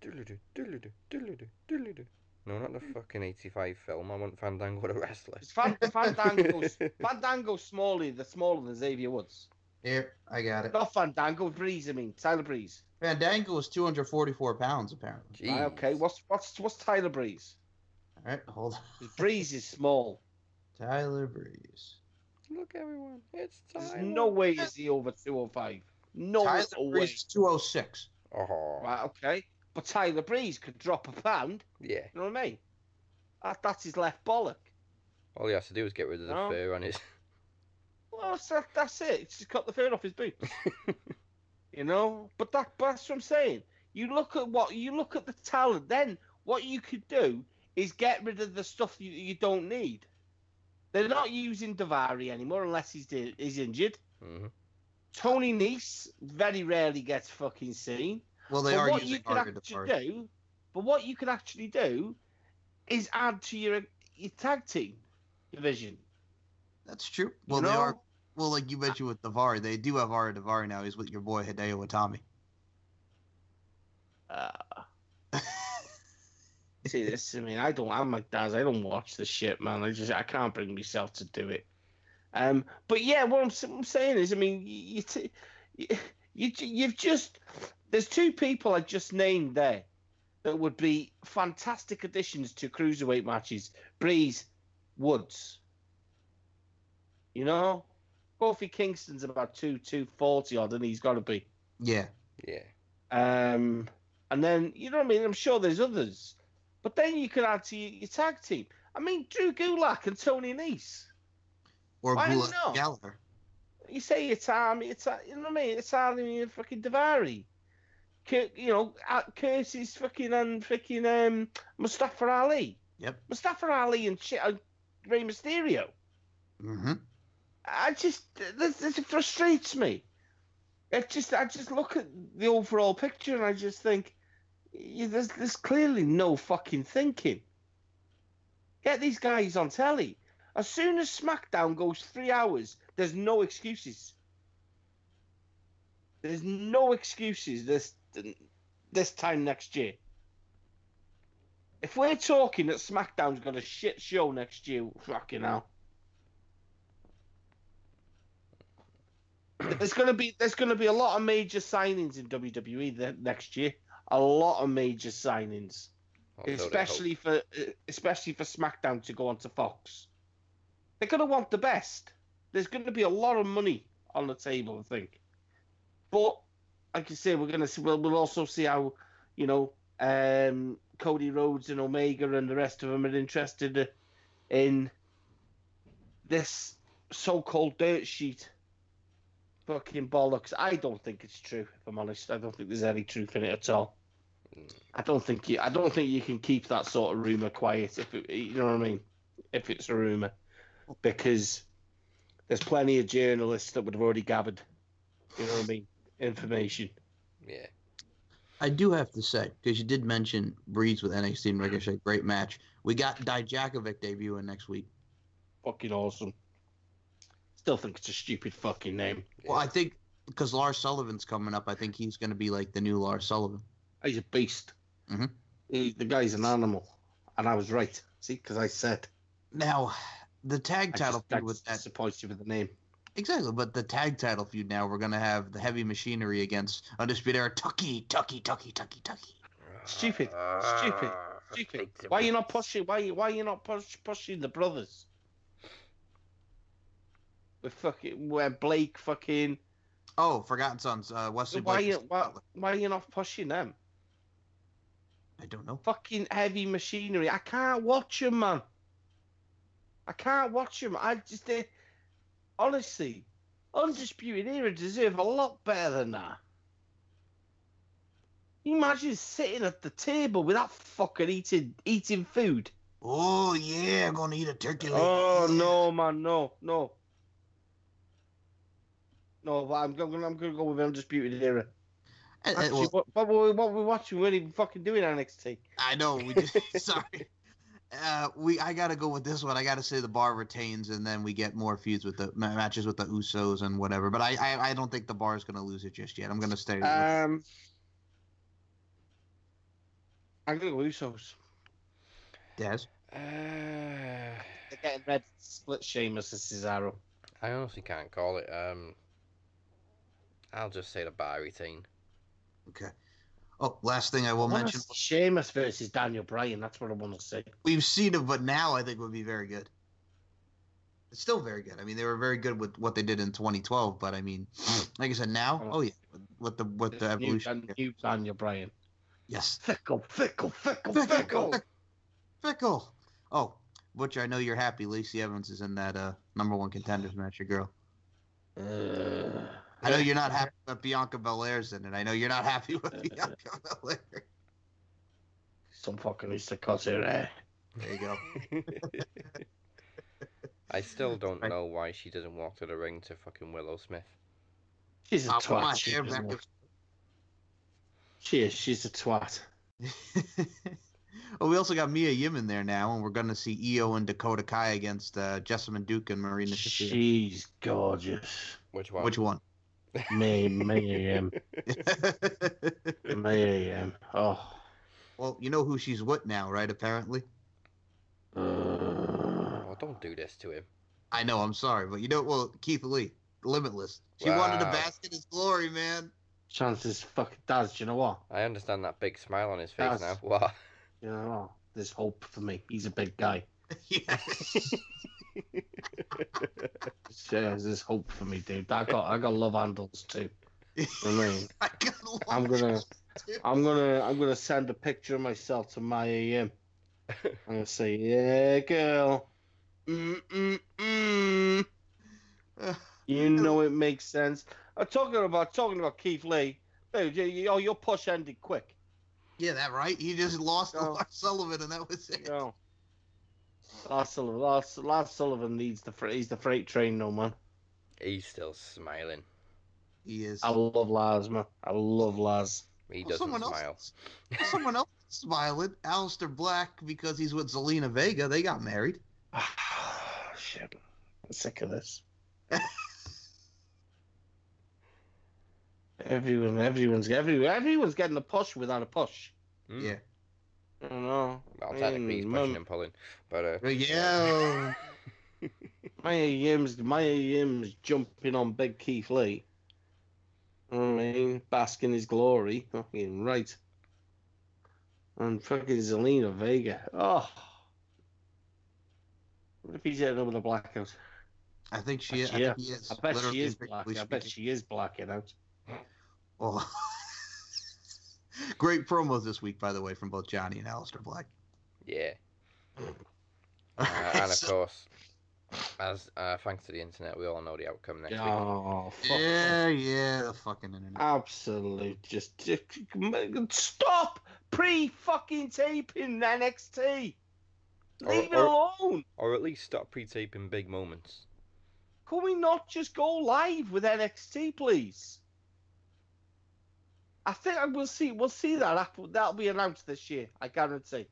Speaker 2: Doodle-doo, doodle-doo, doodle-doo, doodle-doo. No, not the fucking 85 film. I want Fandango the wrestler.
Speaker 3: It's Fan, *laughs* Fandango's Fandango's smaller, the smaller than Xavier Woods.
Speaker 4: Here, I got it.
Speaker 3: Not Fandango, Breeze. I mean Tyler Breeze.
Speaker 4: Fandango is 244 pounds, apparently.
Speaker 3: Right, okay, what's what's what's Tyler Breeze?
Speaker 4: All right, hold on.
Speaker 3: 'Cause Breeze is small.
Speaker 4: Tyler Breeze.
Speaker 2: Look, everyone. It's
Speaker 3: There's no way is he over 205. No
Speaker 4: Tyler
Speaker 3: way.
Speaker 4: Breeze is 206.
Speaker 2: Oh, uh-huh.
Speaker 3: Right, okay. But Tyler Breeze could drop a pound.
Speaker 2: yeah.
Speaker 3: You know what I mean? That, that's his left bollock.
Speaker 2: All he has to do is get rid of the
Speaker 3: No.
Speaker 2: fur on his. *laughs*
Speaker 3: Well, that's, that, that's it. He's just cut the fur off his boots. *laughs* you know? But that, but that's what I'm saying. You look at what you look at the talent. Then what you could do is get rid of the stuff you, you don't need. They're not using Daivari anymore unless he's di- he's injured.
Speaker 2: Mhm.
Speaker 3: Tony Nese very rarely gets fucking seen.
Speaker 4: Well, they
Speaker 3: but
Speaker 4: are
Speaker 3: what you
Speaker 4: using
Speaker 3: could actually do, but what you could actually do, is add to your your tag team division.
Speaker 4: That's true. Well,
Speaker 3: you
Speaker 4: they
Speaker 3: know?
Speaker 4: are. Well, like you mentioned with Daivari, they do have Ariya Daivari now. He's with your boy Hideo Itami.
Speaker 3: Uh, see this. I mean, I don't. I'm like Daz. I don't watch the shit, man. I just I can't bring myself to do it. Um, but yeah, what I'm, s- I'm saying is, I mean, you, you, t- you, you you've just there's two people I just named there that would be fantastic additions to cruiserweight matches. Breeze, Woods. You know, Kofi Kingston's about two two forty odd, and he's got to be.
Speaker 4: Yeah.
Speaker 2: Yeah.
Speaker 3: Um, and then you know what I mean. I'm sure there's others, but then you could add to your, your tag team. I mean, Drew Gulak and Tony Nese.
Speaker 4: Or
Speaker 3: Why
Speaker 4: Gulak
Speaker 3: not?
Speaker 4: Gallagher.
Speaker 3: You say it's Army, it's you know what I mean. It's Army and fucking Daivari. You know, uh, Curtis fucking and fucking um, Mustafa Ali.
Speaker 4: Yep.
Speaker 3: Mustafa Ali and shit, and Rey Mysterio.
Speaker 4: Mm-hmm.
Speaker 3: I just this, this frustrates me. It just I just look at the overall picture and I just think there's there's clearly no fucking thinking. Get these guys on telly. As soon as SmackDown goes three hours, there's no excuses. There's no excuses this this time next year. If we're talking that SmackDown's got a shit show next year, fucking hell. There's gonna be there's gonna be a lot of major signings in WWE the, next year. A lot of major signings,
Speaker 2: they
Speaker 3: especially for especially for SmackDown to go onto Fox. They're gonna want the best. There's gonna be a lot of money on the table, I think. But like you say, we're gonna see. We'll, we'll also see how you know um, Cody Rhodes and Omega and the rest of them are interested in this so-called dirt sheet fucking bollocks. I don't think it's true. If I'm honest, I don't think there's any truth in it at all. I don't think you. I don't think you can keep that sort of rumor quiet. If it, you know what I mean, if it's a rumor, because there's plenty of journalists that would have already gathered. You know what I mean? Information.
Speaker 2: Yeah.
Speaker 4: I do have to say, because you did mention Breeze with NXT and Ricochet, great match. We got Dijakovic debuting next week.
Speaker 3: Fucking awesome. Still think it's a stupid fucking name.
Speaker 4: Well, I think because Lars Sullivan's coming up, I think he's going to be like the new Lars Sullivan.
Speaker 3: He's a beast.
Speaker 4: Mhm.
Speaker 3: He, the guy's an animal, and I was right. See, because I said.
Speaker 4: Now, the tag title
Speaker 3: just, I
Speaker 4: feud with that
Speaker 3: disappoints you with the name.
Speaker 4: exactly, but the tag title feud now we're going to have the Heavy Machinery against Undisputed Era, Tucky, Tucky, Tucky, Tucky, Tucky.
Speaker 3: Stupid, stupid, stupid. Why are you not pushing? Why you why you not push, pushing the brothers? With fucking where Blake fucking
Speaker 4: Oh, Forgotten Sons, uh, Wesley
Speaker 3: why
Speaker 4: Blake.
Speaker 3: you why, why are you not pushing them?
Speaker 4: I don't know.
Speaker 3: Fucking heavy machinery. I can't watch them, man. I can't watch them. I just they, honestly, undisputed era deserve a lot better than that. Imagine sitting at the table with that fucker eating eating food?
Speaker 4: Oh yeah, I'm going to eat a turkey leg.
Speaker 3: Oh no, man, no, no, no. But I'm going. I'm going to go with undisputed era.
Speaker 4: Eh, eh,
Speaker 3: Actually,
Speaker 4: well,
Speaker 3: what, what, were we- what were we watching? We weren't even fucking doing NXT.
Speaker 4: I know we did. *laughs* sorry. Uh, we I gotta go with this one. I gotta say the bar retains, and then we get more feuds with the matches with the Usos and whatever. But I I, I don't think the bar is gonna lose it just yet. I'm gonna stay. with-
Speaker 3: Um, I'm gonna go Usos.
Speaker 4: Dez.
Speaker 2: Uh,
Speaker 3: They're getting red to split Sheamus and Cesaro.
Speaker 2: I honestly can't call it. Um, I'll just say the bar retain.
Speaker 4: Okay. Oh, last thing I will
Speaker 3: I
Speaker 4: mention.
Speaker 3: see Sheamus versus Daniel Bryan. That's what I want to see.
Speaker 4: We've seen it, but now I think would be very good. It's still very good. I mean, they were very good with what they did in 2012, but I mean, *sniffs* like I said, now, oh yeah, with the with the
Speaker 3: New,
Speaker 4: evolution.
Speaker 3: Dan- new Daniel Bryan.
Speaker 4: Yes.
Speaker 3: Fickle, fickle, fickle,
Speaker 4: Fickle,
Speaker 3: fickle.
Speaker 4: fickle. Fickle. Oh, Butcher, I know you're happy. Lacey Evans is in that uh, number one contenders match, your girl. *sighs*
Speaker 3: Uh,
Speaker 4: I know you're not happy that Bianca Belair's in it. I know you're not happy with Bianca Belair.
Speaker 3: Some fucking needs to cut her hair.
Speaker 4: There you go. *laughs*
Speaker 2: I still *laughs* don't know why she doesn't walk to the ring to fucking Willow Smith.
Speaker 3: She's a
Speaker 4: Oh, come
Speaker 3: twat.
Speaker 4: on,
Speaker 3: she,
Speaker 4: damn,
Speaker 3: isn't
Speaker 4: that
Speaker 3: it? she is. She's a twat. *laughs*
Speaker 4: well, we also got Mia Yim in there now, and we're going to see Io and Dakota Kai against uh, Jessamyn Duke and Marina Shafir.
Speaker 3: She's gorgeous.
Speaker 2: Which one?
Speaker 4: Which one?
Speaker 3: Me, me, um, *laughs* me, um, oh.
Speaker 4: well, you know who she's with now, right? Apparently.
Speaker 3: Uh,
Speaker 2: Oh, don't do this to him.
Speaker 4: I know. I'm sorry, but you know, well, Keith Lee, Limitless. She wanted to
Speaker 2: Wow.
Speaker 4: bask in his glory, man.
Speaker 3: chances fucking does. Do you know what?
Speaker 2: I understand that big smile on his face
Speaker 3: That's-
Speaker 2: now. *laughs* What?
Speaker 3: You know what? There's hope for me. He's a big guy. *laughs*
Speaker 4: yes.
Speaker 3: Yeah, there's hope for me, dude. I got I got love handles too. *laughs* I mean,
Speaker 4: I got love
Speaker 3: I'm gonna
Speaker 4: too.
Speaker 3: I'm gonna I'm gonna send a picture of myself to my AM. I'm gonna say, yeah, girl. Mm mm mm. You know it makes sense. I'm talking about talking about Keith Lee. Dude, you- you- oh, your push ended quick.
Speaker 4: Yeah, that right. He just lost to
Speaker 3: No.
Speaker 4: Lars Sullivan, and that was it.
Speaker 3: No. Lars Sullivan, Lars, Lars Sullivan needs the fr- he's the freight train, no man.
Speaker 2: He's still smiling.
Speaker 4: He is.
Speaker 3: I love Lars, man. I love Lars.
Speaker 2: He
Speaker 4: Well,
Speaker 2: doesn't
Speaker 4: someone else-
Speaker 2: smile.
Speaker 4: Someone else is smiling. Aleister Black, because he's with Zelina Vega. They got married. *sighs*
Speaker 3: Shit, I'm sick of this. *laughs* Everyone, everyone's everyone, everyone's getting a push without a push.
Speaker 2: Mm.
Speaker 4: Yeah.
Speaker 3: I don't know.
Speaker 2: Well,
Speaker 3: I
Speaker 2: technically he's
Speaker 3: mean,
Speaker 2: pushing
Speaker 3: Mum-
Speaker 2: and pulling, but uh,
Speaker 4: But yeah. *laughs*
Speaker 3: Maya Yim's Maya Yim's jumping on Big Keith Lee. I mean, basking his glory. Fucking right. And fucking Zelina Vega. Oh. What if he's getting over the blackout?
Speaker 4: I think she, I
Speaker 3: Yeah.
Speaker 4: think he is.
Speaker 3: I bet she is
Speaker 4: and
Speaker 3: black.
Speaker 4: figuratively
Speaker 3: I bet she is blacking out.
Speaker 4: Oh. *laughs* *laughs* Great promos this week, by the way, from both Johnny and Aleister Black.
Speaker 2: yeah. *laughs* Uh, and of course, as uh, thanks to the internet, we all know the outcome next week.
Speaker 3: Oh, fuck.
Speaker 4: yeah, yeah, the fucking internet.
Speaker 3: Absolute. Just, just stop pre fucking taping NXT.
Speaker 2: Or-
Speaker 3: Leave it
Speaker 2: or-
Speaker 3: alone.
Speaker 2: Or at least stop pre-taping big moments.
Speaker 3: Can we not just go live with NXT, please? I think I will see. We'll see that after, that'll be announced this year. I guarantee.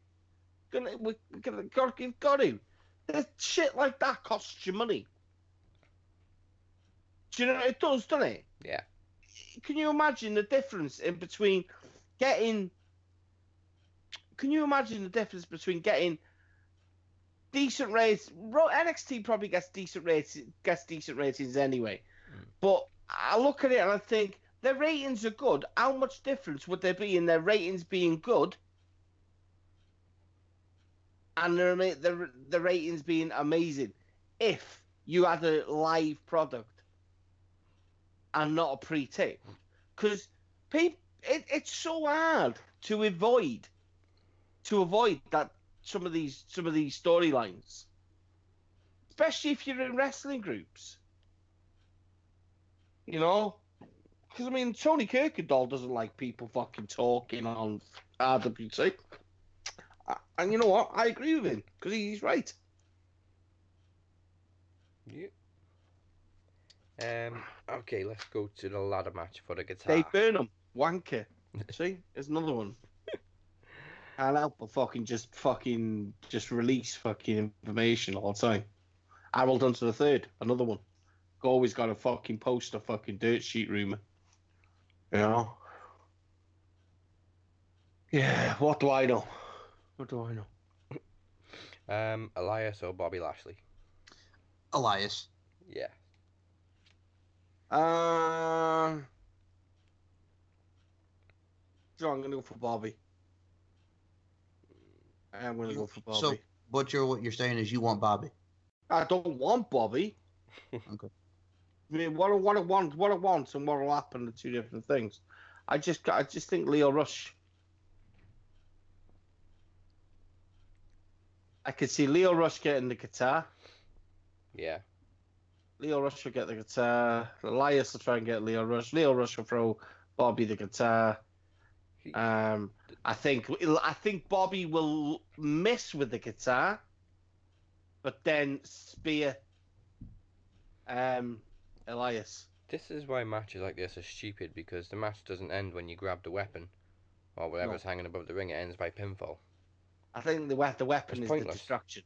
Speaker 3: Gonna we we gonna got you've got to. This shit like that costs you money. Do you know it does, doesn't it?
Speaker 2: Yeah.
Speaker 3: Can you imagine the difference in between getting? Can you imagine the difference between getting decent rates? NXT probably gets decent rates, gets decent ratings anyway. Mm. But I look at it and I think their ratings are good. How much difference would there be in their ratings being good and their the the ratings being amazing if you had a live product and not a pre-tape? Because people, it, it's so hard to avoid to avoid that some of these some of these storylines, especially if you're in wrestling groups. You know, because I mean, Tony Kirkendall doesn't like people fucking talking on RWT. And you know what? I agree with him because he's right.
Speaker 2: Yeah. Um. Okay, let's go to the ladder match for the guitar.
Speaker 3: Dave Burnham, wanker. *laughs* See, there's another one. *laughs* Can't help but fucking just fucking just release fucking information all the time. Harold Hunter the third, another one. Always got a fucking post a fucking dirt sheet rumor. You know. Yeah, what do I know? What do I know?
Speaker 2: Um, Elias or Bobby Lashley?
Speaker 4: Elias.
Speaker 2: Yeah.
Speaker 3: Um, so I'm gonna go for Bobby. I'm gonna go for Bobby.
Speaker 4: So, Butcher, what you're saying is you want Bobby.
Speaker 3: I don't want Bobby.
Speaker 4: Okay.
Speaker 3: What I, what I want, what I want, and what will happen are two different things. I just, I just think Lio Rush. I could see Lio Rush getting the guitar.
Speaker 2: Yeah.
Speaker 3: Lio Rush will get the guitar. Elias will try and get Lio Rush. Lio Rush will throw Bobby the guitar. Um, I think I think Bobby will miss with the guitar, but then spear um, Elias.
Speaker 2: This is why matches like this are stupid because the match doesn't end when you grab the weapon or whatever's hanging above the ring. It ends by pinfall.
Speaker 3: I think the we- the weapon
Speaker 2: It's
Speaker 3: is the distraction,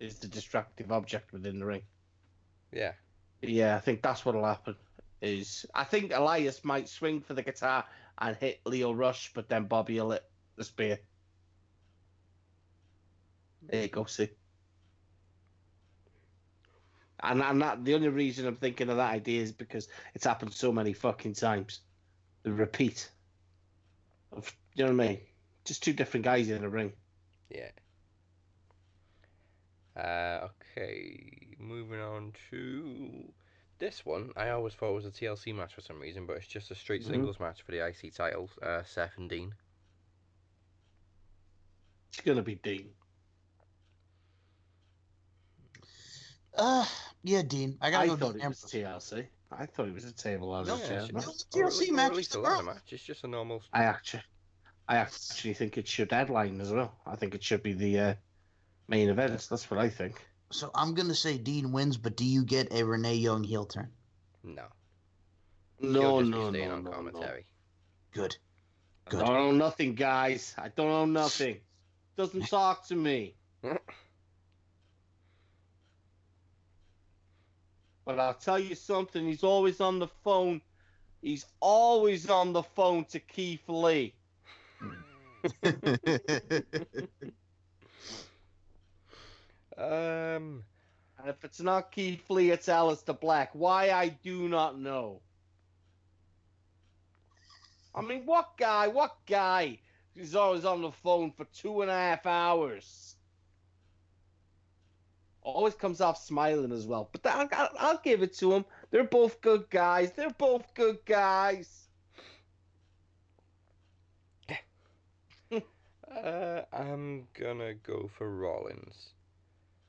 Speaker 3: is the destructive object within the ring.
Speaker 2: Yeah.
Speaker 3: Yeah, I think that's what'll happen. Is I think Elias might swing for the guitar and hit Lio Rush, but then Bobby will hit the spear. There you go, see. And and that the only reason I'm thinking of that idea is because it's happened so many fucking times. The repeat of you know what I mean? Just two different guys in a ring.
Speaker 2: Yeah. Uh, okay, moving on to this one. I always thought it was a TLC match for some reason, but it's just a straight
Speaker 3: Mhm.
Speaker 2: singles match for the IC titles. Uh, Seth and Dean.
Speaker 3: It's gonna be Dean.
Speaker 4: Uh, yeah, Dean. I gotta
Speaker 3: I
Speaker 4: go
Speaker 3: thought
Speaker 4: Dean
Speaker 3: it was TLC. I thought it was a table as
Speaker 2: No,
Speaker 3: a
Speaker 2: it's
Speaker 3: chair. no.
Speaker 4: TLC
Speaker 2: least- or
Speaker 4: match
Speaker 2: at least a
Speaker 4: the
Speaker 2: ladder
Speaker 4: girls.
Speaker 2: match. It's just a normal.
Speaker 3: I actually, I actually think it should headline as well. I think it should be the uh, main event. That's what I think.
Speaker 4: So I'm gonna say Dean wins, but do you get a Renee Young heel turn?
Speaker 2: No.
Speaker 3: No,
Speaker 2: He'll just
Speaker 3: no,
Speaker 2: be staying
Speaker 3: no,
Speaker 2: on
Speaker 3: no, no.
Speaker 2: commentary.
Speaker 4: Good.
Speaker 3: I don't know nothing, guys. I don't know nothing. Doesn't talk to me. *laughs* But I'll tell you something. He's always on the phone. He's always on the phone to Keith Lee.
Speaker 2: Um,
Speaker 3: And if it's not Keith Lee, it's Aleister Black. Why I do not know. I mean, what guy? What guy is always on the phone for two and a half hours? Always comes off smiling as well. But I'll, I'll, I'll give it to him. They're both good guys. They're both good guys. *laughs*
Speaker 2: uh, I'm gonna go for Rollins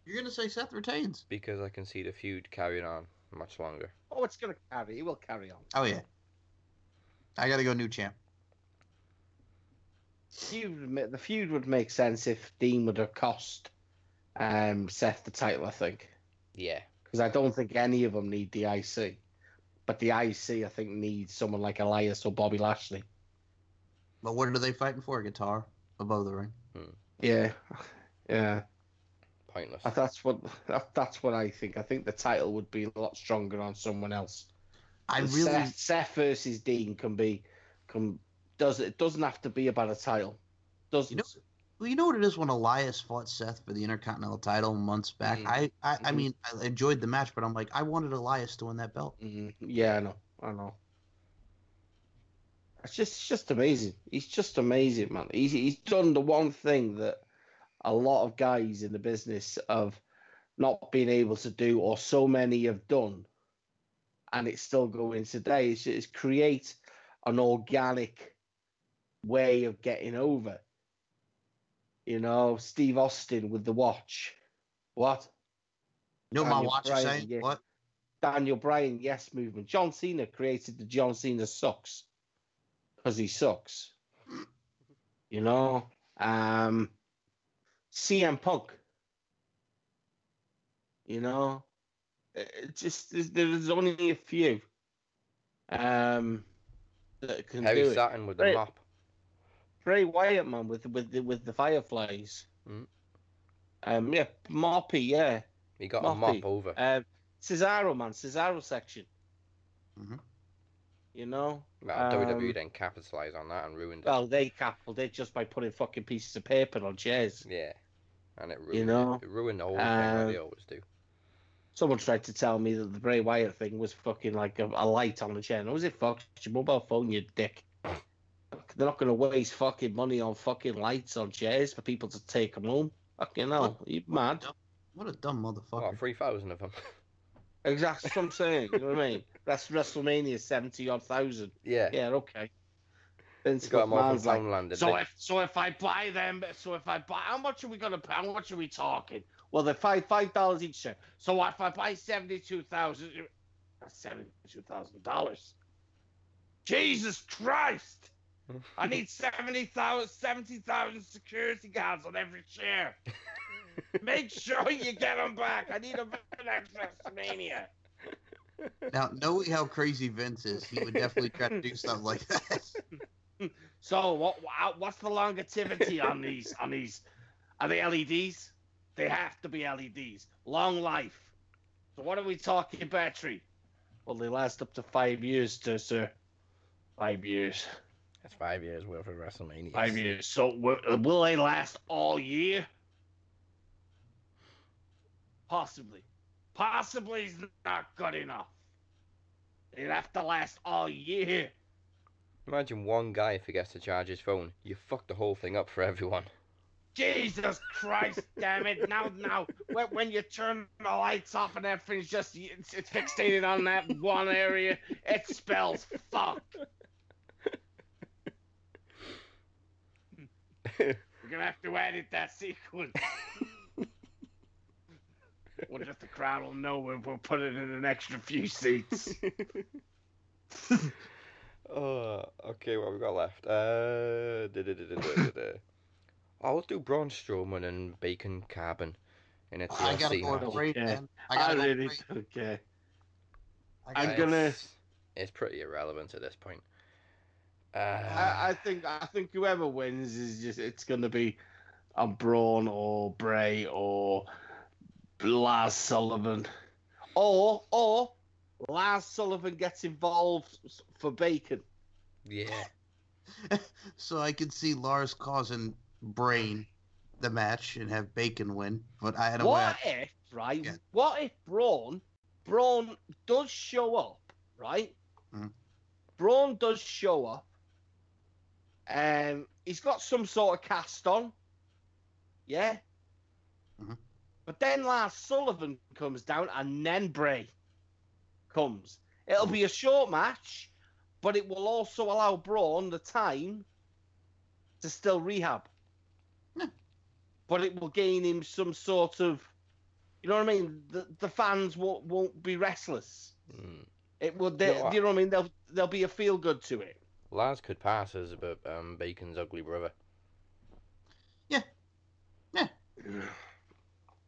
Speaker 4: You're gonna say Seth retains?
Speaker 2: because I can see the feud carrying on much longer.
Speaker 3: Oh, it's gonna carry. It will carry on.
Speaker 4: Oh yeah. I gotta go new champ.
Speaker 3: Feud the feud would make sense if Dean would have cost um, Seth the title. I think.
Speaker 2: Yeah.
Speaker 3: because I don't think any of them need the IC. But the IC, I think, needs someone like Elias or Bobby Lashley.
Speaker 4: But what are they fighting for? A guitar above the ring.
Speaker 3: Yeah, yeah.
Speaker 2: Pointless.
Speaker 3: That's what that's what I think. I think the title would be a lot stronger on someone else.
Speaker 4: I
Speaker 3: And
Speaker 4: really
Speaker 3: Seth, Seth versus Dean can be can does it doesn't have to be about a title. Doesn't
Speaker 4: You know- Well, you know what it is when Elias fought Seth for the Intercontinental title months back.
Speaker 3: Mhm.
Speaker 4: I, I, I
Speaker 3: Mhm.
Speaker 4: mean, I enjoyed the match, but I'm like, I wanted Elias to win that belt.
Speaker 3: Mhm. Yeah, I know. I know. It's just, it's just amazing. He's just amazing, man. He's he's done the one thing that a lot of guys in the business of not being able to do, or so many have done, and it's still going today. Is, is create an organic way of getting over. You know, Steve Austin with the watch. What?
Speaker 4: No, know my watch
Speaker 3: Bryan,
Speaker 4: saying?
Speaker 3: yeah.
Speaker 4: What?
Speaker 3: Daniel Bryan yes movement. John Cena created the John Cena sucks because he sucks. You know, um, CM Punk. You know, it it just there's, there's only a few um, that can
Speaker 2: Heavy
Speaker 3: do it.
Speaker 2: satin with the
Speaker 3: Right.
Speaker 2: mop.
Speaker 3: Bray Wyatt man with with the, with the Fireflies.
Speaker 2: Mm.
Speaker 3: Um, yeah, Moppy, yeah.
Speaker 2: He got a
Speaker 3: Moppy.
Speaker 2: mop over.
Speaker 3: Um, Cesaro, man, Cesaro section.
Speaker 4: Mhm.
Speaker 3: You know,
Speaker 2: Well, WWE
Speaker 3: um,
Speaker 2: then capitalised on that and ruined it.
Speaker 3: well, they capitaled it just by putting fucking pieces of paper on chairs.
Speaker 2: yeah. And it ruined
Speaker 3: know,
Speaker 2: it. It ruined the whole thing like they
Speaker 3: um,
Speaker 2: always do.
Speaker 3: Someone tried to tell me that the Bray Wyatt thing was fucking like a, a light on the chair. No, was it fuck? It's your mobile phone, you dick. They're not going to waste fucking money on fucking lights on chairs for people to take them home. Fucking hell, you mad?
Speaker 4: What a dumb motherfucker.
Speaker 2: Oh, 3,000 of them. *laughs*
Speaker 3: Exactly what I'm saying. You know what I mean? That's WrestleMania seventy odd thousand.
Speaker 2: yeah.
Speaker 3: Yeah, okay. Vince
Speaker 2: Got 'em all from
Speaker 3: like,
Speaker 2: Poundland, did
Speaker 3: so if so if I buy them, so if I buy, how much are we gonna pay? How much are we talking? Well, they're five five dollars each. Sir. So if I buy seventy two thousand, that's seventy two thousand dollars. Jesus Christ! I need 70,000 70,000 security guards on every chair. *laughs* Make sure you get them back. I need them back next WrestleMania.
Speaker 4: Now, knowing how crazy Vince is, he would definitely try to do something like that. *laughs*
Speaker 3: So what? What's the longevity on these? On these, are they LEDs? They have to be LEDs. Long life. So what are we talking battery? Well, they last up to five years, to, sir. Five years.
Speaker 2: That's five years worth of WrestleMania.
Speaker 3: Five years. So will they last all year? Possibly. Possibly is not good enough. They'd have to last all year.
Speaker 2: Imagine one guy forgets to charge his phone. You fuck the whole thing up for everyone.
Speaker 3: Jesus Christ, damn it! Now, now, when, when you turn the lights off and everything's just it's, it's fixated on that one area, it spells fuck. We're gonna have to edit that sequence. Wonder if the crowd will know when we'll put it in an extra few seats.
Speaker 2: Oh, *laughs* okay, what we got left? Uh, da, da, da. Oh, let's do Braun Strowman and Bacon Carbon in a
Speaker 4: I gotta
Speaker 2: TLC
Speaker 4: go
Speaker 2: match.
Speaker 4: with Bray,
Speaker 3: Yeah.
Speaker 4: man. I
Speaker 3: I
Speaker 4: gotta go with
Speaker 3: really
Speaker 4: Bray.
Speaker 3: don't care.
Speaker 4: I
Speaker 3: I'm gonna.
Speaker 2: It's, it's pretty irrelevant at this point. Uh,
Speaker 3: I, I think I think whoever wins is just it's gonna be a Braun or Bray or Lars Sullivan, or or Lars Sullivan gets involved for Bacon.
Speaker 2: yeah. *laughs*
Speaker 4: So I could see Lars causing Brain the match and have Bacon win, but I had a
Speaker 3: What
Speaker 4: way.
Speaker 3: if right?
Speaker 4: Yeah.
Speaker 3: What if Braun Braun does show up right?
Speaker 4: Mhm.
Speaker 3: Braun does show up. Um, he's got some sort of cast on. Yeah.
Speaker 4: Mhm.
Speaker 3: But then Lars Sullivan comes down, and then Bray comes. It'll be a short match, but it will also allow Braun the time to still rehab.
Speaker 4: Yeah.
Speaker 3: But it will gain him some sort of, you know what I mean? The the fans won't won't be restless.
Speaker 2: Mm.
Speaker 3: It will, they,
Speaker 2: You know what?
Speaker 3: you know what I mean? There'll there'll be a feel good to it.
Speaker 2: Lars could pass as but um, Bacon's ugly brother. Yeah. Yeah.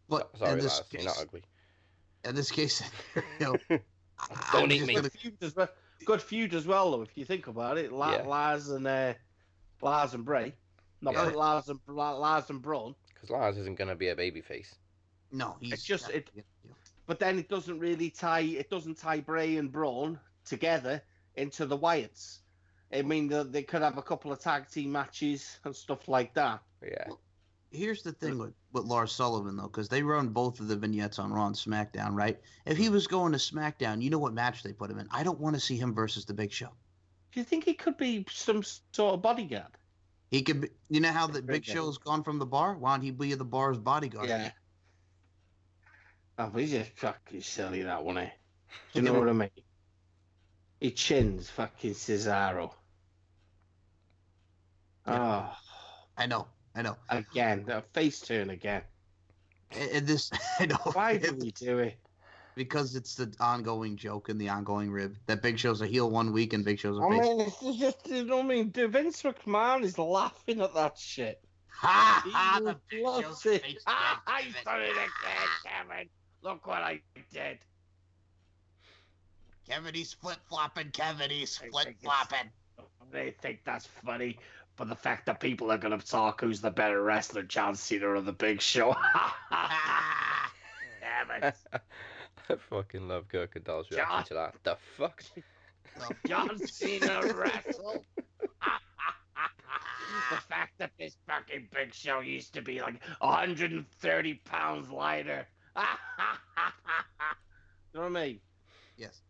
Speaker 4: But
Speaker 2: Sorry,
Speaker 4: in this
Speaker 2: Lars,
Speaker 4: case,
Speaker 2: you're not ugly.
Speaker 4: in this case, *laughs* you know, *laughs*
Speaker 2: Don't
Speaker 4: I'm
Speaker 2: eat me.
Speaker 4: gonna-
Speaker 3: Good feud as well. Good feud as well, though. If you think about it, La-
Speaker 2: Yeah.
Speaker 3: Lars and uh, Lars and Bray, not
Speaker 2: Yeah.
Speaker 3: Lars and La- Lars and Braun.
Speaker 2: Because Lars isn't going to be a babyface.
Speaker 4: No, he's
Speaker 3: It's just- it-
Speaker 4: you
Speaker 3: But then it doesn't really tie. It doesn't tie Bray and Braun together into the Wyatts. I mean, they, they could have a couple of tag team matches and stuff like that.
Speaker 2: Yeah.
Speaker 4: Here's the thing with, with Lars Sullivan though, because they run both of the vignettes on Raw and SmackDown, right? If he was going to SmackDown, you know what match they put him in. I don't want to see him versus the Big Show.
Speaker 3: Do you think he could be some sort of bodyguard?
Speaker 4: He could, be, you know how the Big
Speaker 3: guy.
Speaker 4: Show's gone from the bar. Why don't he be the bar's bodyguard?
Speaker 3: Yeah. Oh, but he's just fucking silly, that one, eh? Do you know what I mean? He chins fucking Cesaro.
Speaker 4: Yeah.
Speaker 3: Oh,
Speaker 4: I know, I know.
Speaker 3: again, a face turn again.
Speaker 4: And, this, *laughs* I know.
Speaker 3: Why *laughs* do we do it?
Speaker 4: because it's the ongoing joke and the ongoing rib that Big Show's a heel one week and Big Show's a
Speaker 3: I
Speaker 4: face.
Speaker 3: mean, it's just, you know what I mean? Vince McMahon is laughing at that shit.
Speaker 4: ha ha! The Big Show's
Speaker 3: it.
Speaker 4: face.
Speaker 3: Ah, I
Speaker 4: Kevin.
Speaker 3: done it again, Kevin. Look what I did.
Speaker 4: Kevin, he's flip flopping. Kevin, he's flip flopping.
Speaker 3: They think that's funny, but the fact that people are going to talk who's the better wrestler, John Cena or the Big Show. *laughs* Damn it. *laughs*
Speaker 2: I fucking love Kirk and Doll's reaction
Speaker 3: John-
Speaker 2: to that. The fuck? *laughs*
Speaker 3: John Cena wrestled. the fact that this fucking Big Show used to be like 130 pounds lighter. you know what I mean?
Speaker 4: Yes.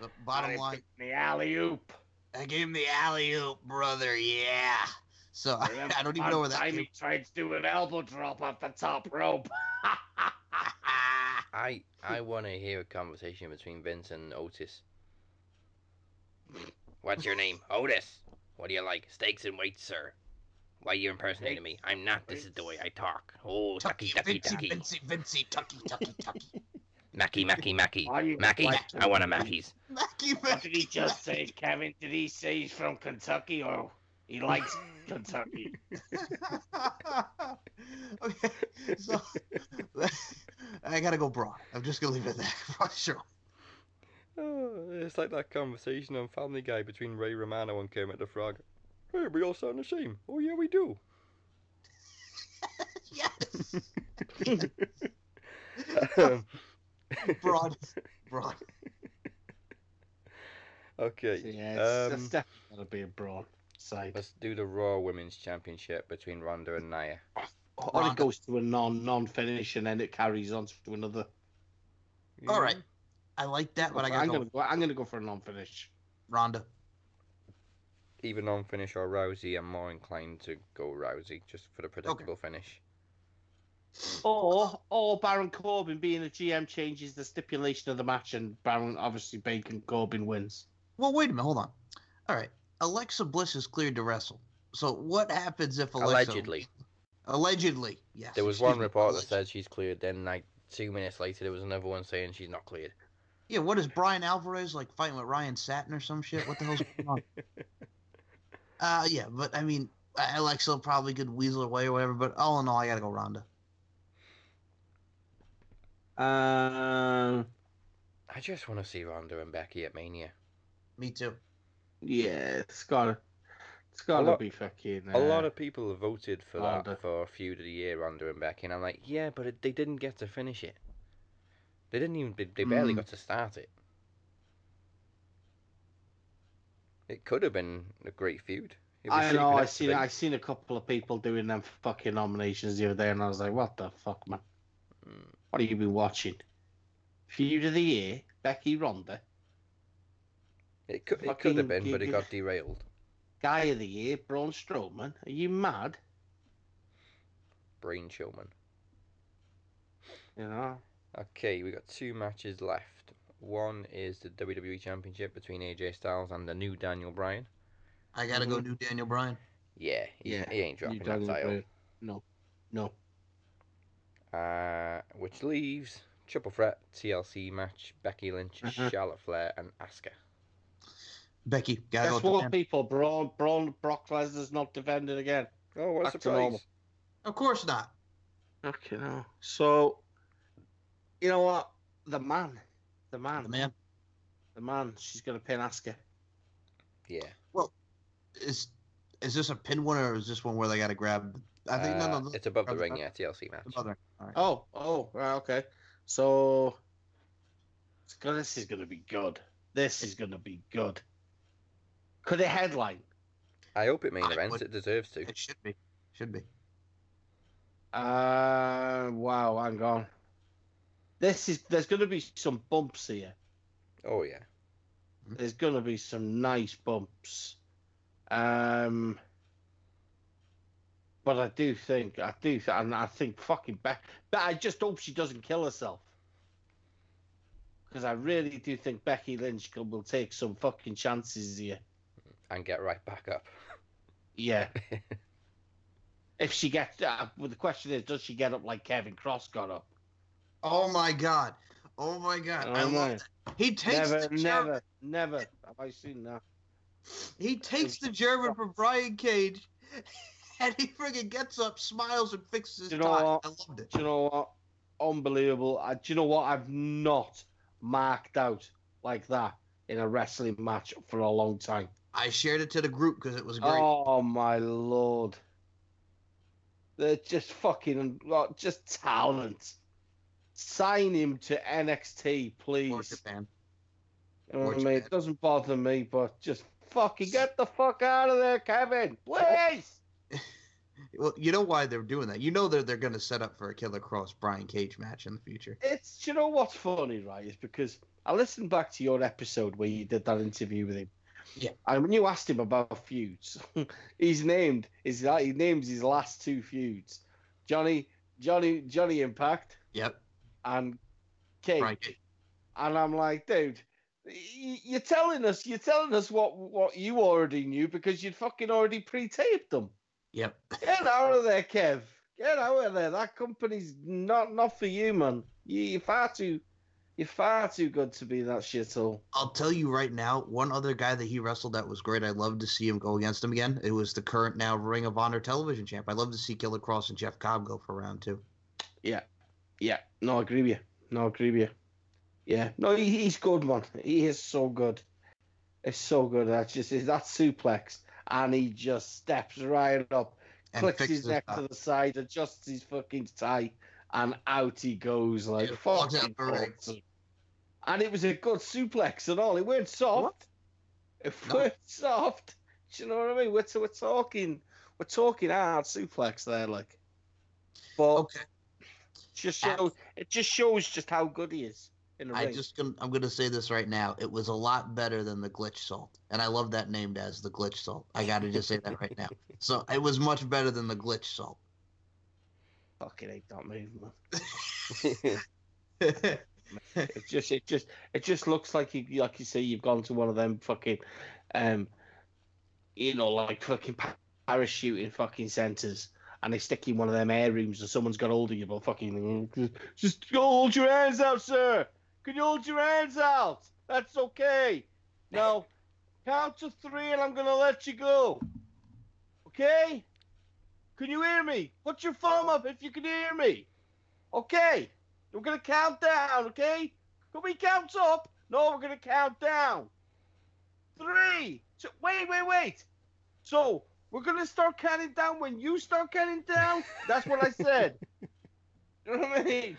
Speaker 4: The bottom line,
Speaker 3: The alley oop.
Speaker 4: I gave him the alley oop, brother. Yeah. So *laughs* I, I don't even know where that
Speaker 3: time
Speaker 4: came.
Speaker 3: he tried to do an elbow drop off the top rope. *laughs*
Speaker 2: I I want to hear a conversation between Vince and Otis. What's your name? Otis. What do you like? Steaks and weights, sir. Why are you impersonating me? I'm not. This is the way I talk. Oh, tucky, tucky,
Speaker 4: Vincey,
Speaker 2: tucky.
Speaker 4: Vincey, Vincey, tucky, tucky, tucky.
Speaker 2: Mackie, Mackie, Mackie.
Speaker 3: Why
Speaker 2: Mackie,
Speaker 3: like
Speaker 2: I want a Mackie's.
Speaker 4: Mackie,
Speaker 3: what did he just say, Kevin? Did he say he's from Kentucky or he likes *laughs* Kentucky? *laughs*
Speaker 4: okay, so *laughs* I gotta go broad. I'm just gonna leave it there. for sure.
Speaker 2: Oh, it's like that conversation on Family Guy between Ray Romano and Kermit the Frog. Hey, we all sound the same. Oh yeah, we do.
Speaker 4: Yes.
Speaker 2: Um,
Speaker 4: broad, broad.
Speaker 2: Okay.
Speaker 3: Yeah, it's,
Speaker 2: um,
Speaker 3: that's definitely gonna be a brawn side.
Speaker 2: let's do the Raw Women's Championship between Ronda and Nia.
Speaker 3: Or
Speaker 4: Ronda.
Speaker 3: it goes to a non non finish and then it carries on to another.
Speaker 4: All right. I like that, but I gotta
Speaker 3: I'm
Speaker 4: go
Speaker 3: gonna go. I'm gonna go for a non finish.
Speaker 4: Ronda.
Speaker 2: Either non-finish or Rousey, I'm more inclined to go Rousey just for the predictable finish.
Speaker 3: Or or Baron Corbin being a GM changes the stipulation of the match and Baron obviously Bacon Corbin wins.
Speaker 4: Well, wait a minute. Hold on. All right. Alexa Bliss is cleared to wrestle. So what happens if Alexa?
Speaker 2: Allegedly.
Speaker 4: Allegedly. Yes.
Speaker 2: There was
Speaker 4: excuse
Speaker 2: one
Speaker 4: me,
Speaker 2: report that said she's cleared. Then like two minutes later, there was another one saying she's not cleared.
Speaker 4: Yeah, what is Bryan Alvarez like fighting with Ryan Satin or some shit? What the hell's going on? *laughs* Uh, yeah, but I mean, Alexa probably could weasel away or whatever. But all in all, I gotta go Ronda.
Speaker 3: Um,
Speaker 2: I just want to see Ronda and Becky at Mania.
Speaker 4: Me too.
Speaker 3: yeah, it's gotta, it's gotta
Speaker 2: lot-
Speaker 3: be fucking.
Speaker 2: A lot
Speaker 3: uh,
Speaker 2: of people have voted for
Speaker 3: Ronda.
Speaker 2: that for feud of the year, Ronda and Becky, and I'm like, yeah, but it, they didn't get to finish it. They didn't even. They, they barely
Speaker 3: Mm.
Speaker 2: got to start it. It could have been a great feud.
Speaker 3: I
Speaker 2: shaping
Speaker 3: know. I seen.
Speaker 2: be.
Speaker 3: I seen a couple of people doing them fucking nominations the other day, and I was like, "What the fuck, man?
Speaker 2: Mm.
Speaker 3: What have you been watching? Feud of the year, Becky Ronda.
Speaker 2: It could, it could have been, but it got derailed.
Speaker 3: Guy of the year, Braun Strowman. Are you mad?
Speaker 2: Brain Showman.
Speaker 3: You know.
Speaker 2: Okay, we got two matches left. One is the WWE Championship between AJ Styles and the new Daniel Bryan.
Speaker 4: I gotta go
Speaker 3: Mhm.
Speaker 4: do Daniel Bryan.
Speaker 2: Yeah, he,
Speaker 3: Yeah,
Speaker 2: he ain't dropping
Speaker 3: You
Speaker 2: that
Speaker 3: done
Speaker 2: title.
Speaker 3: it, No, no.
Speaker 2: Uh, which leaves triple threat TLC match: Becky Lynch,
Speaker 3: Uh-huh.
Speaker 2: Charlotte Flair, and Asuka.
Speaker 4: Becky, gotta
Speaker 3: Guess
Speaker 4: go.
Speaker 3: what,
Speaker 4: Japan.
Speaker 3: people? Braun, Braun, Brock Lesnar's not defending again.
Speaker 2: Oh, what a
Speaker 3: Back
Speaker 2: surprise!
Speaker 3: normal.
Speaker 4: Of course not.
Speaker 3: Okay, no. So, you know what? The man, the man,
Speaker 4: The man
Speaker 3: the man. She's gonna pin Asuka.
Speaker 2: Yeah, Well,
Speaker 4: is is this a pin one or is this one where they gotta grab? I think no,
Speaker 2: Uh,
Speaker 4: no,
Speaker 2: it's above the ring. Yeah, TLC match.
Speaker 4: Above there. All right.
Speaker 3: Oh, oh, right, okay. So, it's this is gonna be good. This is gonna be good. Could it headline?
Speaker 2: I hope it main
Speaker 4: I
Speaker 2: event.
Speaker 4: would-
Speaker 2: It deserves to.
Speaker 4: It should be. Should be.
Speaker 3: Uh, wow, hang on. This is there's gonna be some bumps here.
Speaker 2: Oh yeah.
Speaker 3: There's gonna be some nice bumps. Um, but I do think I do, th- and I think fucking Beck. But I just hope she doesn't kill herself. Because I really do think Becky Lynch will take some fucking chances here.
Speaker 2: And get right back up.
Speaker 3: Yeah. *laughs* if she gets, uh, well, the question is, does she get up like Kevin Cross got up?
Speaker 4: Oh my god. Oh my god. I
Speaker 3: Oh,
Speaker 4: love that. He takes
Speaker 3: Never,
Speaker 4: the German,
Speaker 3: never, never have I seen that.
Speaker 4: he takes the German from Brian Cage, *laughs* and he friggin' gets up, smiles, and fixes his
Speaker 3: you know
Speaker 4: tie.
Speaker 3: what?
Speaker 4: I loved it.
Speaker 3: Do you know what? Unbelievable. I, do you know what? I've not marked out like that in a wrestling match for a long time.
Speaker 4: I shared it to the group because it was great.
Speaker 3: Oh my lord! They're just fucking just talent. Sign him to NXT,
Speaker 4: Or
Speaker 3: please.
Speaker 4: Japan.
Speaker 3: You know what I mean? It doesn't bother me, but just fucking get the fuck out of there, Kevin, please. *laughs*
Speaker 4: Well, you know why they're doing that. You know that they're going to set up for a Killer Kross Brian Cage match in the future.
Speaker 3: It's you know what's funny, right? Is because I listened back to your episode where you did that interview with him.
Speaker 4: Yeah.
Speaker 3: And when you asked him about feuds, *laughs* he's named his he names his last two feuds, Johnny Johnny Johnny Impact
Speaker 4: Yep.
Speaker 3: and.
Speaker 4: Brian
Speaker 3: And I'm like, dude, you're telling us you're telling us what what you already knew because you'd fucking already pre-taped them.
Speaker 4: Yep.
Speaker 3: Get out of there, Kev. Get out of there. That company's not not for you, man. You, you're far too you're far too good to be that shithole.
Speaker 4: I'll tell you right now, one other guy that he wrestled that was great. I'd love to see him go against him again. It was the current now Ring of Honor television champ. I'd love to see Killer Kross and Jeff Cobb go for round two.
Speaker 3: Yeah. Yeah. No, I agree with you. No, I agree with you. Yeah. No, he, he's good, man. He is so good. It's so good. That's just that suplex. And he just steps right up, clicks his neck
Speaker 4: that.
Speaker 3: to the side, adjusts his fucking tie, and out he goes like
Speaker 4: Yeah, walks out
Speaker 3: fucking
Speaker 4: the ring.
Speaker 3: awesome. And it was a good suplex and all. It weren't soft. It
Speaker 4: No.
Speaker 3: weren't *laughs* soft. Do you know what I mean? We're, we're talking, we're talking hard suplex there, like. But
Speaker 4: Okay.
Speaker 3: just shows, it just shows just how good he is in the
Speaker 4: I
Speaker 3: ring.
Speaker 4: just gonna, I'm gonna say this right now. It was a lot better than the glitch salt, and I love that named as the glitch salt. I gotta just say that right now. *laughs* So it was much better than the glitch salt.
Speaker 3: fucking hate that move, man. *laughs* *laughs* It just, it just, it just looks like you, like you say, you've gone to one of them fucking, um, you know, like fucking pa- parachuting fucking centers, and they stick you in one of them air rooms and someone's got hold of you, but fucking just hold your hands out, sir. Can you hold your hands out? That's okay. Now, count to three and I'm gonna let you go. Okay? Can you hear me? Put your phone up if you can hear me. Okay. We're gonna count down, okay? Can we count up? No, we're gonna count down. Three. Two, wait, wait, wait. So we're gonna start counting down when you start counting down. That's what I said. *laughs* you know what I mean?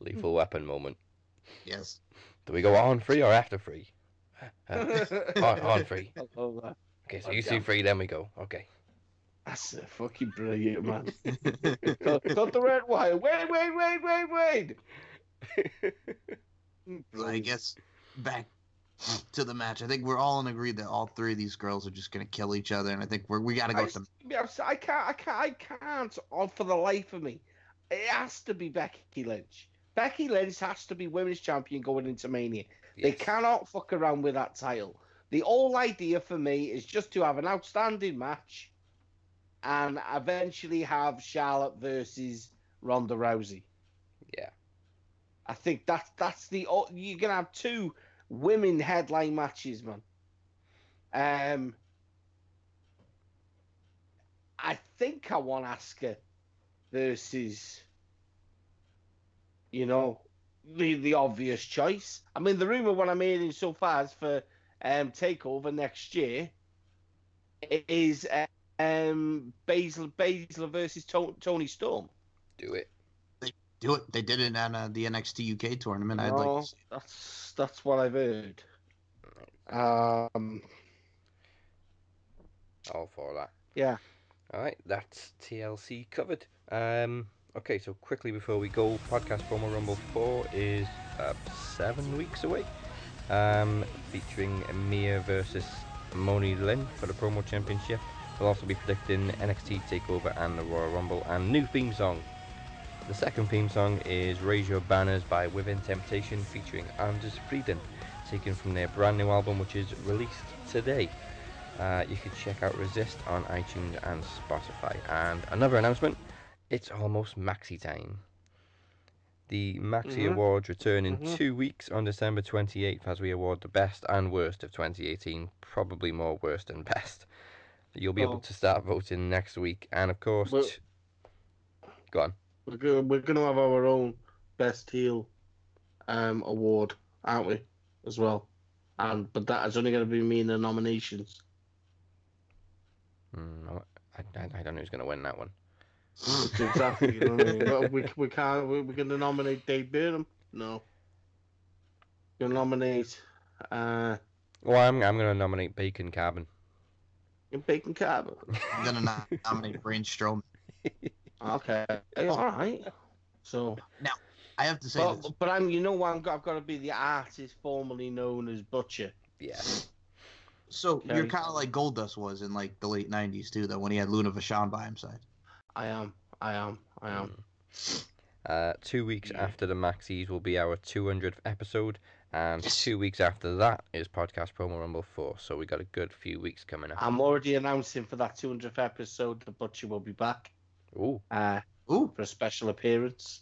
Speaker 2: Lethal weapon moment.
Speaker 4: Yes.
Speaker 2: Do we go on free or after free? *laughs* Uh, on, on free.
Speaker 3: I love that.
Speaker 2: Okay, so you see free, then we go. Okay.
Speaker 3: That's uh, fucking brilliant, man. *laughs* cut, cut the red wire. Wait, wait, wait, wait, wait.
Speaker 4: So I guess back to the match. I think we're all in agreed that all three of these girls are just gonna kill each other, and I think we're, we got to go
Speaker 3: I,
Speaker 4: with them.
Speaker 3: yeah, I can't, I can't, I can't. On for the life of me, it has to be Becky Lynch. Becky Lynch has to be women's champion going into Mania. They cannot fuck around with that title. The whole idea for me is just to have an outstanding match, and eventually have Charlotte versus Ronda Rousey.
Speaker 2: Yeah.
Speaker 3: I think that's that's the you're gonna have two women headline matches, man. Um, I think I want Asuka versus, you know, the the obvious choice. I mean, the rumor what I'm hearing so far is for um Takeover next year is uh, um Basil Baszler versus to- Toni Storm.
Speaker 2: Do it.
Speaker 4: Do it. They did it on uh, the NXT UK tournament. I'd like
Speaker 3: No,
Speaker 4: to
Speaker 3: that's that's what I've heard. Um,
Speaker 2: All for that.
Speaker 3: yeah.
Speaker 2: All right, that's TLC covered. Um, okay, so quickly before we go, podcast promo Rumble Four is uh, seven weeks away. Um, featuring Mia versus Moni Lynn for the promo championship. We'll also be predicting NXT Takeover and the Royal Rumble and new theme song. The second theme song is Raise Your Banners by Within Temptation featuring Anders Fridén, taken from their brand new album which is released today. Uh, you can check out Resist on iTunes and Spotify. And another announcement it's almost Maxi time. The Maxi
Speaker 3: Mhm.
Speaker 2: Awards return in
Speaker 3: Mhm.
Speaker 2: two weeks on December 28th as we award the best and worst of 2018. Probably more worst than best. You'll be
Speaker 3: Oh.
Speaker 2: able to start voting next week. And of course, t- go on.
Speaker 3: We're gonna, we're gonna have our own best heel um award, aren't we? As well. And but that is only gonna be me in the nominations.
Speaker 2: Mm, I, I, I don't know who's going to win that one.
Speaker 3: Exactly. you know what I mean? Well, we we can't. We, we're gonna nominate Dave Burnham. No. Gonna nominate uh
Speaker 2: Well, I'm, I'm going to nominate Bacon Carbon.
Speaker 3: Bacon Carbon.
Speaker 4: I'm gonna no- nominate Braun Strowman.
Speaker 3: Okay. All right. So.
Speaker 4: Now I have to say
Speaker 3: But,
Speaker 4: this.
Speaker 3: but I'm, you know, what, I'm, I've got to be the artist formerly known as Butcher.
Speaker 2: Yeah.
Speaker 4: So you're kind of like Goldust was in like the late '90s too, though, when he had Luna Vachon by his side.
Speaker 3: I am. I am. I am.
Speaker 2: Uh, two weeks after the Maxis will be our 200th episode, and *laughs* two weeks after that is Podcast Promo Rumble 4. So we got a good few weeks coming up.
Speaker 3: I'm already announcing for that 200th episode the Butcher will be back
Speaker 2: Ooh.
Speaker 3: uh,
Speaker 4: Ooh,
Speaker 3: for a special appearance.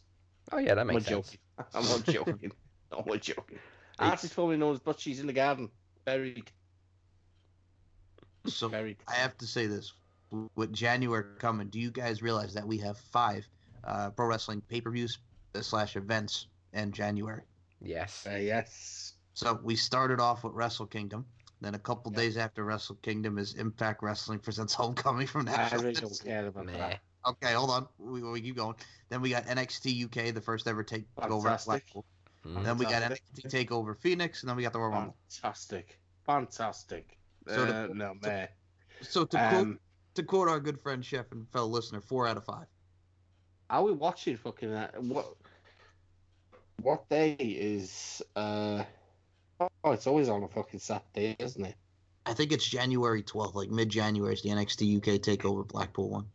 Speaker 2: Oh, yeah, that
Speaker 3: I'm
Speaker 2: makes
Speaker 3: not
Speaker 2: sense.
Speaker 3: joking. *laughs* I'm not *laughs* joking. I'm not joking. Artist formerly known as Butcher's in the garden. Buried.
Speaker 4: so
Speaker 3: Buried.
Speaker 4: I have to say this: with January coming, do you guys realize that we have five uh, pro wrestling pay-per-views slash events in January?
Speaker 2: Yes.
Speaker 3: Uh, yes.
Speaker 4: So we started off with Wrestle Kingdom. Then a couple days after Wrestle Kingdom is Impact Wrestling presents Homecoming from
Speaker 3: I
Speaker 4: Nashville.
Speaker 3: really don't care about
Speaker 2: Meh.
Speaker 3: that.
Speaker 4: Okay, hold on. We, we keep going. Then we got NXT UK, the first ever takeover at
Speaker 3: Fantastic.
Speaker 4: Blackpool.
Speaker 2: Mm.
Speaker 4: Then we got NXT Takeover Phoenix, and then we got the Royal Rumble.
Speaker 3: Fantastic. Fantastic.
Speaker 4: So the-
Speaker 3: uh, no, man.
Speaker 4: So to quote
Speaker 3: Um,
Speaker 4: to quote our good friend Chef and fellow listener, four out of five.
Speaker 3: are we watching fucking that? What what day is uh oh it's always on a fucking Saturday, isn't it?
Speaker 4: I think it's January twelfth, like mid January is the NXT UK Takeover Blackpool one.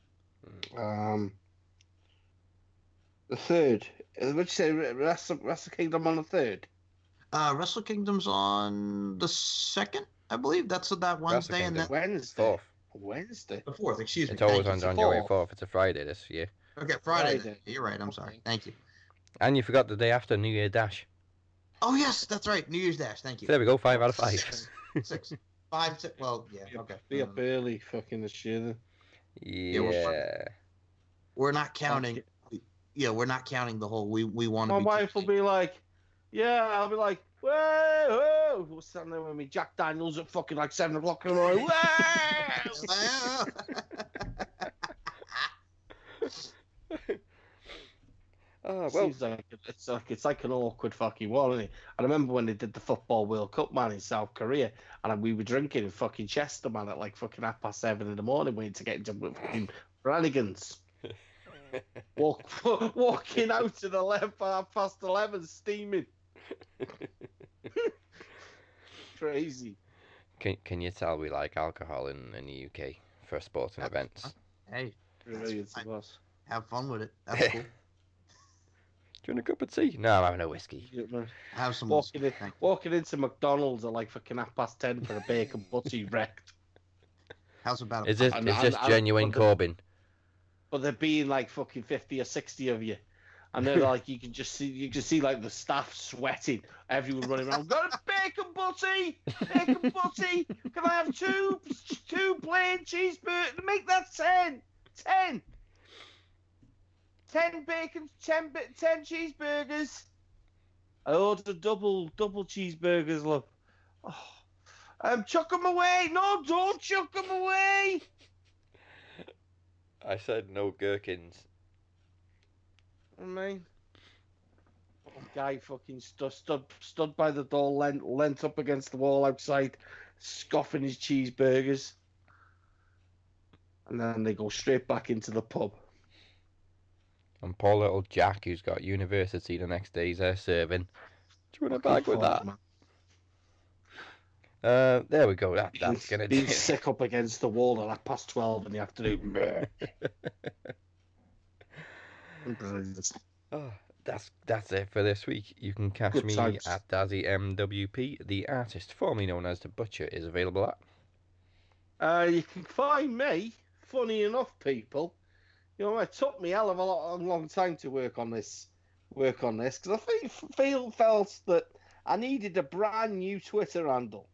Speaker 3: Um the third. Uh, What'd you say Wrestle, Wrestle Kingdom on the third?
Speaker 4: Uh, Wrestle Kingdom's on the second, I believe. That's that Wednesday, and
Speaker 2: Kingdom.
Speaker 4: then
Speaker 3: Wednesday.
Speaker 2: Fourth.
Speaker 3: Wednesday.
Speaker 4: The fourth, excuse me.
Speaker 2: It's always on
Speaker 4: It's the
Speaker 2: January
Speaker 4: fourth.
Speaker 2: It's a Friday this year.
Speaker 4: Okay, Friday.
Speaker 3: Friday.
Speaker 4: You're right. I'm sorry. Thank you.
Speaker 2: And you forgot the day after New Year Dash.
Speaker 4: Oh yes, that's right. New Year's Dash. Thank you.
Speaker 2: There we go, five out of five.
Speaker 4: Six. Six. Five. Six. Well, yeah.
Speaker 3: Be
Speaker 4: Okay.
Speaker 3: Be
Speaker 4: Um,
Speaker 3: up early fucking this year then.
Speaker 4: we're
Speaker 2: Yeah.
Speaker 4: We're not counting. Yeah, we're not counting the whole. We we want to
Speaker 3: My
Speaker 4: be.
Speaker 3: wife will be like, yeah, I'll be like, whoa, whoa. We're standing there with me, Jack Daniels at fucking like seven o'clock in the morning. *laughs* Whoa!
Speaker 2: Oh, well,
Speaker 3: Seems like it's like it's like an awkward fucking one, isn't it? I remember when they did the football World Cup, man, in South Korea, and we were drinking in fucking Chester, man, at like fucking half past seven in the morning, waiting to get into fucking Brannigan's. *laughs* Walk, *laughs* walking out to the left half past eleven, steaming. *laughs* Crazy.
Speaker 2: can, can you tell we like alcohol in, in the UK for sporting events?
Speaker 4: hey,
Speaker 3: Brilliant
Speaker 4: fine.
Speaker 3: it was.
Speaker 4: have fun with it. That's cool.
Speaker 2: Do you want a cup of tea? No, I'm having a whiskey.
Speaker 3: Yeah.
Speaker 4: Have some.
Speaker 3: Walking, in, walking into McDonald's at like fucking half past ten for a bacon *laughs* butty wrecked.
Speaker 4: How's about a
Speaker 2: Is this
Speaker 3: And-
Speaker 2: is this
Speaker 3: and-
Speaker 2: genuine
Speaker 3: and the-
Speaker 2: Corbin?
Speaker 3: but there being like fucking 50 or 60 of you and they're like you can just see you can see like the staff sweating everyone running around got a bacon butty bacon *laughs* butty can i have two two plain cheeseburgers make that 10 10 10 bacon 10 bi- 10 cheeseburgers i ordered double double cheeseburgers love oh. um chuck them away no don't chuck them away
Speaker 2: I said no gherkins.
Speaker 3: I mean, guy fucking stood, stood stood by the door, leant, leant up against the wall outside, scoffing his cheeseburgers, and then they go straight back into the pub.
Speaker 2: And poor little Jack, who's got university the next day, he's there serving. Do you want a bag with that?
Speaker 3: Man.
Speaker 2: Uh, there we go. That that's gonna
Speaker 3: be sick up against the wall at half past twelve in the afternoon. *laughs*
Speaker 2: Oh, that's that's it for this week. You can catch
Speaker 3: Good
Speaker 2: me
Speaker 3: times.
Speaker 2: at Dazzy MWP. The artist, formerly known as the Butcher, is available at.
Speaker 3: Uh, you can find me. Funny enough, people. You know, it took me a hell of a, lot, a long time to work on this. Work on this because I feel, felt that I needed a brand new Twitter handle.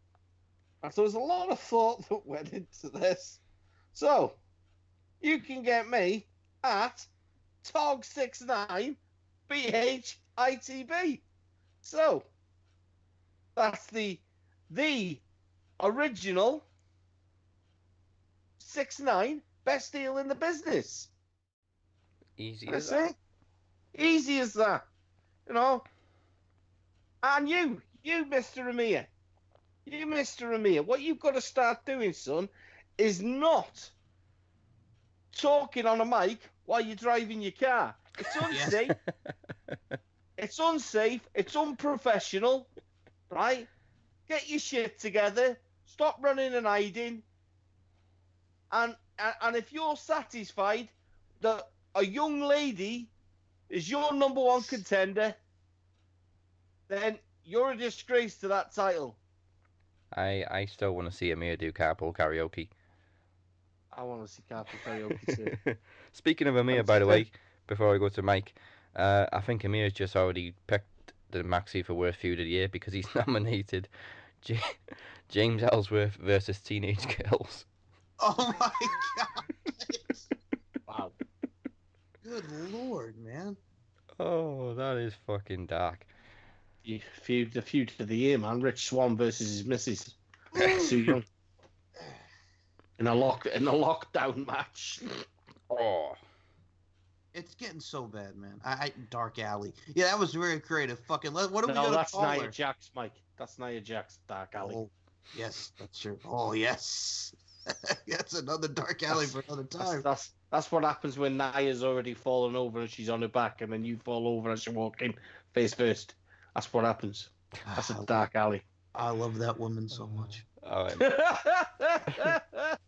Speaker 3: And so there's a lot of thought *laughs* that went into this. So you can get me at Tog69 BHITB. So that's the the original six nine best deal in the business.
Speaker 2: Easy
Speaker 3: I
Speaker 2: as
Speaker 3: say, easy as that, you know. And you, you, Mister Amir, you, Mister Amir, what you've got to start doing, son, is not talking on a mic while you're driving your car. It's *laughs* unsafe. it's unsafe. It's unprofessional. Right? Get your shit together. Stop running and hiding. And, and if you're satisfied that a young lady is your number one contender, then you're a disgrace to that title.
Speaker 2: I I still want to see Amir do carpool karaoke.
Speaker 3: I want to see Carpool Karaoke too. *laughs*
Speaker 2: Speaking of Amir, by the way, before I go to Mike, uh, I think Amir's just already picked the Maxi for worst feud of the year because he's *laughs* nominated J- James Ellsworth versus Teenage *laughs* Girls.
Speaker 4: Oh my god.
Speaker 3: Wow.
Speaker 4: Good lord, man.
Speaker 2: Oh, that is fucking dark.
Speaker 3: You feud the feud of the year, man. Rich Swann versus his missus. Su Yung. In a lock in a lockdown match.
Speaker 2: Oh,
Speaker 4: It's getting so bad, man. I, I Dark Alley. Yeah, that was very creative. Fucking. Let, what are we
Speaker 3: No,
Speaker 4: gonna
Speaker 3: that's
Speaker 4: call
Speaker 3: Nia
Speaker 4: her?
Speaker 3: Jax, Mike. That's Nia Jax, Dark Alley.
Speaker 4: Oh, yes, that's true. Oh, yes. *laughs* that's another Dark Alley for another time.
Speaker 3: that's that's what happens when Nia's already fallen over and she's on her back, and then you fall over as you walk in face first. That's what happens. That's a ah, dark alley.
Speaker 4: I love that woman so much. *laughs*
Speaker 2: all right. *laughs*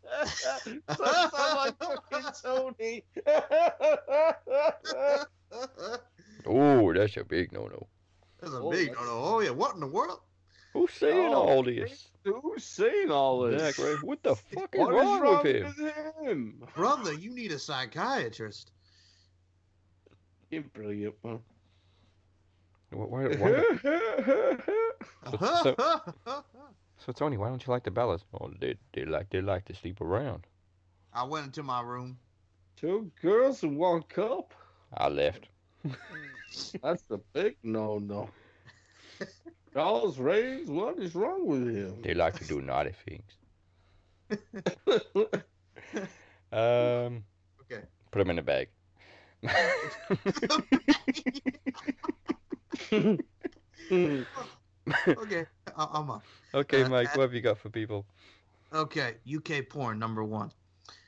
Speaker 3: Sounds like fucking Tony.
Speaker 2: Oh, that's a big no-no.
Speaker 4: That's a
Speaker 3: Oh,
Speaker 4: big.
Speaker 3: that's-
Speaker 4: Oh, oh yeah. What in the world?
Speaker 2: Who's saying
Speaker 3: Oh,
Speaker 2: all this?
Speaker 3: Who's saying all this?
Speaker 2: Yeah, Greg, what the fuck is
Speaker 3: What is
Speaker 2: wrong,
Speaker 3: wrong
Speaker 2: with him?
Speaker 3: with him?
Speaker 4: Brother, you need a psychiatrist.
Speaker 3: You're brilliant, man.
Speaker 2: Why, why, why, *laughs* so, so, so, Tony, why don't you like the Bellas? Oh, they, they like they like to sleep around.
Speaker 4: I went into my room.
Speaker 3: Two girls and one cup?
Speaker 2: I left. *laughs*
Speaker 3: That's a big no-no. *laughs* Charles Rays, what is wrong with him?
Speaker 2: They like to do *laughs* naughty things. *laughs* Um,
Speaker 4: Okay.
Speaker 2: put them in a bag. *laughs*
Speaker 4: Okay, I- I'm up.
Speaker 2: okay,
Speaker 4: Uh,
Speaker 2: Mike,
Speaker 4: uh,
Speaker 2: what have you got for people?
Speaker 4: Okay, UK porn number one.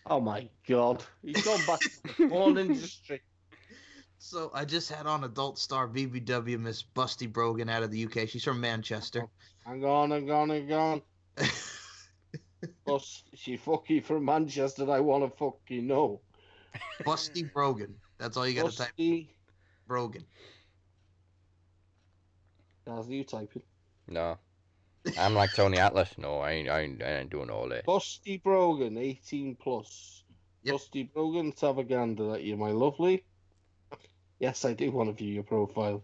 Speaker 3: oh my god. He's gone back to the porn industry.
Speaker 4: So I just had on adult star BBW Miss Busty Brogan out of the UK. She's from Manchester.
Speaker 3: Hang on, hang on, hang on. Plus, she fucking from Manchester, I want to fucking know.
Speaker 4: Busty Brogan. That's all you got to type.
Speaker 3: Busty.
Speaker 4: Brogan.
Speaker 3: How's you typing?
Speaker 2: No, I'm like Tony Atlas. No, I ain't, I ain't, I ain't doing all that.
Speaker 3: Busty Brogan, 18 plus.
Speaker 4: Yep.
Speaker 3: Busty Brogan, let's have a gander at you, my lovely. Yes, I do want to view your profile.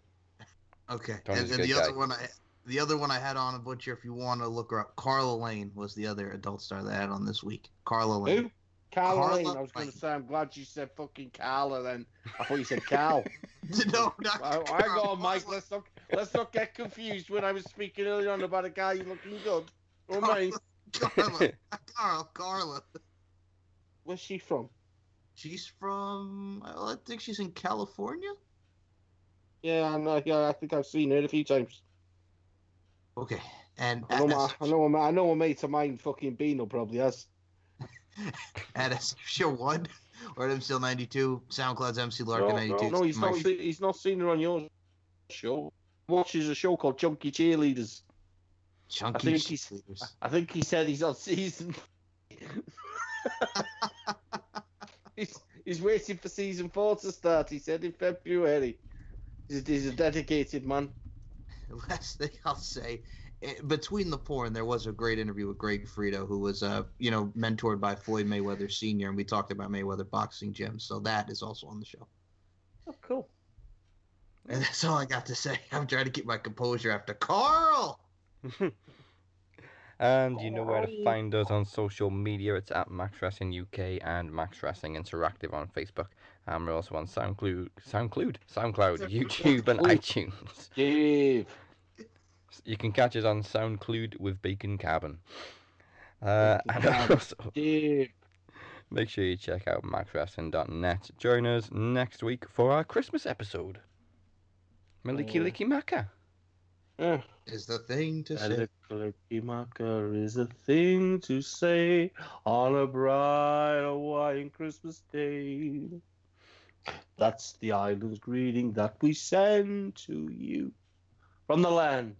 Speaker 4: Okay.
Speaker 2: Tony's
Speaker 4: and
Speaker 2: a
Speaker 4: and
Speaker 2: good
Speaker 4: the other one I the other one I had on a butcher if you want to look her up. Carla Lane was the other adult star that I had on this week. Carla Lane.
Speaker 3: Who? Carla
Speaker 4: Carla
Speaker 3: Lane. I was going to say, I'm glad you said fucking Carla then. I thought you said Cal. *laughs*
Speaker 4: no, not
Speaker 3: I, I
Speaker 4: Carla.
Speaker 3: got Mike. Let's not let's not get confused when I was speaking earlier on about a guy looking good. Oh my,
Speaker 4: Carla. *laughs* Carla. Carla.
Speaker 3: where's she from?
Speaker 4: She's from I think she's in California.
Speaker 3: Yeah, I know. Yeah, I think I've seen her a few times.
Speaker 4: Okay. And
Speaker 3: I know, my, I know, my, I know a mate of mine, fucking Beano, probably has. *laughs*
Speaker 4: at Show One or at MCL ninety two, SoundCloud's MC Larkin
Speaker 3: no,
Speaker 4: ninety
Speaker 3: no, no, he's not. See, he's not seen her on your show. Watches a show called Chunky Cheerleaders.
Speaker 4: Chunky
Speaker 3: think
Speaker 4: cheerleaders.
Speaker 3: I think he said he's on season. *laughs* *laughs* he's, he's waiting for season four to start. He said in February. He's, he's a dedicated man. *laughs*
Speaker 4: last thing I'll say, eh, between the porn, there was a great interview with Greg Frito, who was, uh, you know, mentored by Floyd Mayweather Sr., and we talked about Mayweather boxing gyms, so that is also on the show.
Speaker 3: Oh, cool.
Speaker 4: And that's all I got to say. *laughs* I'm trying to keep my composure after Carl. *laughs*
Speaker 2: And you know where to find us on social media. It's at Max Wrestling UK and Max Wrestling Interactive on Facebook. And we're also on SoundCloud, SoundCloud, SoundCloud, YouTube, and iTunes.
Speaker 3: Dave.
Speaker 2: You can catch us on SoundCloud with Bacon Cabin. Uh, and
Speaker 3: Cabin.
Speaker 2: also, *laughs*
Speaker 3: Dave.
Speaker 2: make sure you check out maxwrestling.net. Join us next week for our Christmas episode. Maliki. Liki Maka.
Speaker 3: Yeah.
Speaker 4: Is the thing to say.
Speaker 3: Alicky Macker is a thing to say on a bright Hawaiian Christmas day. That's the island's greeting that we send to you from the land.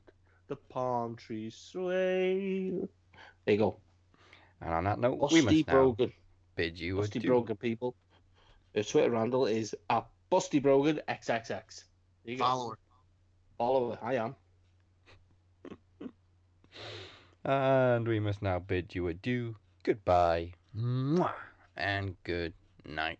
Speaker 3: The palm trees sway. There you go.
Speaker 2: And on that note, we
Speaker 3: Busty
Speaker 2: must now
Speaker 3: Brogan.
Speaker 2: bid you
Speaker 3: Busty
Speaker 2: adieu.
Speaker 3: Brogan, people. Their Twitter handle is at Busty Brogan XXX. There you go.
Speaker 4: Follow her.
Speaker 3: Follow her. I am.
Speaker 2: And we must now bid you adieu, goodbye, and good night.